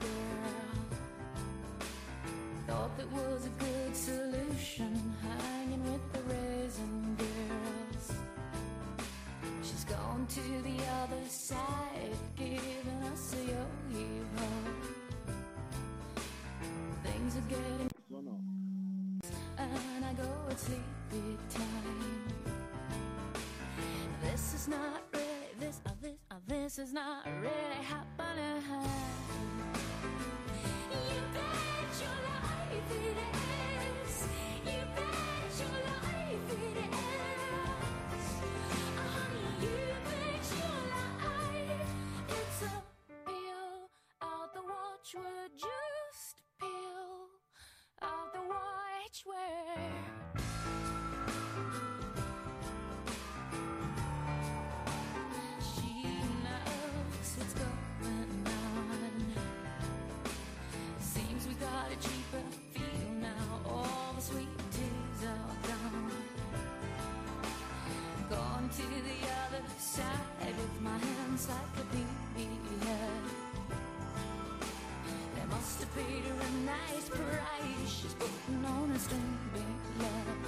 Girl. Thought that was a good solution, hanging with the raisin girls. She's gone to the other side, giving us a yo-yo. Things are getting and I go at sleepy time. This is not really this uh, this uh, this is not really happening. defeated to the other side with my hands like a encyclopedia. They must have paid her a nice price. She's putting on a string big love.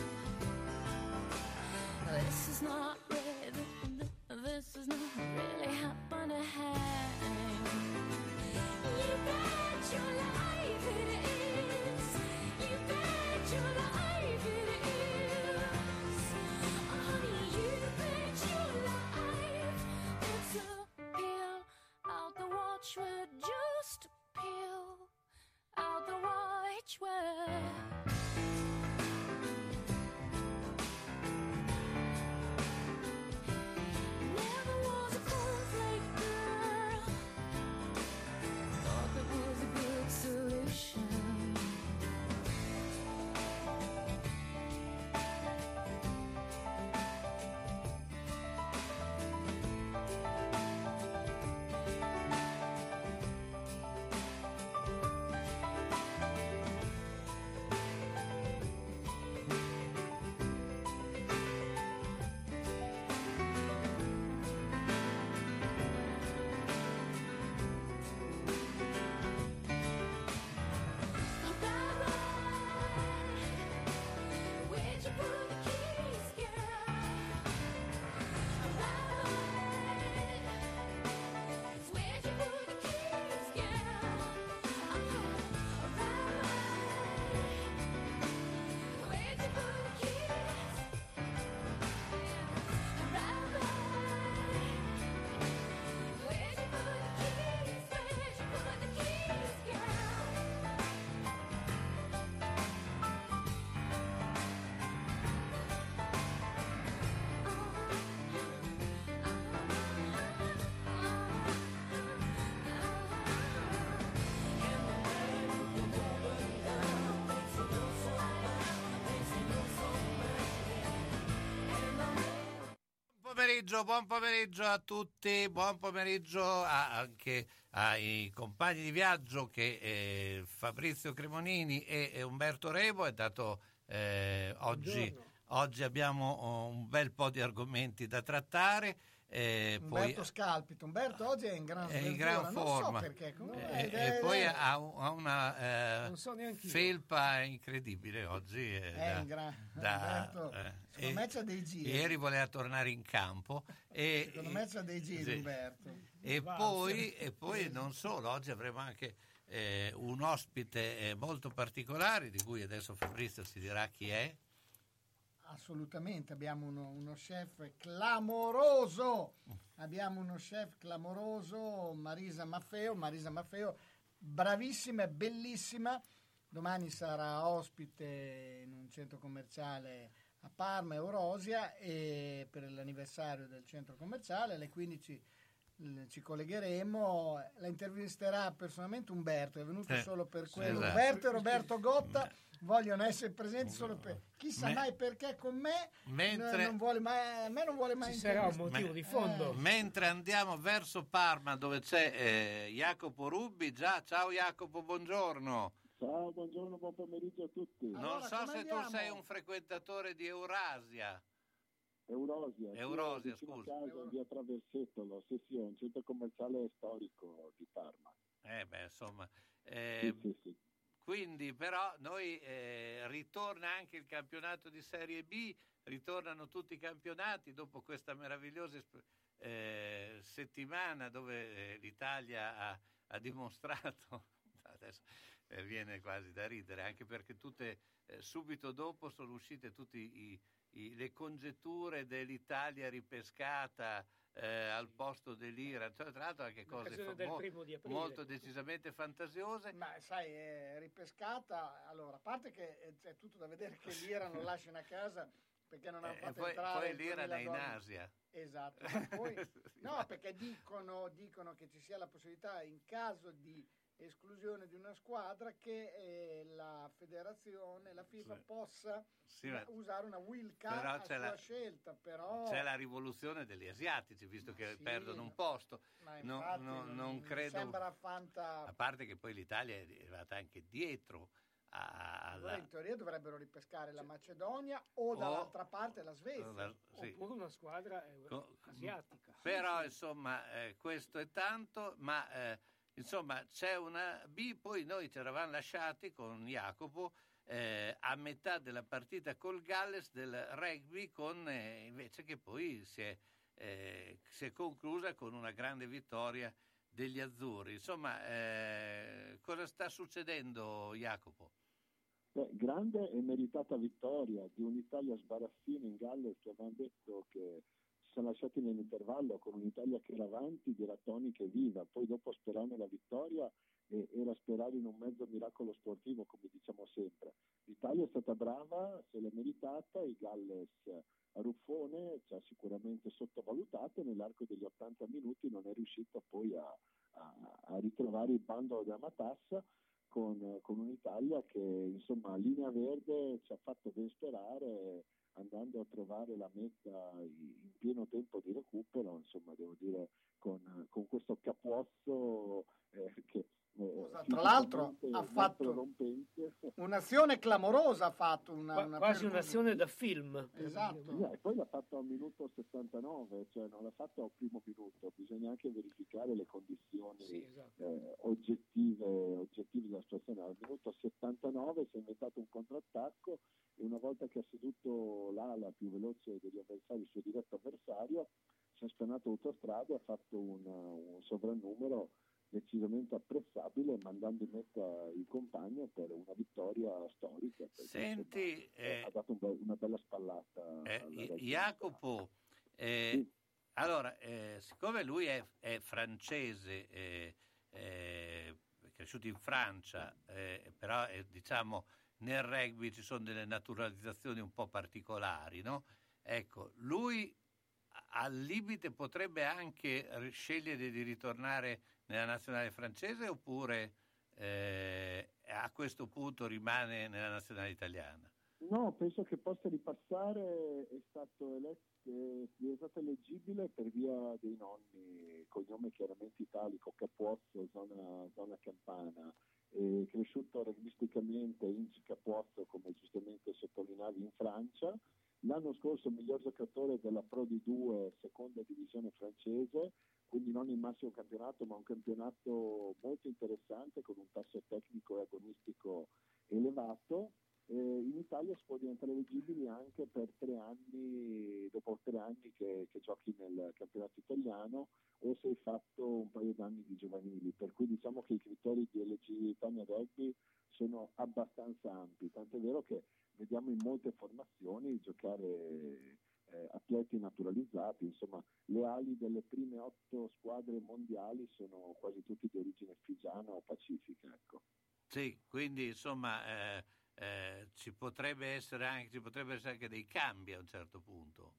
This is not pomeriggio, buon pomeriggio a tutti, buon pomeriggio a- anche ai compagni di viaggio che eh, Fabrizio Cremonini e, e Umberto Revo è dato eh, oggi, oggi abbiamo oh, un bel po' di argomenti da trattare. Eh, poi Umberto Scalpito. Umberto oggi è in gran, è in gran non forma so perché. comunque Eh, è- e poi ha, ha una eh, so felpa incredibile oggi. eh, È da- in gran- da- Umberto, eh, secondo me c'ha dei giri. Ieri voleva tornare in campo. E, Secondo me c'ha dei giri, sì. Umberto. E poi, e poi non solo, oggi avremo anche eh, un ospite eh, molto particolare di cui adesso Fabrizio si dirà chi è. Assolutamente, abbiamo uno, uno chef clamoroso. Abbiamo uno chef clamoroso, Marisa Maffeo. Marisa Maffeo, bravissima e bellissima. Domani sarà ospite in un centro commerciale a Parma, Eurosia, e per l'anniversario del centro commerciale alle 15 l- ci collegheremo. La intervisterà personalmente Umberto, è venuto Eh, solo per quello. esatto. Umberto e Roberto Gotta vogliono essere presenti solo per chissà Me- mai perché con me Mentre- non vuole mai, a me non vuole mai Ci sarà un motivo di fondo. Eh, Mentre andiamo verso Parma dove c'è eh, Jacopo Rubbi, già, ciao Jacopo, buongiorno. Ciao, buongiorno, buon pomeriggio a tutti. non Allora, so come se andiamo? tu sei un frequentatore di Eurasia. Eurosia. sì, Eurosia, scusa. casa, in via Traversetto, sì, sì, è un centro commerciale storico di Parma. Eh beh, insomma, Sì, eh, sì, sì. Quindi però noi eh, ritorna anche il campionato di Serie B, ritornano tutti i campionati dopo questa meravigliosa eh, settimana dove eh, l'Italia ha, ha dimostrato, adesso eh, viene quasi da ridere, anche perché tutte, eh, subito dopo sono uscite tutte le congetture dell'Italia ripescata eh, al posto dell'Iran, cioè, tra l'altro anche cose L'occasione fa- del mo- primo di aprile. molto decisamente fantasiose. Ma sai, è ripescata, allora, a parte che c'è tutto da vedere che l'Iran lo lasciano a casa perché non hanno Eh, fatto poi, entrare poi il l'Iran è in 2012. Asia. Esatto, ma poi, no, perché dicono, dicono che ci sia la possibilità in caso di esclusione di una squadra che eh, la federazione, la FIFA Sì. possa Sì, ma usare una will card a c'è sua la- scelta, però C'è la rivoluzione degli asiatici, visto Ma che sì, perdono un posto. ma infatti no, non mi credo- sembra fanta A parte che poi l'Italia è arrivata anche dietro alla... in teoria dovrebbero ripescare la Macedonia o dall'altra parte la Svezia. alla- sì. Oppure una squadra eh, Co- asiatica. Però insomma eh, questo è tanto, ma eh, insomma c'è una B, poi noi ci eravamo lasciati con Jacopo eh, a metà della partita col Galles del rugby con eh, invece che poi si è, eh, si è conclusa con una grande vittoria degli azzurri. Insomma, eh, cosa sta succedendo Jacopo? Beh, grande e meritata vittoria di un'Italia sbarazzina in Galles che avevano detto che si sono lasciati nell'intervallo con un'Italia che era avanti, dirà Toni che viva, poi dopo sperare nella vittoria era sperare in un mezzo miracolo sportivo come diciamo sempre. L'Italia è stata brava, se l'è meritata, il Galles a Ruffone ci ha sicuramente sottovalutato e nell'arco degli 80 minuti non è riuscito poi a, a- a ritrovare il bandolo della matassa con, con un'Italia che insomma a linea verde ci ha fatto ben sperare andando a trovare la meta in pieno tempo di recupero, insomma devo dire con, con questo capuozzo eh, che eh, Scusa, tra l'altro ha fatto- rompente. Un'azione clamorosa ha fatto una, una quasi per- un'azione da film. Esatto. Sì, e poi l'ha fatto al minuto 69, cioè non l'ha fatto al primo minuto, bisogna anche verificare le condizioni Sì, esatto. eh, oggettive, oggettive della situazione. Al minuto 79 si è inventato un contrattacco e una volta che ha seduto l'ala più veloce degli avversari, il suo diretto avversario, si è spanato autostrada e ha fatto un, un sovrannumero decisamente apprezzabile mandando in meta il compagno per una vittoria storica. perché, Senti, insomma, eh, ha dato un be- una bella spallata. Eh. Jacopo, eh, Sì. allora, eh, siccome lui è, è francese, eh, eh, è cresciuto in Francia, però eh, diciamo nel rugby ci sono delle naturalizzazioni un po' particolari, no? Ecco, lui al limite potrebbe anche scegliere di ritornare nella nazionale francese oppure eh, a questo punto rimane nella nazionale italiana? No, penso che possa ripassare, è stato eletto, è diventato eleggibile per via dei nonni, cognome chiaramente italico, Capuozzo, zona, zona campana, è cresciuto rugbisticamente in Capuozzo, come giustamente sottolineavi, in Francia. L'anno scorso miglior giocatore della Pro di 2, seconda divisione francese, quindi non il massimo campionato, ma un campionato molto interessante con un tasso tecnico e agonistico elevato. Eh, in Italia si può diventare eleggibili anche per tre anni, dopo tre anni che, che giochi nel campionato italiano o se hai fatto un paio d'anni di giovanili, per cui diciamo che i criteri di eleggibilità nel rugby sono abbastanza ampi, tant'è vero che vediamo in molte formazioni giocare eh, atleti naturalizzati, insomma le ali delle prime otto squadre mondiali sono quasi tutti di origine figiana o pacifica. Ecco. Sì, quindi insomma eh, eh, ci, potrebbe essere anche, ci potrebbe essere anche dei cambi a un certo punto.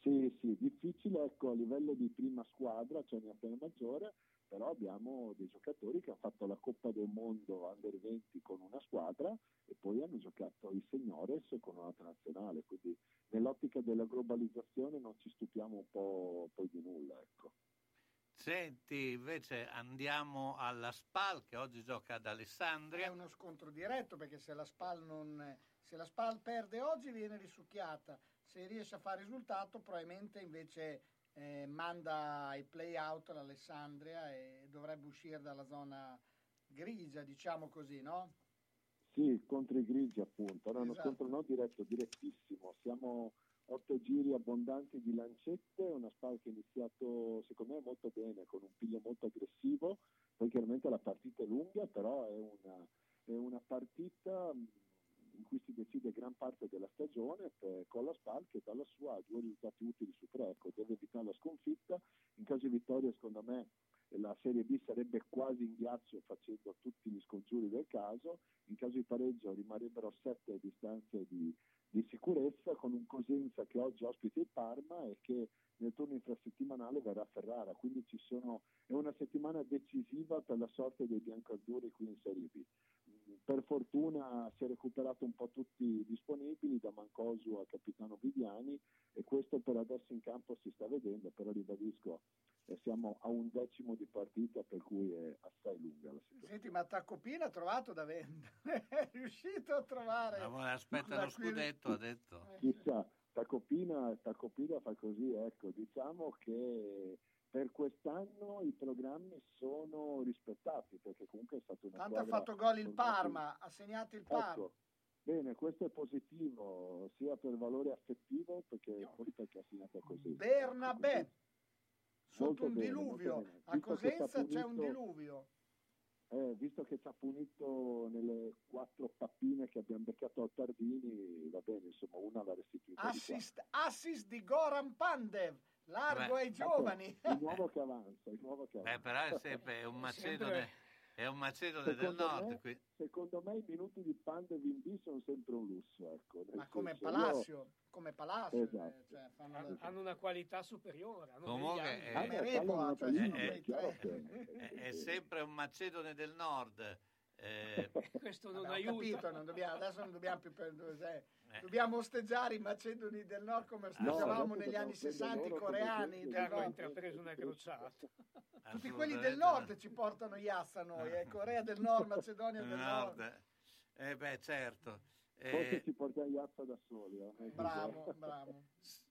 Sì, sì, difficile ecco, a livello di prima squadra, cioè nella pena maggiore, però abbiamo dei giocatori che hanno fatto la Coppa del Mondo Under 20 con una squadra e poi hanno giocato i Signores con un'altra nazionale, quindi nell'ottica della globalizzazione non ci stupiamo un po' poi di nulla. Ecco. Senti, invece andiamo alla SPAL che oggi gioca ad È Alessandria. uno scontro diretto perché se la SPAL, non, se la SPAL perde oggi viene risucchiata, se riesce a fare risultato probabilmente invece eh, manda ai play-out l'Alessandria e dovrebbe uscire dalla zona grigia, diciamo così, no? Sì, contro i grigi appunto, era uno Esatto. scontro non diretto, direttissimo. Siamo otto giri abbondanti di lancette, una SPAL che ha iniziato secondo me molto bene, con un piglio molto aggressivo, poi chiaramente la partita è lunga, però è una, è una partita in cui si decide gran parte della stagione per- con la SPAL che dalla sua ha due risultati utili su tre, ecco, deve evitare la sconfitta, in caso di vittoria secondo me la Serie B sarebbe quasi in ghiaccio facendo tutti gli scongiuri del caso, in caso di pareggio rimarrebbero sette distanze di, di sicurezza con un Cosenza che oggi ospita il Parma e che nel turno infrasettimanale verrà a Ferrara, quindi sono, è una settimana decisiva per la sorte dei biancazzurri qui in Serie B. Per fortuna si è recuperato un po' tutti disponibili, da Mancosu a Capitano Viviani e questo per adesso in campo si sta vedendo, però ribadisco, eh, siamo a un decimo di partita per cui è assai lunga la situazione. Senti, ma Taccopina ha trovato da vendere, è riuscito a trovare... Ma aspetta la lo scudetto, ha detto. Chissà, Tacopina, Tacopina fa così, ecco, diciamo che per quest'anno i programmi sono rispettati perché comunque è stata una Tanto ha fatto gol il Parma, ha segnato il Parma. Ecco, bene, questo è positivo sia per valore affettivo perché poi perché ha segnato così. Bernabé, sotto Molto un bene, diluvio, a Cosenza c'è un diluvio. Eh, visto che ci ha punito nelle quattro pappine che abbiamo beccato al Tardini, va bene, insomma, una l'ha restituita di qua. Assist, assist di Goran Pandev, largo Vabbè. ai giovani. Ecco, il nuovo che avanza, il nuovo che Beh, avanza. però è sempre un macedone, Sempre- è un macedone del Secondo nord. me- qui- Secondo me i minuti di Pandev in B sono sempre un lusso, ecco. Ma come senso, io- Palacio, come Esatto. eh, cioè, fanno Hanno una qualità superiore. hanno Comunque, Repola, cioè, è sempre un macedone del nord. eh, Questo non aiuta. capito, non dobbiamo- adesso non dobbiamo più per- cioè, eh, dobbiamo osteggiare i macedoni del nord come No, osteggiavamo adesso negli anni prendere 60 i coreani esempio. del Carlo ha nord. intrapreso una crociata. Tutti quelli del nord no. ci portano Iazz a noi, eh, Corea del Nord, Macedonia del Nord. Nord. Eh beh, certo. Forse Eh, ci portiamo Iazza da soli. eh, è Bravo, bravo.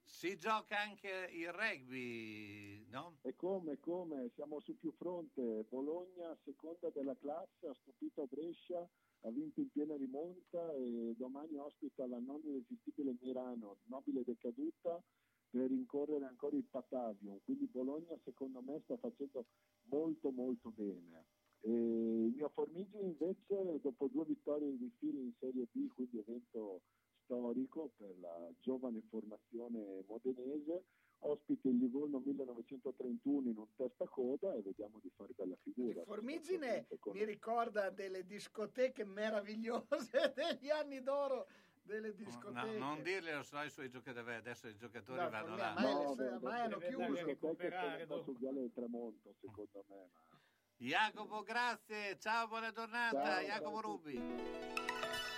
si gioca anche il rugby, no? E come, come, siamo su più fronte. Bologna, seconda della classe, ha stupito Brescia, ha vinto in piena rimonta e domani ospita la non irresistibile Mirano, nobile decaduta, per rincorrere ancora il Patavium. Quindi Bologna, secondo me, sta facendo molto, molto bene. E il mio Formigine invece, dopo due vittorie di fila in Serie B, quindi evento storico per la giovane formazione modenese, ospita il Livorno 1931 in un testa coda e vediamo di fare bella figura. Il Formigine con- mi ricorda delle discoteche meravigliose degli anni d'oro delle No, discoteche. non dirglielo, sennò i suoi giocatori, adesso i giocatori No, vanno là. ma No, beh, ormai hanno chiuso. recuperare dopo. sul viale del Tramonto, secondo me. ma- Jacopo, grazie, ciao, buona giornata, Ciao, Jacopo ciao. Rubi.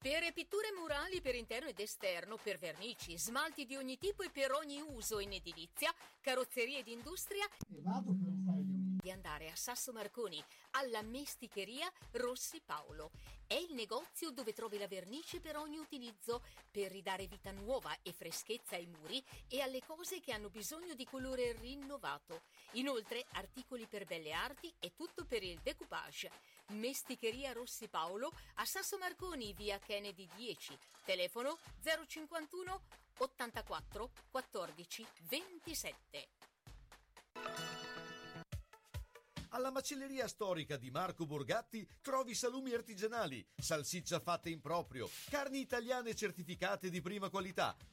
Per pitture murali per interno ed esterno, per vernici, smalti di ogni tipo e per ogni uso in edilizia, carrozzerie d'industria, di andare a Sasso Marconi alla mesticheria Rossi Paolo. È il negozio dove trovi la vernice per ogni utilizzo per ridare vita nuova e freschezza ai muri e alle cose che hanno bisogno di colore rinnovato. Inoltre articoli per belle arti e tutto per il decoupage. Mesticheria Rossi Paolo a Sasso Marconi, via Kennedy 10. Telefono 051 84 14 27. Alla macelleria storica di Marco Borgatti trovi salumi artigianali, salsiccia fatta in proprio, carni italiane certificate di prima qualità,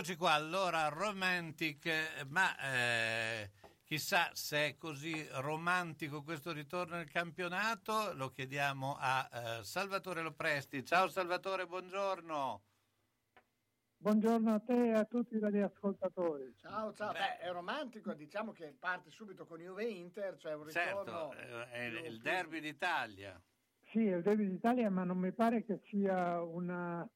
Eccoci qua, allora Romantic, ma eh, chissà se è così romantico questo ritorno al campionato, lo chiediamo a eh, Salvatore Lopresti. Ciao Salvatore, buongiorno. Buongiorno a te e a tutti i radioascoltatori. Ciao, ciao. Beh, è romantico, diciamo che parte subito con Juve Inter, cioè un ritorno. Certo, è il derby d'Italia. Sì, è il Derby d'Italia, ma non mi pare che sia una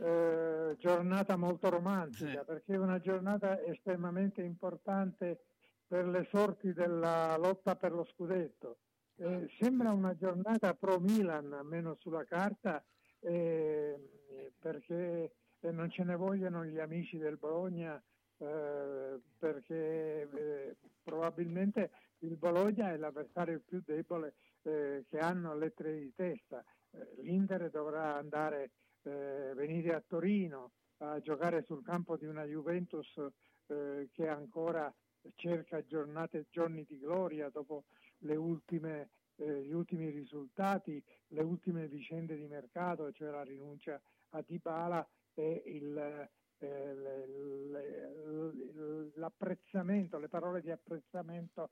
eh, giornata molto romantica, Sì. perché è una giornata estremamente importante per le sorti della lotta per lo scudetto. Eh, sembra una giornata pro Milan, almeno sulla carta, eh, perché eh, non ce ne vogliono gli amici del Bologna, eh, perché probabilmente il Bologna è l'avversario più debole che hanno le tre di testa. L'Inter dovrà andare, eh, venire a Torino a giocare sul campo di una Juventus eh, che ancora cerca giornate, giorni di gloria dopo le ultime eh, gli ultimi risultati, le ultime vicende di mercato, cioè la rinuncia a Dybala e il, eh, l'apprezzamento, le parole di apprezzamento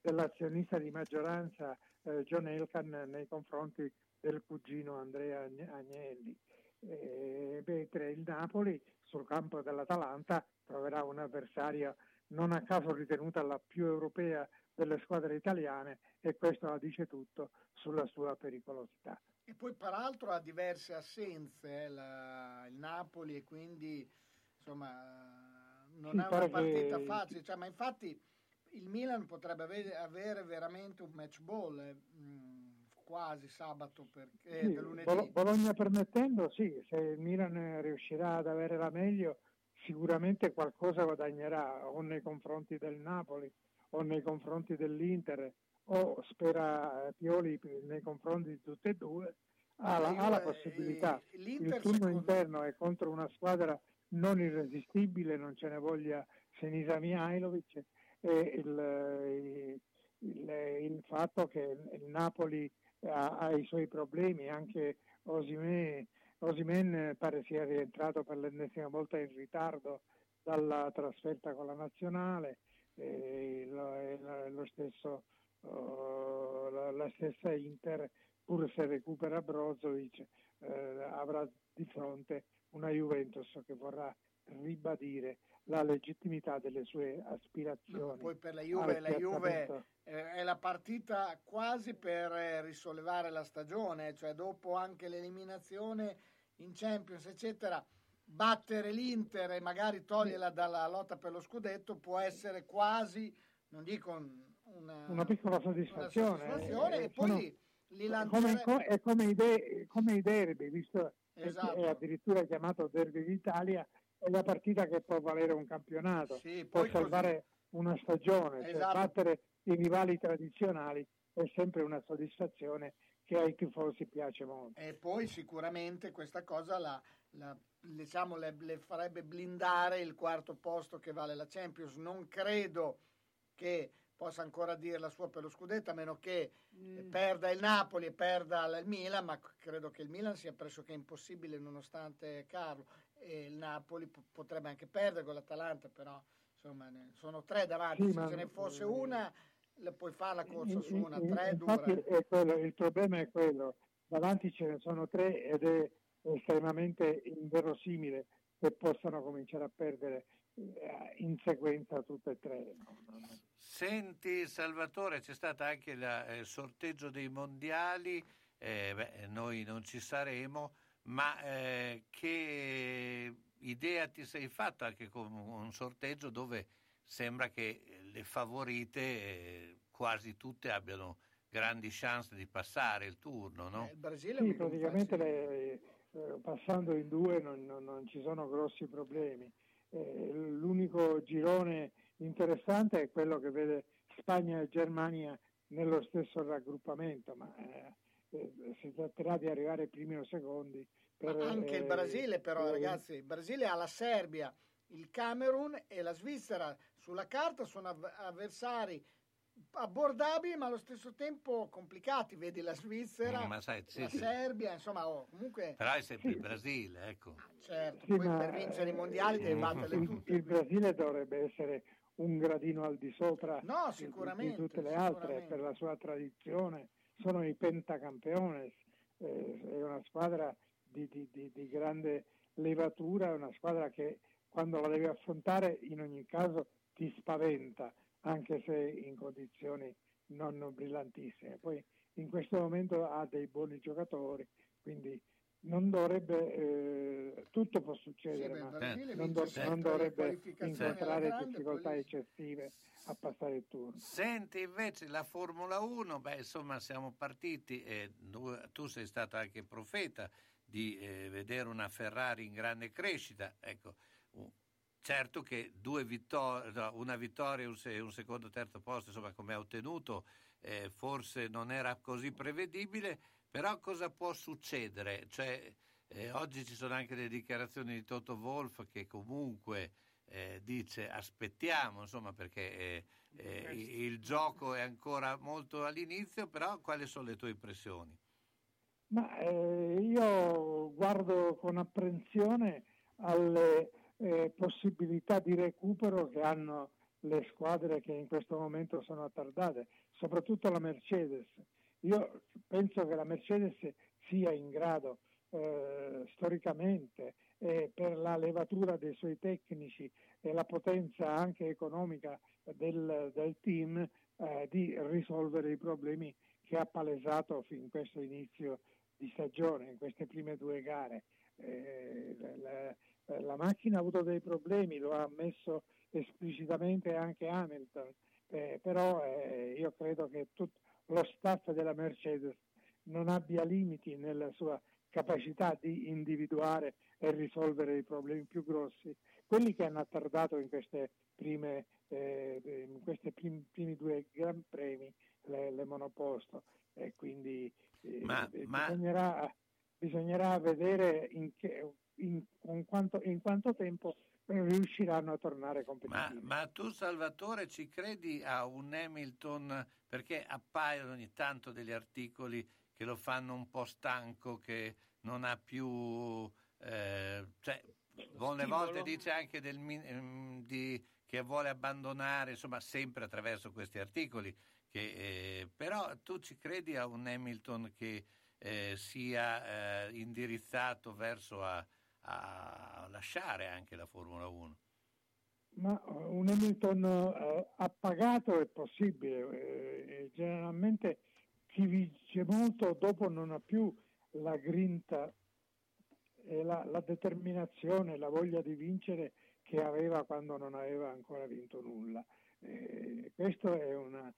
dell'azionista di maggioranza eh, John Elkan nei confronti del cugino Andrea Agnelli. Eh, mentre il Napoli sul campo dell'Atalanta troverà un avversario non a caso ritenuta la più europea delle squadre italiane e questo la dice tutto sulla sua pericolosità. E poi peraltro ha diverse assenze eh, la, il Napoli e quindi insomma non sì, è una partita che... facile, cioè, ma infatti il Milan potrebbe avere, avere veramente un match ball eh, quasi sabato perché sì, lunedì. Bologna permettendo, sì, se il Milan riuscirà ad avere la meglio sicuramente qualcosa guadagnerà o nei confronti del Napoli o nei confronti dell'Inter o spera Pioli nei confronti di tutte e due, ha la, ha la possibilità. Il turno interno è contro una squadra non irresistibile, non ce ne voglia Senisa Mihailovic e il, il, il, fatto che il Napoli ha, ha i suoi problemi, anche Osimè Osimen pare sia rientrato per l'ennesima volta in ritardo dalla trasferta con la nazionale, eh, lo, lo stesso, oh, la, la, stessa Inter, pur se recupera Brozovic, eh, avrà di fronte una Juventus che vorrà ribadire la legittimità delle sue aspirazioni. Poi per la Juve, la Juve eh, è la partita quasi per eh, risollevare la stagione, cioè dopo anche l'eliminazione in Champions, eccetera, battere l'Inter e magari toglierla dalla lotta per lo scudetto può essere quasi, non dico una, una piccola soddisfazione. Una soddisfazione eh, e poi sono, li lanciare... come, è come come i derby, visto esatto. che è addirittura chiamato derby d'Italia, è la partita che può valere un campionato, sì, può salvare così... una stagione, cioè esatto. cioè battere i rivali tradizionali è sempre una soddisfazione che ai tifosi piace molto. E poi sicuramente questa cosa la, la, diciamo, le, le, farebbe blindare il quarto posto che vale la Champions. Non credo che possa ancora dire la sua per lo scudetto, a meno che mm. perda il Napoli e perda il Milan, ma credo che il Milan sia pressoché impossibile nonostante Carlo. E il Napoli p- potrebbe anche perdere con l'Atalanta, però insomma sono tre davanti, sì, se ce ne fosse una le puoi fare la corsa su una, tre dura. Quello, il problema è quello, davanti ce ne sono tre ed è estremamente inverosimile che possano cominciare a perdere eh, in sequenza tutte e tre. Senti Salvatore, c'è stato anche la, il sorteggio dei mondiali, eh, beh, noi non ci saremo, ma eh, che idea ti sei fatta anche con un sorteggio dove sembra che le favorite eh, quasi tutte abbiano grandi chance di passare il turno, no? Eh, il Brasile sì, praticamente le, eh, passando in due non, non, non, ci sono grossi problemi. Eh, l'unico girone interessante è quello che vede Spagna e Germania nello stesso raggruppamento, ma eh, si tratterà di arrivare primi o secondi. Per, anche il Brasile però ragazzi, il Brasile ha la Serbia, il Camerun e la Svizzera. Sulla carta sono avversari abbordabili ma allo stesso tempo complicati. Vedi la Svizzera mm, sai, sì, la sì. Serbia insomma oh, comunque però è sempre il Brasile ecco. Ah, certo sì, poi per vincere i mondiali devi batterle tutte il Brasile dovrebbe essere un gradino al di sopra no, di, di, tutte le altre per la sua tradizione sono i pentacampeones eh, è una squadra di, di, di grande levatura è una squadra che quando la devi affrontare in ogni caso ti spaventa, anche se in condizioni non brillantissime. Poi in questo momento ha dei buoni giocatori, quindi non dovrebbe, eh, tutto può succedere, sì, ma eh. non, do, non, dovrebbe incontrare difficoltà eccessive a passare il turno. Senti invece la Formula 1, beh insomma siamo partiti e tu sei stato anche profeta di eh, vedere una Ferrari in grande crescita, ecco, Certo che vittor- no, una vittoria e un, se- un, secondo terzo posto, insomma, come ha ottenuto, eh, forse non era così prevedibile, però cosa può succedere? Cioè, eh, oggi ci sono anche le dichiarazioni di Toto Wolf che comunque eh, dice aspettiamo, insomma, perché eh, eh, il gioco è ancora molto all'inizio, però quali sono le tue impressioni? Ma eh, io guardo con apprensione alle eh, possibilità di recupero che hanno le squadre che in questo momento sono attardate, soprattutto la Mercedes. Io penso che la Mercedes sia in grado eh, storicamente e per la levatura dei suoi tecnici e la potenza anche economica del, del team eh, di risolvere i problemi che ha palesato fin in questo inizio di stagione, in queste prime due gare. Eh, la, la, macchina ha avuto dei problemi, lo ha ammesso esplicitamente anche Hamilton, eh, però eh, io credo che tutto lo staff della Mercedes non abbia limiti nella sua capacità di individuare e risolvere i problemi più grossi, quelli che hanno attardato in queste prime eh, in questi primi, primi, due gran premi le, le monoposto. E quindi eh, ma, bisognerà, ma... bisognerà, vedere in, che, in, in, quanto, in, quanto, tempo riusciranno a tornare competitivi. Ma, ma, tu Salvatore ci credi a un Hamilton? Perché appaiono ogni tanto degli articoli che lo fanno un po' stanco, che non ha più... Eh, cioè, Buone volte dice anche del, mm, di, che vuole abbandonare, insomma, sempre attraverso questi articoli. Che, eh, però tu ci credi a un Hamilton che eh, sia eh, indirizzato verso a, a, lasciare anche la Formula 1? Ma eh, un Hamilton uh, appagato è possibile, eh, generalmente chi vince molto dopo non ha più la grinta e la, la determinazione, la voglia di vincere che aveva quando non aveva ancora vinto nulla. Eh, questo è una,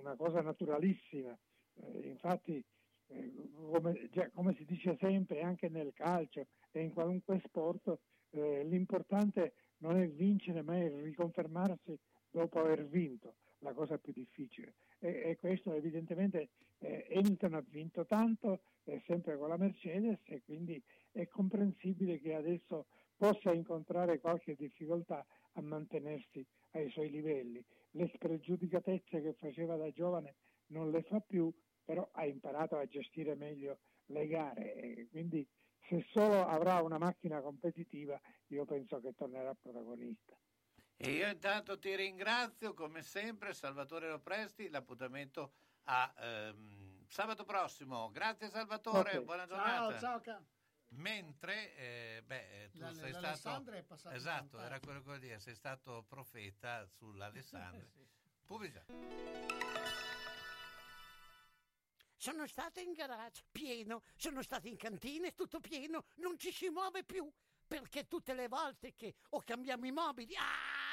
una cosa naturalissima. Eh, infatti, eh, come, già, come, si dice sempre anche nel calcio e in qualunque sport, eh, l'importante non è vincere ma è riconfermarsi dopo aver vinto, la cosa più difficile. E, e questo evidentemente eh, Hamilton ha vinto tanto, è sempre con la Mercedes e quindi è comprensibile che adesso possa incontrare qualche difficoltà a mantenersi ai suoi livelli. Le spregiudicatezze che faceva da giovane non le fa più, però ha imparato a gestire meglio le gare quindi se solo avrà una macchina competitiva io penso che tornerà protagonista. E io intanto ti ringrazio come sempre Salvatore Lopresti, l'appuntamento a ehm, sabato prossimo. Grazie Salvatore, okay. buona giornata. Ciao, ciao. Mentre eh, beh, tu la, sei stato è passato esatto, era quello che volevo dire, sei stato profeta sull'Alessandria. sì. Pubblicità. Sono stato in garage, pieno, sono stato in cantina, tutto pieno, non ci si muove più, perché tutte le volte che o cambiamo i mobili, ah,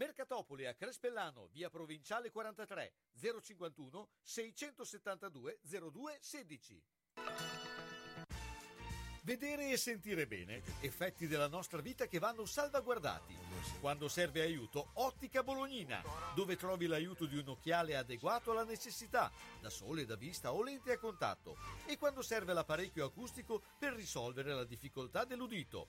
Mercatopoli a Crespellano, via Provinciale 43, 051 672 0216. Vedere e sentire bene, effetti della nostra vita che vanno salvaguardati. Quando serve aiuto, Ottica Bolognina, dove trovi l'aiuto di un occhiale adeguato alla necessità, da sole, da vista o lente a contatto, e quando serve l'apparecchio acustico per risolvere la difficoltà dell'udito.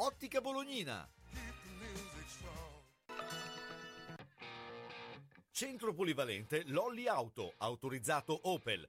Ottica Bolognina. Centro polivalente Lolli Auto, autorizzato Opel.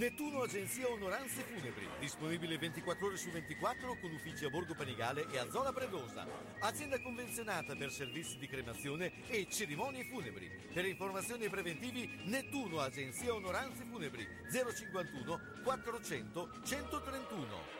Nettuno Agenzia Onoranze Funebri, disponibile 24 ore su 24 con uffici a Borgo Panigale e a Zola Predosa. Azienda convenzionata per servizi di cremazione e cerimonie funebri. Per informazioni preventivi Nettuno Agenzia Onoranze Funebri 051 400 131.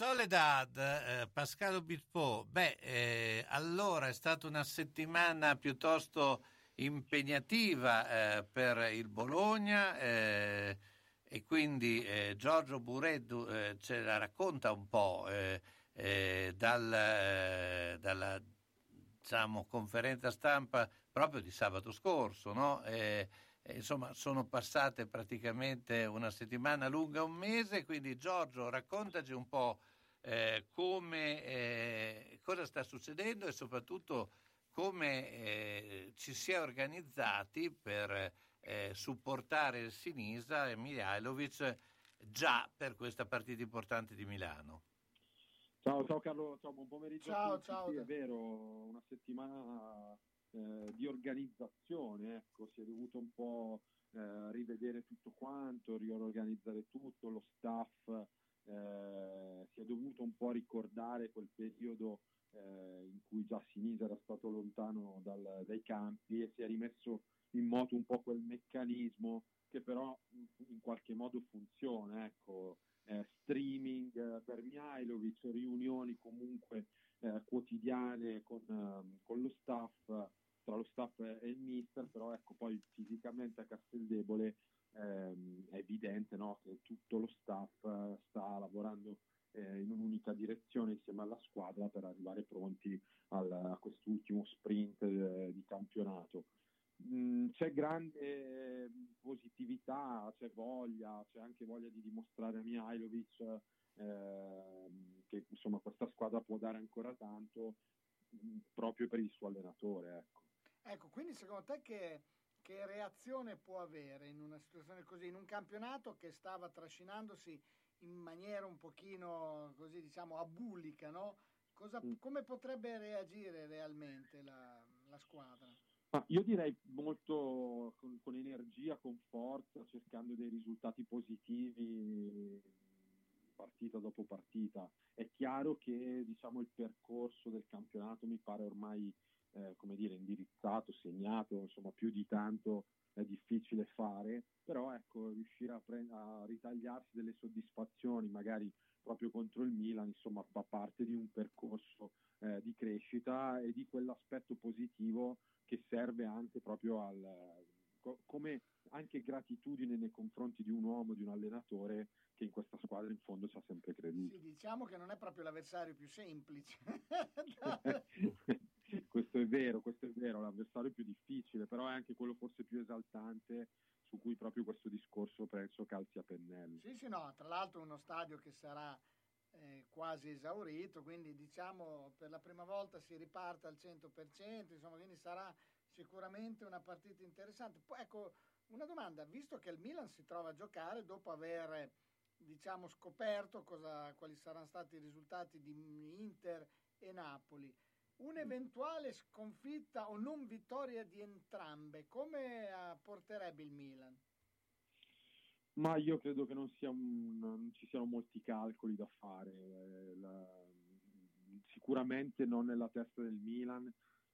Soledad, eh, Pascal Obispo, beh, eh, allora è stata una settimana piuttosto impegnativa eh, per il Bologna eh, e quindi eh, Giorgio Bureddu eh, ce la racconta un po' eh, dal, dalla diciamo, conferenza stampa proprio di sabato scorso, no? Insomma, sono passate praticamente una settimana lunga, un mese, quindi Giorgio raccontaci un po' eh, come, eh, cosa sta succedendo e soprattutto come eh, ci si è organizzati per eh, supportare il Sinisa e Mihailovic già per questa partita importante di Milano. Ciao, ciao Carlo, ciao, buon pomeriggio. a Ciao, tutti. ciao. Sì, è vero, una settimana eh, di organizzazione, ecco, si è dovuto un po' eh, rivedere tutto quanto, riorganizzare tutto, lo staff, eh, si è dovuto un po' ricordare quel periodo eh, in cui già Sinisa era stato lontano dal- dai campi e si è rimesso in moto un po' quel meccanismo che però in, qualche modo funziona, ecco, eh, streaming eh, per Mihailovic, riunioni comunque eh, quotidiane con, ehm, con lo staff, tra lo staff e il mister, però ecco poi fisicamente a Casteldebole ehm, è evidente no, che tutto lo staff eh, sta lavorando eh, in un'unica direzione insieme alla squadra per arrivare pronti al- a quest'ultimo sprint eh, di campionato. Mm, c'è grande eh, positività, c'è voglia, c'è anche voglia di dimostrare a Mihailovic ehm, che insomma questa squadra può dare ancora tanto mm, proprio per il suo allenatore. Ecco. Ecco, quindi secondo te che, che reazione può avere in una situazione così, in un campionato che stava trascinandosi in maniera un pochino così diciamo abulica, no? Cosa- Mm. come potrebbe reagire realmente la, la squadra? Ma io direi molto con, con energia, con forza, cercando dei risultati positivi partita dopo partita. È chiaro che diciamo, il percorso del campionato mi pare ormai eh, come dire, indirizzato, segnato, insomma più di tanto è difficile fare, però ecco, riuscire a, pre- a ritagliarsi delle soddisfazioni, magari proprio contro il Milan, insomma fa parte di un percorso eh, di crescita e di quell'aspetto positivo che serve anche proprio al co- come anche gratitudine nei confronti di un uomo, di un allenatore che in questa squadra in fondo ci ha sempre creduto. Sì, diciamo che non è proprio l'avversario più semplice. questo è vero, questo è vero, l'avversario più difficile, però è anche quello forse più esaltante su cui proprio questo discorso penso calzi a pennello. Sì, sì, no, tra l'altro uno stadio che sarà eh, quasi esaurito, quindi diciamo per la prima volta si riparte al 100%, insomma, quindi sarà sicuramente una partita interessante. Poi ecco, una domanda, visto che il Milan si trova a giocare dopo aver diciamo scoperto cosa, quali saranno stati i risultati di Inter e Napoli, un'eventuale sconfitta o non vittoria di entrambe, come eh, porterebbe il Milan? Ma io credo che non, sia un- non ci siano molti calcoli da fare. eh, la- sicuramente non nella testa del Milan,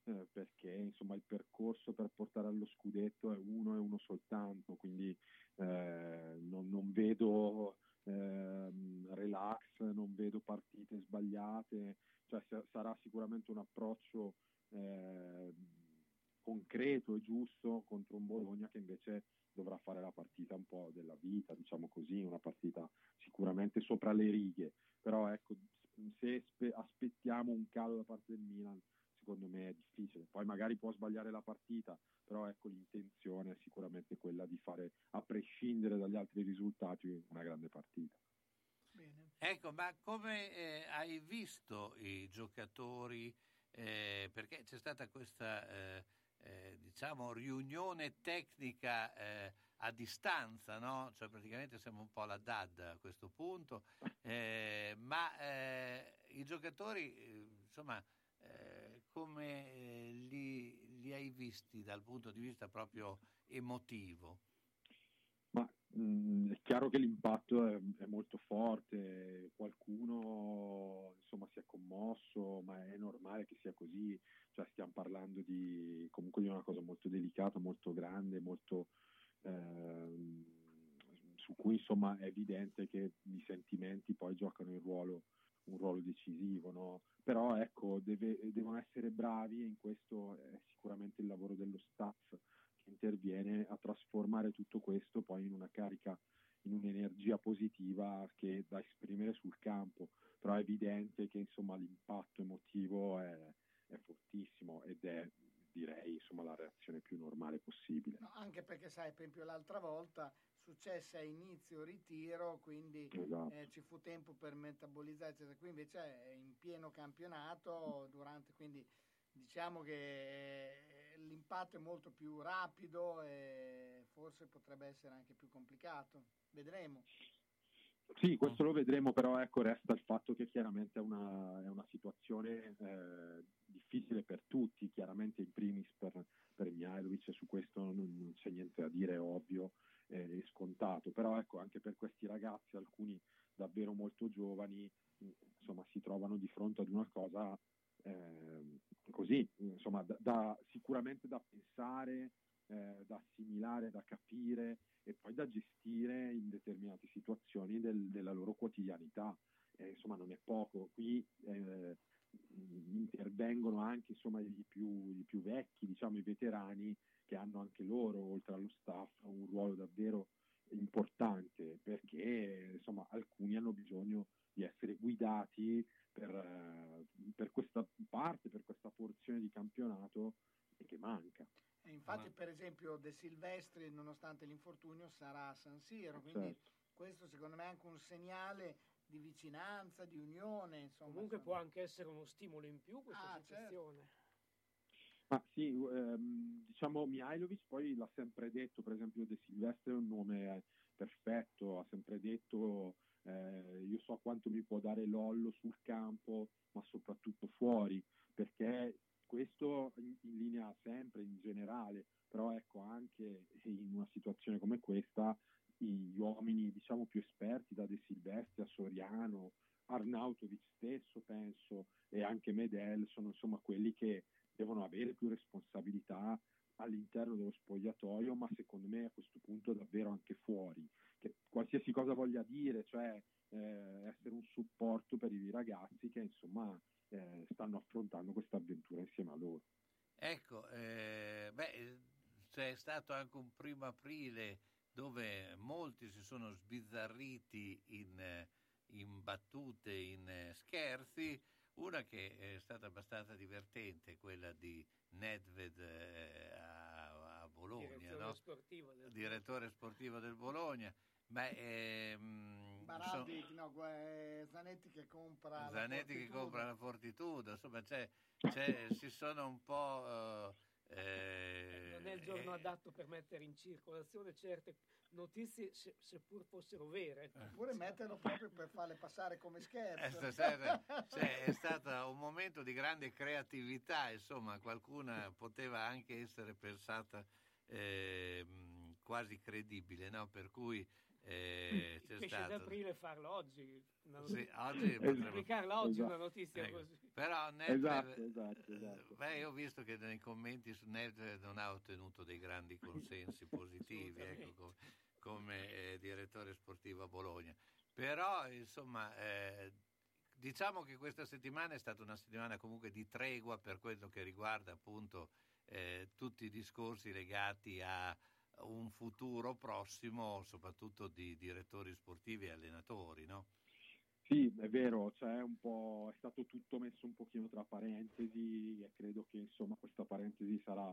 eh, perché insomma il percorso per portare allo scudetto è uno e uno soltanto, quindi eh, non, non vedo ehm, relax, non vedo partite sbagliate, cioè sa- sarà sicuramente un approccio eh, concreto e giusto contro un Bologna che invece dovrà fare la partita un po' della vita, diciamo così, una partita sicuramente sopra le righe, però ecco, se spe- aspettiamo un calo da parte del Milan, secondo me è difficile. Poi magari può sbagliare la partita, però ecco l'intenzione è sicuramente quella di fare, a prescindere dagli altri risultati, una grande partita. Ecco, ma come eh, hai visto i giocatori? eh, perché c'è stata questa, eh, eh, diciamo, riunione tecnica eh, a distanza, no? Cioè praticamente siamo un po' alla DAD a questo punto, eh, ma eh, i giocatori, insomma, eh, come li, li hai visti dal punto di vista proprio emotivo? Ma mh, è chiaro che l'impatto è, è molto forte, qualcuno insomma si è commosso, ma è normale che sia così, cioè stiamo parlando di comunque di una cosa molto delicata, molto grande, molto ehm, su cui insomma è evidente che i sentimenti poi giocano il ruolo, un ruolo decisivo, no? Però ecco, deve- devono essere bravi e in questo è sicuramente il lavoro dello staff che interviene a trasformare tutto questo poi in una carica, in un'energia positiva che da esprimere sul campo. Però è evidente che insomma l'impatto emotivo è, è fortissimo ed è direi insomma la reazione più normale possibile. No, anche perché sai, per esempio l'altra volta successe a inizio ritiro, quindi Esatto. eh, ci fu tempo per metabolizzare, eccetera. Qui invece è in pieno campionato, durante, quindi diciamo che eh, l'impatto è molto più rapido e forse potrebbe essere anche più complicato. Vedremo. Sì, questo lo vedremo, però ecco, resta il fatto che chiaramente è una, è una situazione eh, difficile per tutti, chiaramente in primis per, per Mihailovic, su questo non, non c'è niente da dire, è ovvio e scontato, però ecco, anche per questi ragazzi, alcuni davvero molto giovani, insomma, si trovano di fronte ad una cosa eh, così, insomma, da, da, sicuramente da pensare, eh, da assimilare, da capire e poi da gestire in determinate situazioni del, della loro quotidianità. Eh, insomma, non è poco. Qui eh, intervengono anche insomma, i, più, i più vecchi, diciamo i veterani, che hanno anche loro, oltre allo staff, un ruolo davvero importante perché insomma alcuni hanno bisogno di essere guidati per, eh, per questa parte, per questa porzione di campionato che manca. E infatti, per esempio, De Silvestri, nonostante l'infortunio, sarà a San Siro, quindi Certo. questo secondo me è anche un segnale di vicinanza, di unione. Insomma, Comunque insomma. può anche essere uno stimolo in più questa Ah, situazione. Ma sì, ehm, diciamo Mihailovic poi l'ha sempre detto, per esempio De Silvestre è un nome eh, perfetto, ha sempre detto eh, io so quanto mi può dare Lollo sul campo, ma soprattutto fuori, perché questo in, in linea sempre, in generale, però ecco anche in una situazione come questa gli uomini diciamo più esperti da De Silvestri a Soriano, Arnautovic stesso penso e anche Medel sono insomma quelli che devono avere più responsabilità all'interno dello spogliatoio, ma secondo me a questo punto davvero anche fuori, che qualsiasi cosa voglia dire, cioè eh, essere un supporto per i ragazzi che insomma eh, stanno affrontando questa avventura insieme a loro. Ecco, eh, beh, c'è stato anche un primo aprile dove molti si sono sbizzarriti in, eh, in battute, in eh, scherzi. Una che è stata abbastanza divertente, quella di Nedved eh, a, a Bologna, Direttore no? sportivo del direttore sportivo del Bologna. Beh, ehm, Baraldi, so- no, eh, Zanetti che compra la Zanetti che Fortitudo. compra la Fortitudo, insomma, c'è- c'è- si sono un po'... eh, Non è il giorno eh, adatto per mettere in circolazione certe notizie, se- seppur fossero vere. Oppure metterlo proprio per farle passare come Eh, scherzo. stasera cioè, è stato un momento di grande creatività, insomma, qualcuna poteva anche essere pensata ehm, quasi credibile, no? Per cui eh, Il c'è pesce stato... d'aprile farlo oggi. una Sì, notizia- oggi potremmo- pubblicarla oggi Esatto. una notizia Ecco. così. Però Nedved, Esatto, esatto, esatto. Beh, io ho visto che nei commenti su Nedved non ha ottenuto dei grandi consensi positivi ecco, come, come, eh, direttore sportivo a Bologna. Però, insomma, eh, diciamo che questa settimana è stata una settimana comunque di tregua per quello che riguarda appunto eh, tutti i discorsi legati a un futuro prossimo, soprattutto di direttori sportivi e allenatori, no? Sì, è vero, cioè un po', è stato tutto messo un pochino tra parentesi e credo che insomma questa parentesi sarà,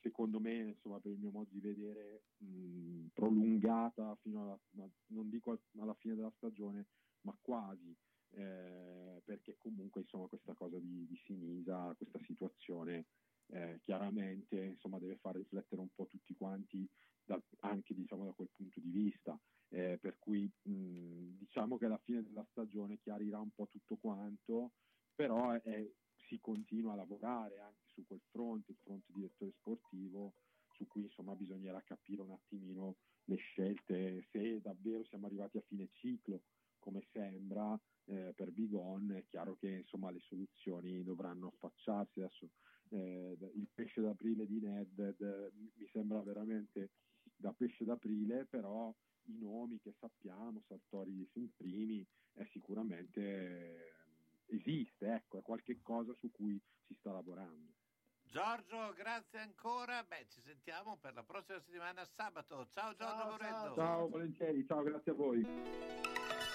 secondo me, insomma, per il mio modo di vedere, mh, prolungata fino alla, non dico al- alla fine della stagione, ma quasi, eh, perché comunque insomma questa cosa di, di Sinisa, questa situazione eh, chiaramente insomma deve far riflettere un po' tutti quanti da- anche diciamo da quel punto di vista eh, per cui mh, diciamo che alla fine della stagione chiarirà un po' tutto quanto, però eh, si continua a lavorare anche su quel fronte, il fronte direttore sportivo, su cui insomma bisognerà capire un attimino le scelte, se davvero siamo arrivati a fine ciclo, come sembra eh, per Bigon, è chiaro che insomma le soluzioni dovranno affacciarsi adesso. Eh, il pesce d'aprile di Nedved eh, mi sembra veramente da pesce d'aprile, però i nomi che sappiamo, Sartori in primi, è sicuramente eh, esiste, ecco, è qualche cosa su cui si sta lavorando. Giorgio, grazie ancora. Beh, ci sentiamo per la prossima settimana sabato. Ciao Giorgio Ciao, Moretto. Ciao, volentieri, ciao, grazie a voi.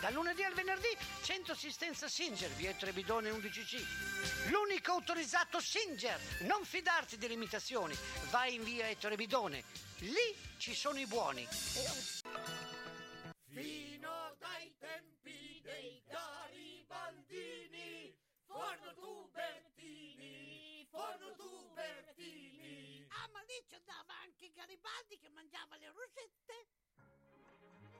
Dal lunedì al venerdì, centro assistenza Singer, via Trebidone 11C. L'unico autorizzato Singer. Non fidarti delle imitazioni. Vai in via Trebidone. Lì ci sono i buoni. Fino dai tempi dei garibaldini, forno tubertini, forno tubertini. Ah, ma lì ci andava anche Garibaldi che mangiava le rosette.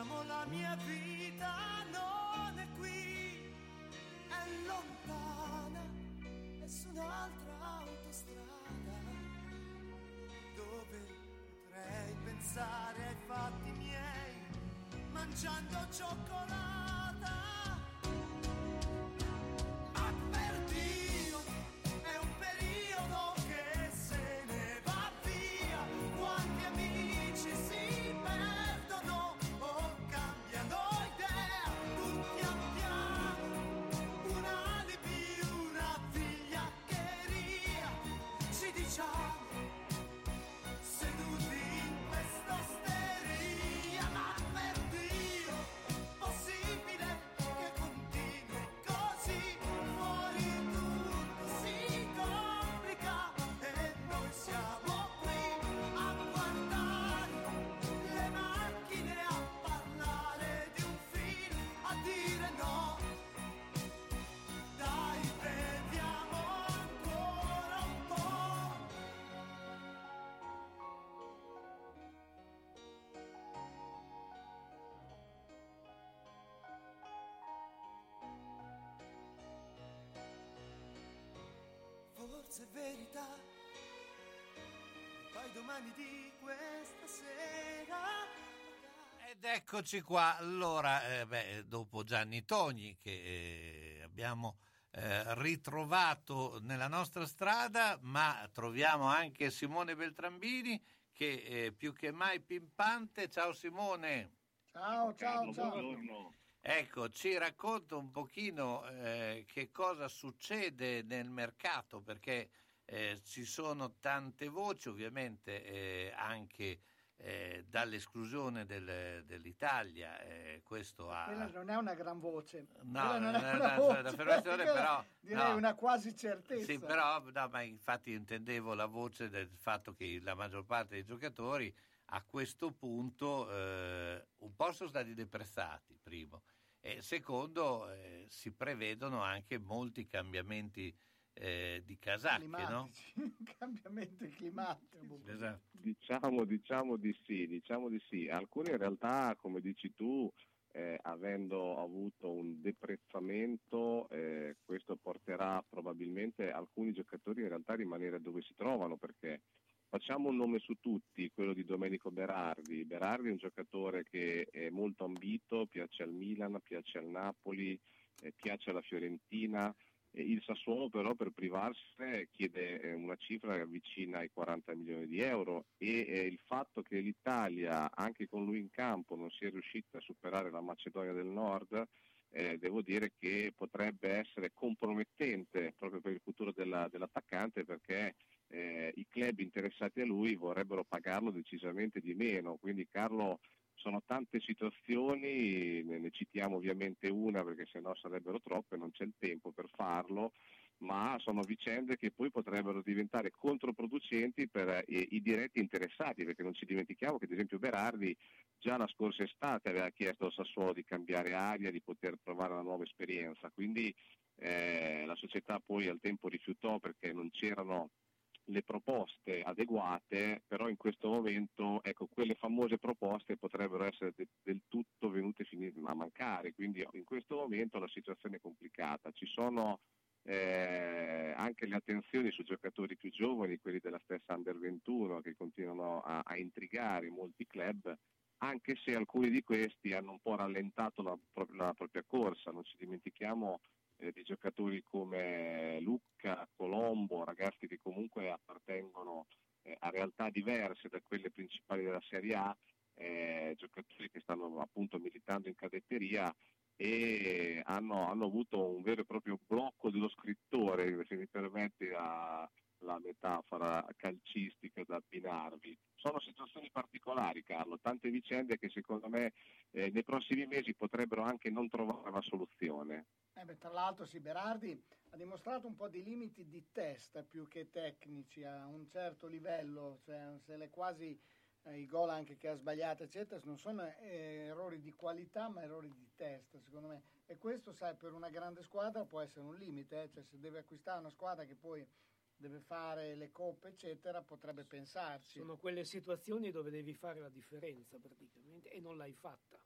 Pensiamo la mia vita non è qui, è lontana e su un'altra autostrada dove potrei pensare ai fatti miei mangiando cioccolata. Forse è verità, poi domani di questa sera. Ed eccoci qua, allora, eh, beh, dopo Gianni Togni che eh, abbiamo eh, ritrovato nella nostra strada, ma troviamo anche Simone Beltrambini che è più che mai pimpante. Ciao Simone. Ciao, ciao, ciao. Ecco, ci racconta un pochino eh, che cosa succede nel mercato, perché eh, ci sono tante voci, ovviamente eh, anche eh, dall'esclusione del- dell'Italia. eh, questo ha... Quella non è una gran voce. No, non non è una voce, però, Direi no. una quasi certezza. Sì, però no, ma infatti intendevo la voce del fatto che la maggior parte dei giocatori a questo punto eh, un po' sono stati deprezzati, primo, e secondo eh, si prevedono anche molti cambiamenti eh, di casacche, no? Climatici, cambiamenti climatici. Esatto. Diciamo, diciamo di sì, diciamo di sì. Alcune in realtà, come dici tu, eh, avendo avuto un deprezzamento, eh, questo porterà probabilmente alcuni giocatori in realtà a rimanere dove si trovano, perché facciamo un nome su tutti, quello di Domenico Berardi. Berardi è un giocatore che è molto ambito, piace al Milan, piace al Napoli, eh, piace alla Fiorentina. Il Sassuolo però per privarsene chiede eh, una cifra vicina ai 40 milioni di euro e eh, il fatto che l'Italia, anche con lui in campo, non sia riuscita a superare la Macedonia del Nord, eh, devo dire che potrebbe essere compromettente proprio per il futuro della- dell'attaccante perché eh, i club interessati a lui vorrebbero pagarlo decisamente di meno. Quindi Carlo sono tante situazioni, ne, ne citiamo ovviamente una perché sennò sarebbero troppe, non c'è il tempo per farlo, ma sono vicende che poi potrebbero diventare controproducenti per eh, i diretti interessati, perché non ci dimentichiamo che ad esempio Berardi già la scorsa estate aveva chiesto al Sassuolo di cambiare aria, di poter provare una nuova esperienza, quindi eh, la società poi al tempo rifiutò perché non c'erano le proposte adeguate, però in questo momento ecco, quelle famose proposte potrebbero essere de- del tutto venute a mancare, quindi in questo momento la situazione è complicata. Ci sono eh, anche le attenzioni su giocatori più giovani, quelli della stessa Under 21, che continuano a, a intrigare molti club, anche se alcuni di questi hanno un po' rallentato la, pro- la propria corsa. Non ci dimentichiamo eh, di giocatori come Lucca, Colombo, ragazzi che comunque appartengono eh, a realtà diverse da quelle principali della Serie A, eh, giocatori che stanno appunto militando in cadetteria e hanno, hanno avuto un vero e proprio blocco dello scrittore, se mi permette la, la metafora calcistica da abbinarvi. Sono situazioni particolari, Carlo, tante vicende che secondo me eh, nei prossimi mesi potrebbero anche non trovare una soluzione. Eh beh, tra l'altro sì, Berardi ha dimostrato un po' di limiti di testa più che tecnici a un certo livello, cioè se le quasi eh, i gol anche che ha sbagliato eccetera non sono eh, errori di qualità ma errori di testa secondo me e questo sai per una grande squadra può essere un limite, eh, cioè se deve acquistare una squadra che poi deve fare le coppe eccetera potrebbe pensarci. Sono quelle situazioni dove devi fare la differenza praticamente e non l'hai fatta.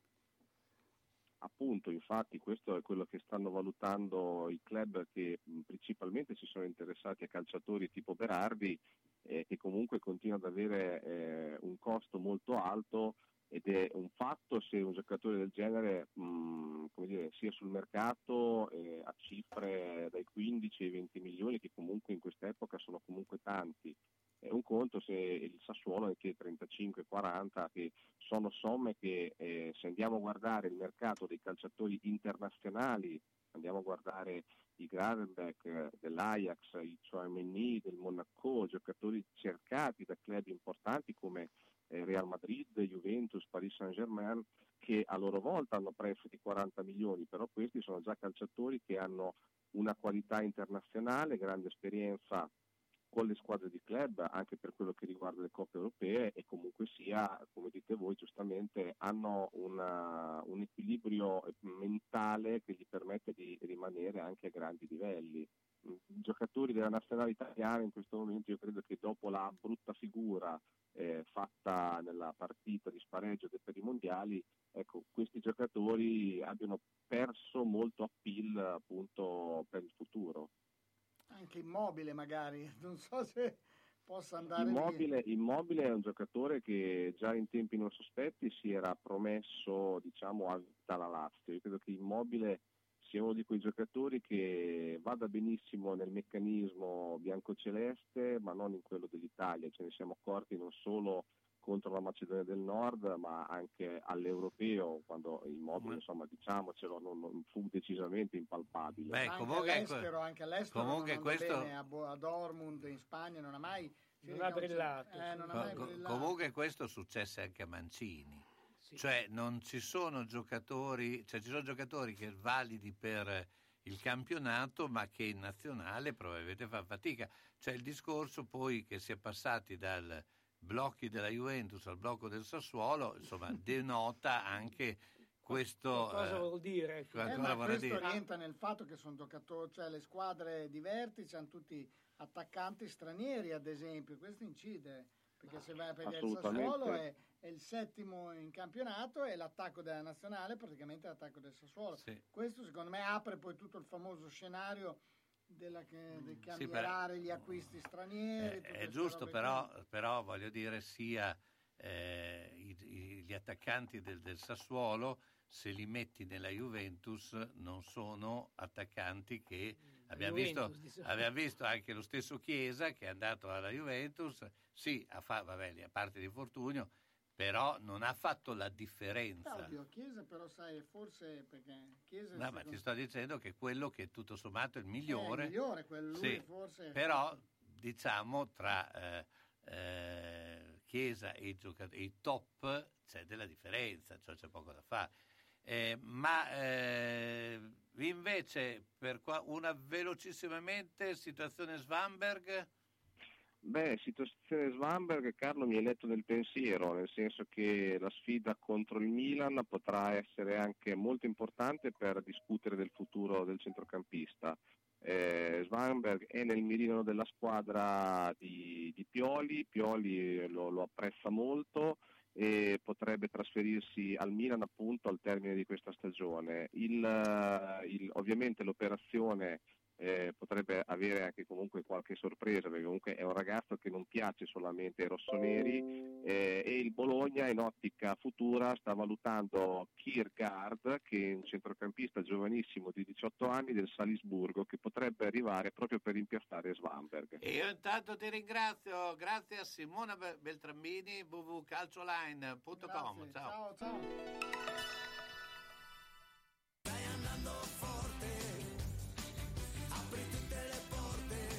Appunto, infatti questo è quello che stanno valutando i club che principalmente si sono interessati a calciatori tipo Berardi eh, che comunque continuano ad avere eh, un costo molto alto ed è un fatto se un giocatore del genere mh, come dire, sia sul mercato eh, a cifre dai 15 ai 20 milioni che comunque in quest'epoca sono comunque tanti. È un conto se il Sassuolo è che 35-40, che sono somme che eh, se andiamo a guardare il mercato dei calciatori internazionali, andiamo a guardare i Gravenbeck dell'Ajax, i Chouameni del Monaco, giocatori cercati da club importanti come Real Madrid, Juventus, Paris Saint-Germain, che a loro volta hanno prezzi di 40 milioni, però questi sono già calciatori che hanno una qualità internazionale, grande esperienza con le squadre di club, anche per quello che riguarda le coppe europee e comunque sia, come dite voi giustamente, hanno una- un equilibrio mentale che gli permette di rimanere anche a grandi livelli. I giocatori della nazionale italiana in questo momento io credo che dopo la brutta figura eh, fatta nella partita di spareggio de- per i mondiali, ecco, questi giocatori abbiano perso molto appeal appunto per il futuro. Anche immobile magari, non so se possa andare via. Immobile, Immobile è un giocatore che già in tempi non sospetti si era promesso diciamo, a vita alla Lazio. Io credo che Immobile sia uno di quei giocatori che vada benissimo nel meccanismo biancoceleste, ma non in quello dell'Italia. Ce ne siamo accorti non solo contro la Macedonia del Nord, ma anche all'europeo, quando il Immobile, insomma, diciamocelo, non, non fu decisamente impalpabile. Beh, anche comunque- all'estero, anche all'estero comunque questo- bene, a, Bo- a Dortmund in Spagna non ha mai Non ha un- brillato, eh, non ha mai brillato. comunque questo successe anche a Mancini. Sì. Cioè non ci sono giocatori, cioè ci sono giocatori che validi per il campionato ma che in nazionale probabilmente fa fatica. C'è il discorso poi che si è passati dal blocchi della Juventus al blocco del Sassuolo, insomma denota anche questo... Cosa eh, vuol dire? Eh, ma questo dire? rientra nel fatto che sono giocatori, cioè le squadre di vertice hanno tutti attaccanti stranieri, ad esempio, questo incide, perché se vai a vedere il. Sassuolo è, è il settimo in campionato e l'attacco della nazionale praticamente è l'attacco del Sassuolo. Sì. Questo secondo me apre poi tutto il famoso scenario della che, di per- cambierare gli acquisti stranieri. Eh, tutte è queste giusto, però, però voglio dire sia eh, i- i- gli attaccanti del, del Sassuolo, se li metti nella Juventus, non sono attaccanti che abbiamo visto, abbiamo visto anche lo stesso Chiesa che è andato alla Juventus, sì, ha fa- vabbè, a parte di infortunio, però non ha fatto la differenza. Oddio, Chiesa però sai, forse perché Chiesa è No, ma ti sto dicendo che quello che tutto sommato è il migliore. È il migliore, quello Sì, forse- Però diciamo tra eh, eh, Chiesa e i, gioca- e i top c'è della differenza, cioè c'è poco da fare. Eh, ma eh, invece per qua, una velocissimamente situazione Svanberg Beh, situazione Svanberg, Carlo mi hai letto nel pensiero, nel senso che la sfida contro il Milan potrà essere anche molto importante per discutere del futuro del centrocampista. Eh, Svanberg è nel mirino della squadra di, di Pioli, Pioli lo, lo apprezza molto e potrebbe trasferirsi al Milan appunto al termine di questa stagione. Il, eh, il- ovviamente l'operazione eh, potrebbe avere anche comunque qualche sorpresa perché comunque è un ragazzo che non piace solamente ai rossoneri eh, e il Bologna in ottica futura sta valutando Kiergaard che è un centrocampista giovanissimo di 18 anni del Salisburgo che potrebbe arrivare proprio per impiastare Svanberg. E io intanto ti ringrazio, grazie a Simona Be- Beltrambini, www.calcioline.com. Ciao. ciao, ciao.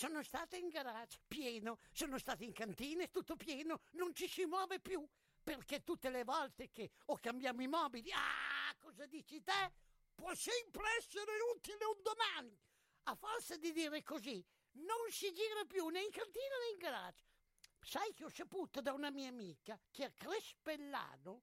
Sono stata in garage, pieno, sono stata in cantine, tutto pieno, non ci si muove più, perché tutte le volte che o cambiamo i mobili, ah, cosa dici te? Può sempre essere utile un domani. A forza di dire così, non si gira più né in cantina né in garage. Sai che ho saputo da una mia amica che a Crespellano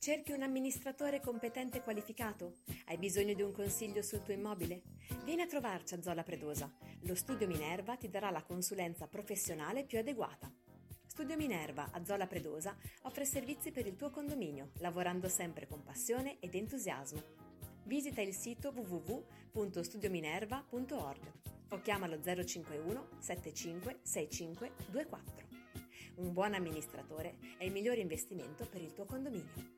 Cerchi un amministratore competente e qualificato? Hai bisogno di un consiglio sul tuo immobile? Vieni a trovarci a Zola Predosa. Lo studio Minerva ti darà la consulenza professionale più adeguata. Studio Minerva a Zola Predosa offre servizi per il tuo condominio, lavorando sempre con passione ed entusiasmo. Visita il sito www.studiominerva.org o chiamalo 051 75 65 24. Un buon amministratore è il migliore investimento per il tuo condominio.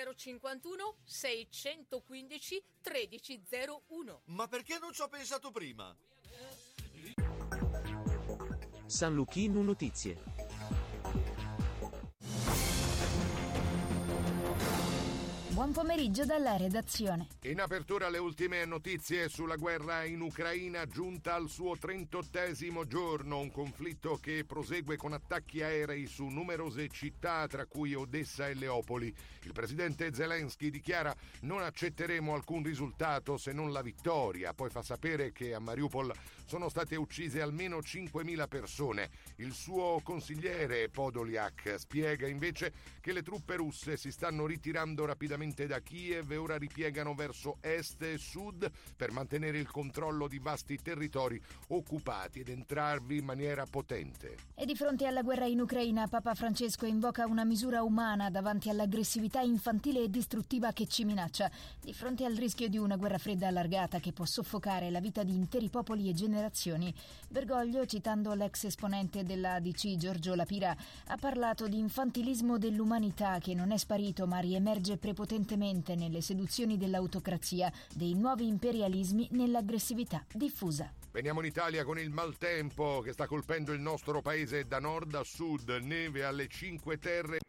051 615 1301. Ma perché non ci ho pensato prima? San Lucchino Notizie. Buon pomeriggio dalla redazione. In apertura le ultime notizie sulla guerra in Ucraina giunta al suo 38 giorno, un conflitto che prosegue con attacchi aerei su numerose città tra cui Odessa e Leopoli. Il presidente Zelensky dichiara non accetteremo alcun risultato se non la vittoria, poi fa sapere che a Mariupol sono state uccise almeno 5.000 persone. Il suo consigliere Podoliak spiega invece che le truppe russe si stanno ritirando rapidamente da Kiev e ora ripiegano verso est e sud per mantenere il controllo di vasti territori occupati ed entrarvi in maniera potente. E di fronte alla guerra in Ucraina, Papa Francesco invoca una misura umana davanti all'aggressività infantile e distruttiva che ci minaccia, di fronte al rischio di una guerra fredda allargata che può soffocare la vita di interi popoli e generazioni. Bergoglio, citando l'ex esponente della ADC Giorgio Lapira, ha parlato di infantilismo dell'umanità che non è sparito ma riemerge prepotentemente nelle seduzioni dell'autocrazia, dei nuovi imperialismi, nell'aggressività diffusa. Veniamo in Italia con il maltempo che sta colpendo il nostro paese da nord a sud, neve alle Cinque Terre.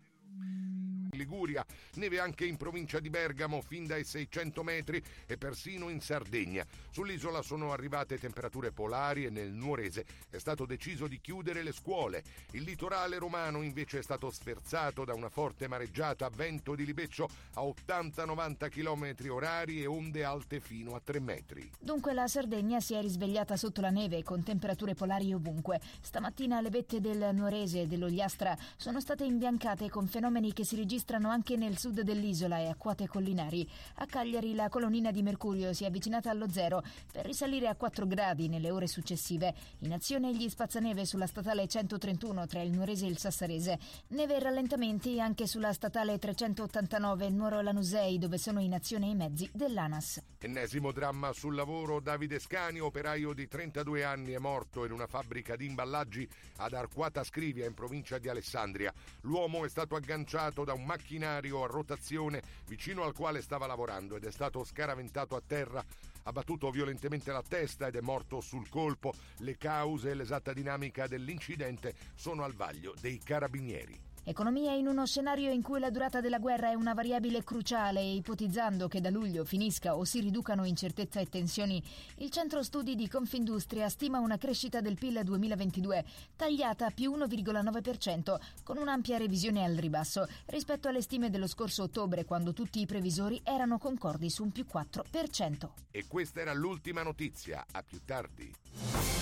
Liguria, neve anche in provincia di Bergamo fin dai 600 metri e persino in Sardegna. Sull'isola sono arrivate temperature polari e nel Nuorese è stato deciso di chiudere le scuole. Il litorale romano invece è stato sferzato da una forte mareggiata a vento di libeccio a 80-90 km orari e onde alte fino a 3 metri. Dunque la Sardegna si è risvegliata sotto la neve con temperature polari ovunque. Stamattina le vette del Nuorese e dell'Ogliastra sono state imbiancate con fenomeni che si registrano anche nel sud dell'isola e a quote collinari. A Cagliari la colonnina di mercurio si è avvicinata allo zero per risalire a 4 gradi nelle ore successive. In azione gli spazzaneve sulla statale 131 tra il Nuorese e il Sassarese. Neve e rallentamenti anche sulla statale 389 Nuoro-Lanusei dove sono in azione i mezzi dell'ANAS. Ennesimo dramma sul lavoro. Davide Scani, operaio di 32 anni, è morto in una fabbrica di imballaggi ad Arquata Scrivia in provincia di Alessandria. L'uomo è stato agganciato da un macchinario a rotazione vicino al quale stava lavorando ed è stato scaraventato a terra. Ha battuto violentemente la testa ed è morto sul colpo. Le cause e l'esatta dinamica dell'incidente sono al vaglio dei carabinieri. Economia in uno scenario in cui la durata della guerra è una variabile cruciale e ipotizzando che da luglio finisca o si riducano incertezza e tensioni, il centro studi di Confindustria stima una crescita del PIL 2022 tagliata a più 1,9%, con un'ampia revisione al ribasso rispetto alle stime dello scorso ottobre quando tutti i previsori erano concordi su un più 4%. E questa era l'ultima notizia. A più tardi.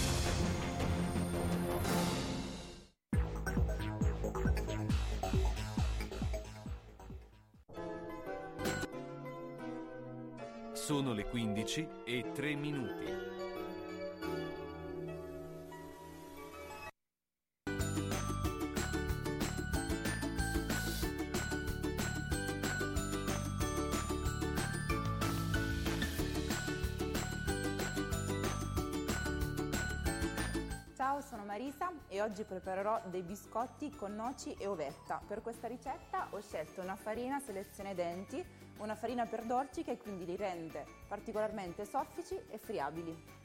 Sono le 15 e 3 minuti. Ciao, sono Marisa e oggi preparerò dei biscotti con noci e ovetta. Per questa ricetta ho scelto una farina selezione denti, una farina per dolci che quindi li rende particolarmente soffici e friabili.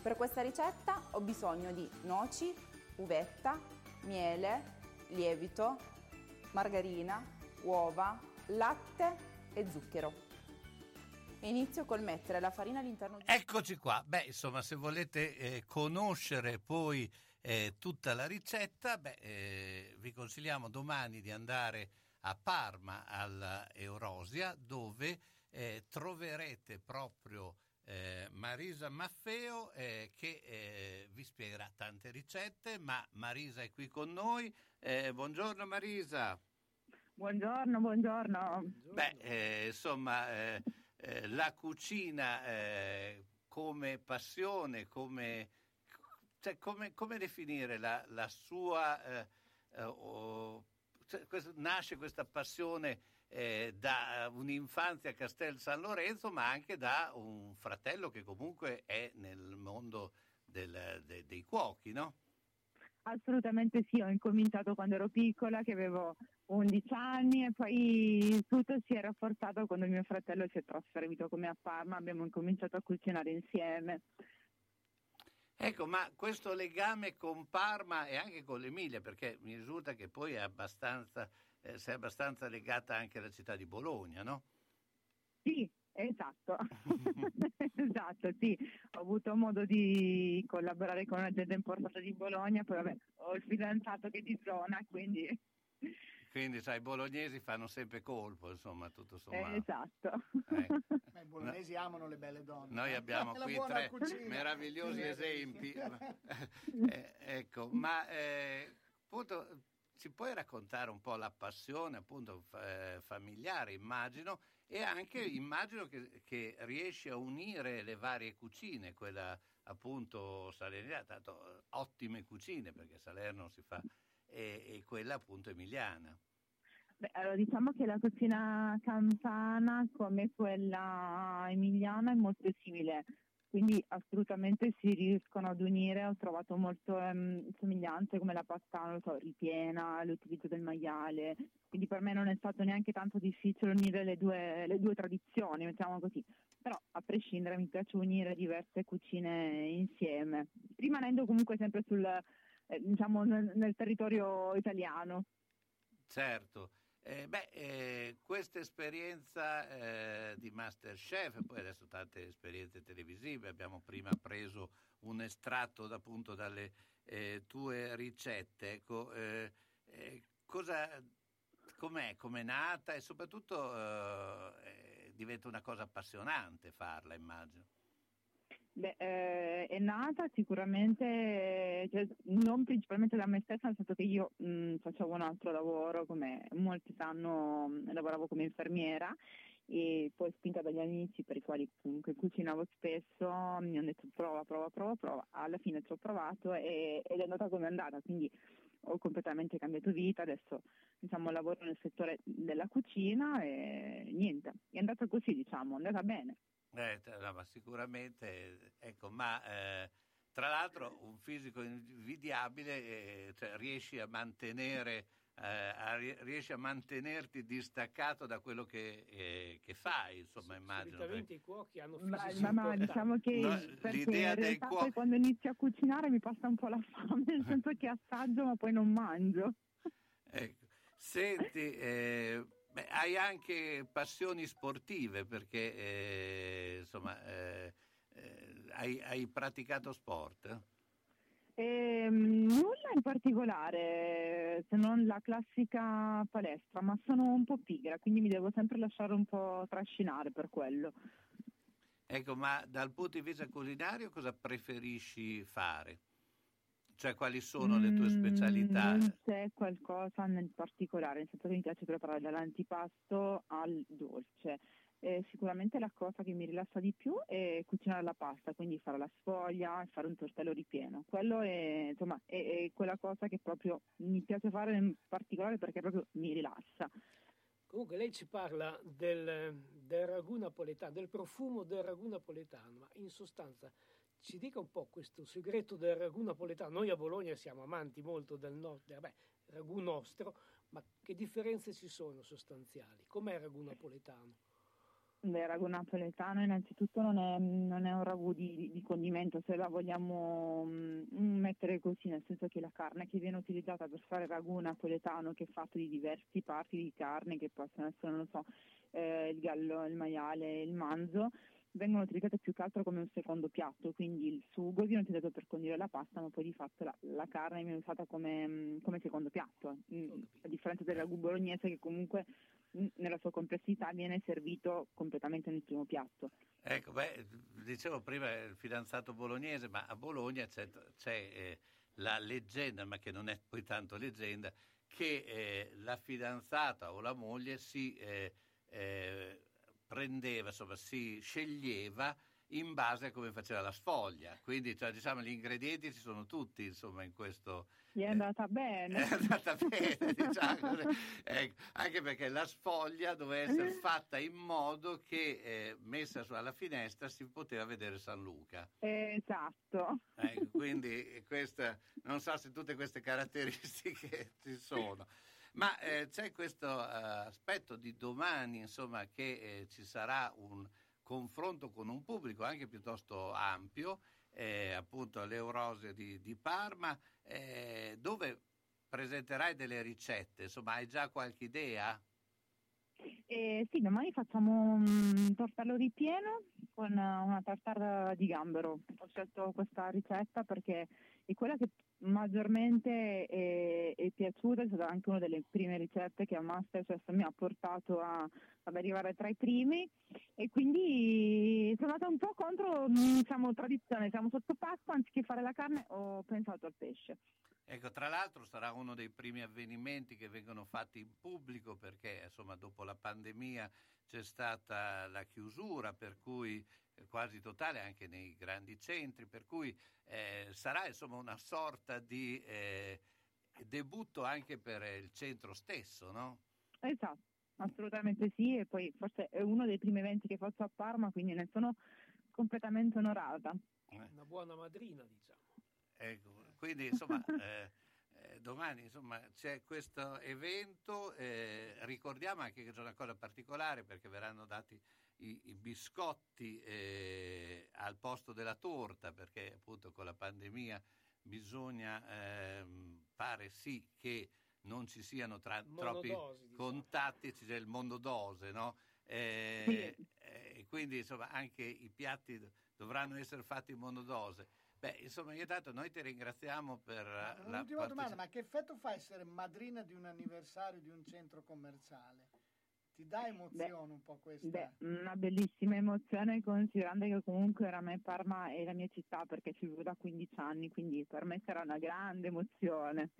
Per questa ricetta ho bisogno di noci, uvetta, miele, lievito, margarina, uova, latte e zucchero. Inizio col mettere la farina all'interno di... Eccoci qua. Beh, insomma, se volete eh, conoscere poi eh, tutta la ricetta, beh, eh, vi consigliamo domani di andare a Parma all'Eurosia dove eh, troverete proprio eh, Marisa Maffeo eh, che vi spiegherà tante ricette, ma Marisa è qui con noi. buongiorno Marisa. Buongiorno, buongiorno. Beh, insomma eh, la cucina eh, come passione, come, cioè, come, come definire la, la sua... Eh, eh oh, nasce questa passione eh, da un'infanzia a Castel San Lorenzo, ma anche da un fratello che comunque è nel mondo del, de, dei cuochi, no? Assolutamente sì, ho incominciato quando ero piccola, che avevo 11 anni e poi tutto si è rafforzato quando mio fratello si è trasferito come a Parma, abbiamo incominciato a cucinare insieme. Ecco, ma questo legame con Parma e anche con l'Emilia, perché mi risulta che poi è abbastanza, eh, sei abbastanza legata anche alla città di Bologna, no? Sì, esatto, esatto, sì, ho avuto modo di collaborare con un'azienda importante di Bologna, poi vabbè, ho il fidanzato che è di zona, quindi quindi, sai, i bolognesi fanno sempre colpo, insomma, tutto sommato. Eh, esatto. Ecco. Ma I bolognesi amano le belle donne. Noi abbiamo qui tre cucina. meravigliosi esempi. eh, ecco, ma eh, appunto ci puoi raccontare un po' la passione appunto eh, familiare, immagino, e anche immagino che, che, riesci a unire le varie cucine, quella appunto salernitana, tanto ottime cucine perché Salerno si fa e, e quella appunto emiliana. Beh, allora diciamo che la cucina campana come quella emiliana è molto simile, quindi assolutamente si riescono ad unire, ho trovato molto ehm, somiglianze come la pasta so, ripiena, l'utilizzo del maiale, quindi per me non è stato neanche tanto difficile unire le due, le due tradizioni, mettiamo così, però a prescindere mi piace unire diverse cucine insieme, rimanendo comunque sempre sul eh, diciamo nel, nel, territorio italiano. Certo. Eh, beh, eh, questa esperienza eh, di Masterchef, poi adesso tante esperienze televisive, abbiamo prima preso un estratto appunto dalle eh, tue ricette, ecco, eh, cosa, com'è, com'è nata e soprattutto diventa una cosa appassionante farla, immagino. Beh, eh, è nata sicuramente, cioè, non principalmente da me stessa, nel senso che io mh, facevo un altro lavoro, come molti sanno, mh, lavoravo come infermiera e poi spinta dagli amici per i quali comunque cucinavo spesso, mi hanno detto prova, prova, prova, prova, alla fine ci ho provato e, ed è andata come è andata, quindi ho completamente cambiato vita, adesso diciamo, lavoro nel settore della cucina e niente, è andata così diciamo, è andata bene. Eh, no, ma sicuramente, ecco, ma eh, tra l'altro un fisico invidiabile, eh, cioè, riesci a mantenere, eh, a, riesci a mantenerti distaccato da quello che, eh, che fai, insomma, immagino. Solitamente i cuochi hanno ma, ma, ma diciamo che no, l'idea del cuoco... quando inizio a cucinare mi passa un po' la fame, nel senso che assaggio ma poi non mangio. Ecco. Senti, eh, Beh, hai anche passioni sportive perché eh, insomma eh, eh, hai, hai, praticato sport? Eh, nulla in particolare, se non la classica palestra, ma sono un po' pigra, quindi mi devo sempre lasciare un po' trascinare per quello. Ecco, ma dal punto di vista culinario cosa preferisci fare? Cioè, quali sono le tue specialità? Mm, c'è qualcosa nel particolare, nel senso che mi piace preparare dall'antipasto al dolce. eh, sicuramente la cosa che mi rilassa di più è cucinare la pasta, quindi fare la sfoglia, fare un tortello ripieno. Quello è, insomma, è, è quella cosa che proprio mi piace fare in particolare perché proprio mi rilassa. Comunque lei ci parla del, del ragù napoletano, del profumo del ragù napoletano, ma in sostanza ci dica un po' questo segreto del ragù napoletano. Noi a Bologna siamo amanti molto del nostro, vabbè, ragù nostro, ma che differenze ci sono sostanziali? Com'è il ragù napoletano? Il ragù napoletano innanzitutto non è, non è un ragù di, di, condimento, se la vogliamo mm, mettere così, nel senso che la carne che viene utilizzata per fare il ragù napoletano, che è fatto di diversi parti di carne, che possono essere, non so, eh, il gallo, il maiale, il manzo, vengono utilizzate più che altro come un secondo piatto, quindi il sugo viene utilizzato per condire la pasta, ma poi di fatto la, la carne viene usata come, mm, come secondo piatto, mm, a differenza del ragù bolognese che comunque mm, nella sua complessità viene servito completamente nel primo piatto. Ecco, beh, dicevo prima il fidanzato bolognese, ma a Bologna c'è, c'è eh, la leggenda, ma che non è poi tanto leggenda, che eh, la fidanzata o la moglie si eh, eh prendeva, insomma, si sceglieva in base a come faceva la sfoglia. Quindi cioè, diciamo, gli ingredienti ci sono tutti insomma, in questo. Gli è andata bene. È andata bene, diciamo. ecco, anche perché la sfoglia doveva essere fatta in modo che eh, messa alla finestra si poteva vedere San Luca. Esatto. Ecco, quindi questa, non so se tutte queste caratteristiche ci sono. Ma eh, c'è questo uh, aspetto di domani, insomma, che eh, ci sarà un confronto con un pubblico anche piuttosto ampio, eh, appunto all'Eurosia di, di Parma, eh, dove presenterai delle ricette. Insomma, hai già qualche idea? Eh, sì, domani facciamo un tortello ripieno con una tartare di gambero. Ho scelto questa ricetta perché è quella che maggiormente è, è, piaciuta, è stata anche una delle prime ricette che a Masterchef mi ha portato a, ad arrivare tra i primi e quindi sono andata un po' contro diciamo, tradizione, siamo sotto pasta, anziché fare la carne ho pensato al pesce. Ecco, tra l'altro sarà uno dei primi avvenimenti che vengono fatti in pubblico perché insomma dopo la pandemia c'è stata la chiusura per cui eh, quasi totale anche nei grandi centri, per cui eh, sarà insomma una sorta di eh, debutto anche per il centro stesso, no? Esatto, assolutamente sì, e poi forse è uno dei primi eventi che faccio a Parma, quindi ne sono completamente onorata. Una buona madrina, diciamo. Ecco, quindi insomma... Eh, eh, domani insomma, c'è questo evento, eh, ricordiamo anche che c'è una cosa particolare perché verranno dati i, i biscotti eh, al posto della torta perché appunto con la pandemia bisogna, ehm, pare sì che non ci siano tra, troppi diciamo. contatti, c'è il mondodose, no? Eh, eh, quindi insomma anche i piatti dovranno essere fatti in monodose. Beh, insomma, io tanto noi ti ringraziamo per ma, la L'ultima domanda, ma che effetto fa essere madrina di un anniversario di un centro commerciale? Ti dà emozione beh, un po' questa? Beh, una bellissima emozione considerando che comunque era me Parma è la mia città perché ci vivo da 15 anni, quindi per me sarà una grande emozione.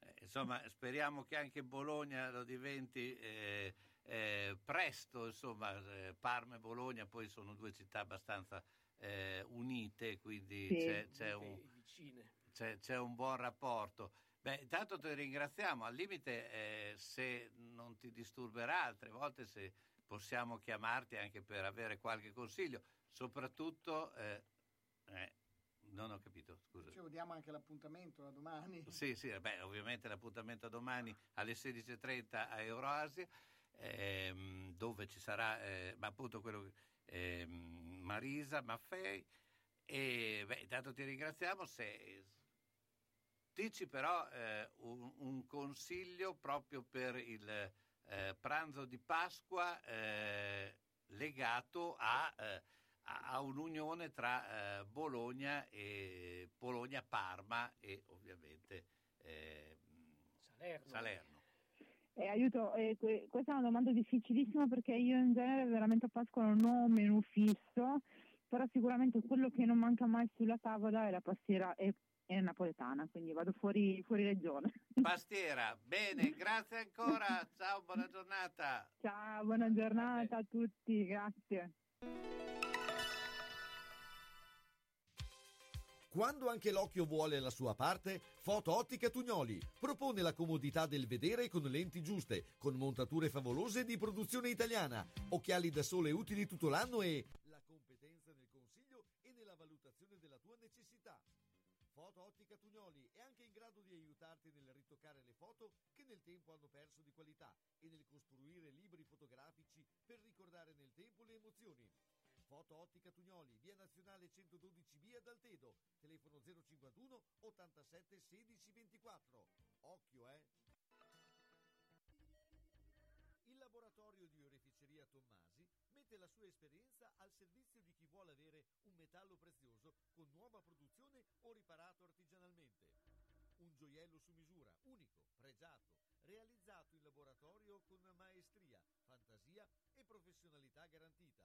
Eh, insomma, speriamo che anche Bologna lo diventi eh, eh, presto, insomma, eh, Parma e Bologna poi sono due città abbastanza eh, unite, quindi sì. c'è, c'è, un, c'è, c'è un buon rapporto. Beh, intanto ti ringraziamo, al limite eh, se non ti disturberà altre volte se possiamo chiamarti anche per avere qualche consiglio, soprattutto... Eh, eh, non ho capito, scusa. Ci diamo anche l'appuntamento da domani. Sì, sì, beh, ovviamente l'appuntamento a domani alle 16.30 a Euroasia, ehm, dove ci sarà, eh, ma appunto quello, ehm, Marisa Maffei. E beh, intanto ti ringraziamo se Dici però eh, un, un, consiglio proprio per il eh, pranzo di Pasqua eh, legato a, eh, a, un'unione tra eh, Bologna e Bologna-Parma e ovviamente eh, Salerno. Salerno. Eh, aiuto, eh, questa è una domanda difficilissima perché io in genere veramente a Pasqua non ho un menù fisso però sicuramente quello che non manca mai sulla tavola è la pastiera e, e napoletana, quindi vado fuori, fuori regione. Pastiera, bene, grazie ancora, ciao, buona giornata. Ciao, buona giornata a tutti, grazie. Quando anche l'occhio vuole la sua parte, Foto Ottica Tugnoli propone la comodità del vedere con lenti giuste, con montature favolose di produzione italiana, occhiali da sole utili tutto l'anno e la competenza nel consiglio e nella valutazione della tua necessità. Foto Ottica Tugnoli è anche in grado di aiutarti nel ritoccare le foto che nel tempo hanno perso di qualità e nel costruire libri fotografici per ricordare nel tempo le emozioni. Foto Ottica Tugnoli, via nazionale 112B ad Altedo, telefono 051 87 16 24. Occhio, eh! Il laboratorio di oreficeria Tommasi mette la sua esperienza al servizio di chi vuole avere un metallo prezioso con nuova produzione o riparato artigianalmente. Un gioiello su misura, unico, pregiato, realizzato in laboratorio con maestria, fantasia e professionalità garantita,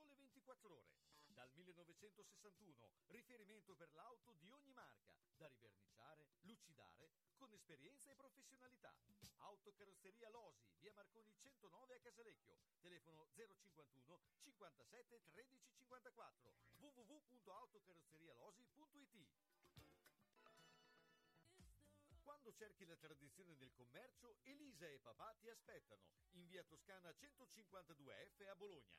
Sole 24 ore. Dal 1961, riferimento per l'auto di ogni marca, da riverniciare, lucidare, con esperienza e professionalità. Autocarrozzeria Losi, via Marconi 109 a Casalecchio, telefono 051 57 13 54, www.autocarrozzerialosi.it. Quando cerchi la tradizione del commercio, Elisa e papà ti aspettano in via Toscana 152F a Bologna.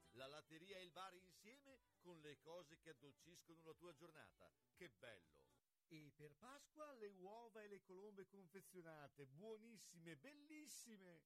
La latteria e il bar insieme con le cose che addolciscono la tua giornata. Che bello! E per Pasqua le uova e le colombe confezionate, buonissime, bellissime!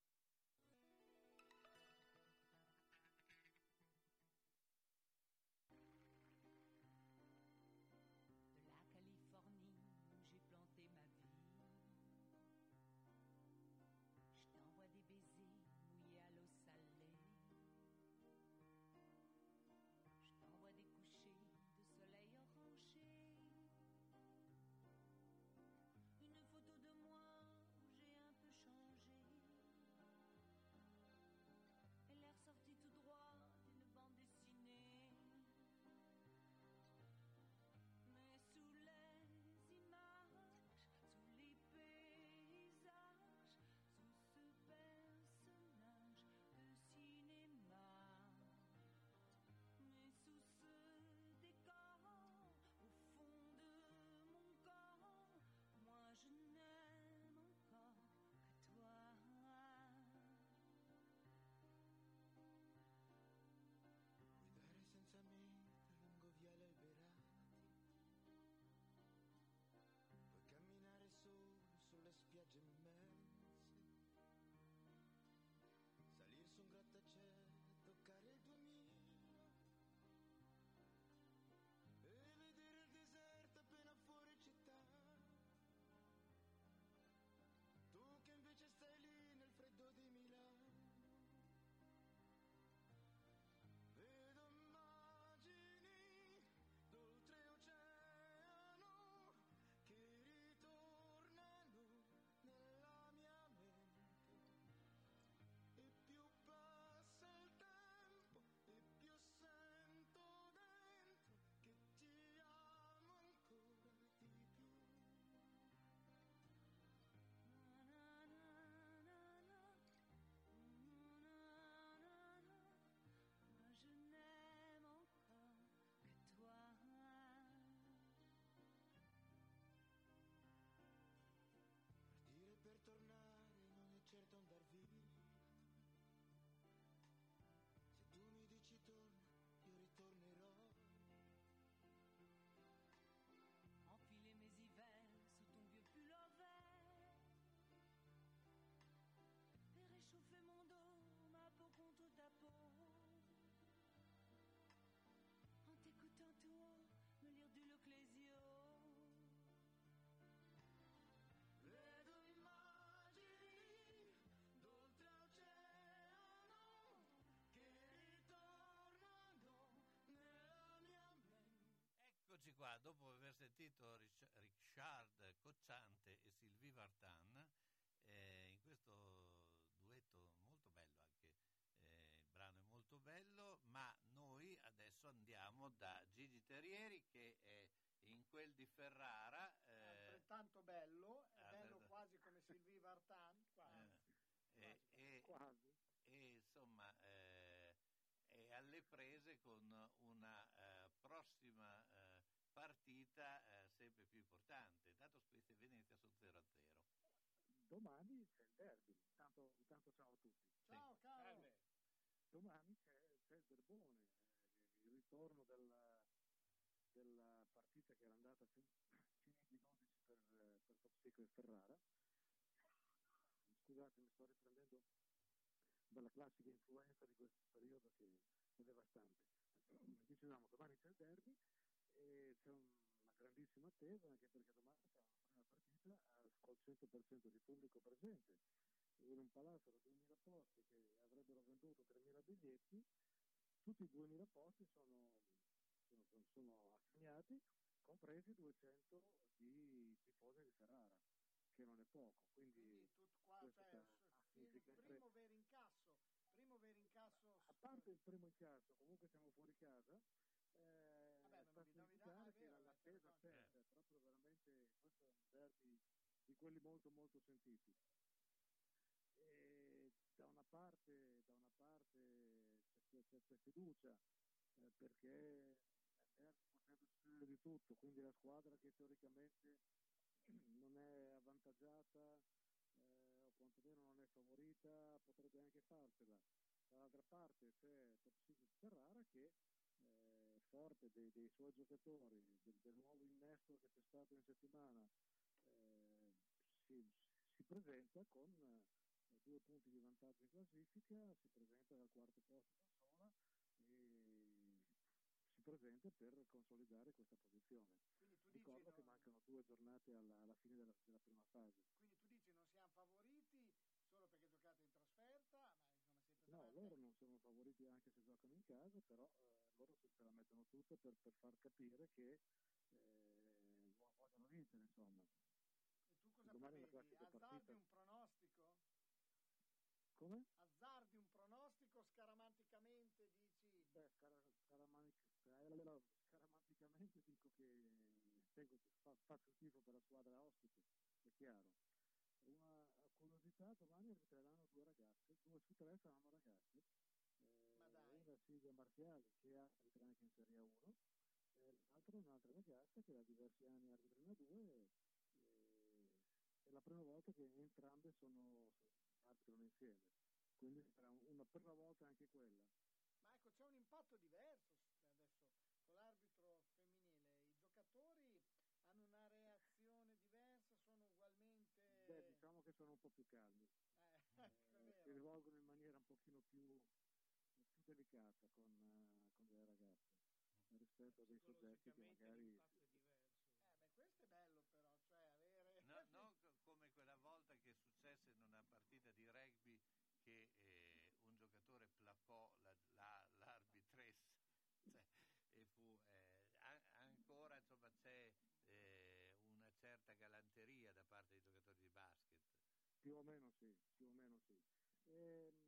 Qua, dopo aver sentito Rich- Richard Cocciante e Sylvie Vartan, eh, in questo duetto molto bello anche, eh, il brano è molto bello, ma noi adesso andiamo da Gigi Terrieri che è in quel di Ferrara. eh, Altrettanto bello, è Ah, bello quasi come Sylvie Vartan, quasi. eh, e, Quasi. e, insomma eh, è alle prese con una eh, eh, partita eh, sempre più importante. Dato Spezia e Venezia sono 0-0. Domani c'è il derby, intanto, intanto ciao a tutti. Ciao caro. Domani c'è, c'è il Derbone, eh, il ritorno della, della partita che era andata fin- fino ai 12 per, per Top Secret Ferrara. Scusate, mi sto riprendendo dalla classica influenza di questo periodo che è devastante. Dicevamo, domani c'è il derby e c'è un- una grandissima attesa anche perché domani c'è una prima partita al- col 100% di pubblico presente in un palazzo da 2000 posti che avrebbero venduto 3000 biglietti, tutti i 2000 posti sono, sono- sono- assegnati, compresi 200 di tifosi di Ferrara, che non è poco. Quindi, Quindi tutto qua, cioè, significare- primo vero incasso, primo vero incasso. a parte il primo incasso, comunque siamo fuori casa. Eh, ah, è che la- eh, c'è c'è, ragione. cioè, proprio veramente questo è un derby di quelli molto molto sentiti. E da una parte, da una parte c'è, c'è- c'è fiducia eh, perché nel derby potrebbe succedere di tutto, quindi la squadra che teoricamente non è avvantaggiata eh, o quantomeno non è favorita potrebbe anche farsela. Dall'altra parte c'è Secret Ferrara che eh, forte dei, dei suoi giocatori, del, del nuovo innesto che c'è stato in settimana, eh, si, si presenta con eh, due punti di vantaggio in classifica, si presenta dal quarto posto da sola e si presenta per consolidare questa posizione. Dici, Ricordo che no- mancano due giornate alla, alla fine della, della prima fase. quindi tu dici non siamo favoriti solo perché giocate in trasferta, ma insomma siete No, davanti. loro favoriti anche se giocano in casa, però eh, loro se la mettono tutta per, per far capire che eh, vo- vogliono vincere, insomma. E tu cosa Domani prevedi? Azzardi partita. un pronostico? Come? Azzardi un pronostico scaramanticamente dici Beh, scara- scaramanic- sca- scaramanticamente dico che tengo- fa- faccio il tifo per la squadra ospite, è chiaro. Una curiosità, domani arbitreranno due ragazze, due su tre saranno ragazze. Una Silvia Marziali che arbitra anche in Serie 1 e l'altra un'altra ragazza che da diversi anni arbitra in A2 e è la prima volta che entrambe sono, arbitrano insieme. Quindi sarà una prima volta anche quella. Ma ecco, c'è un impatto diverso adesso con l'arbitro femminile. I giocatori hanno una reazione diversa, sono ugualmente... Beh, diciamo che sono un po' più calmi, Eh, ecco, è Eh, vero. si rivolgono in maniera un pochino più delicata con, eh, con le ragazze rispetto a dei soggetti che magari... Eh, beh, questo è bello però, cioè avere... No, non co- come quella volta che successe in una partita di rugby che eh, un giocatore plappò la, la- l'arbitressa Cioè, e fu, eh, a- ancora insomma, c'è eh, una certa galanteria da parte dei giocatori di basket. Più o meno sì, più o meno sì. Ehm, eh, sarà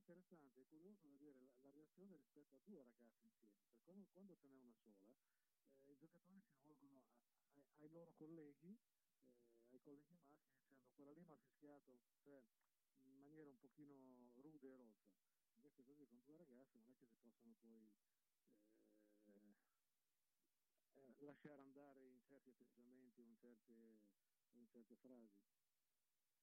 interessante, è curioso vedere la, la reazione rispetto a due ragazze insieme, perché quando, quando ce n'è una sola, eh, i giocatori si rivolgono a- a- ai loro colleghi, eh, ai colleghi maschi, dicendo quella lì mi ha fischiato, cioè in maniera un pochino rude e rozza. Invece così con due ragazze non è che si possono poi eh, eh, lasciare andare in certi atteggiamenti o in certe, in certe frasi. Giusto.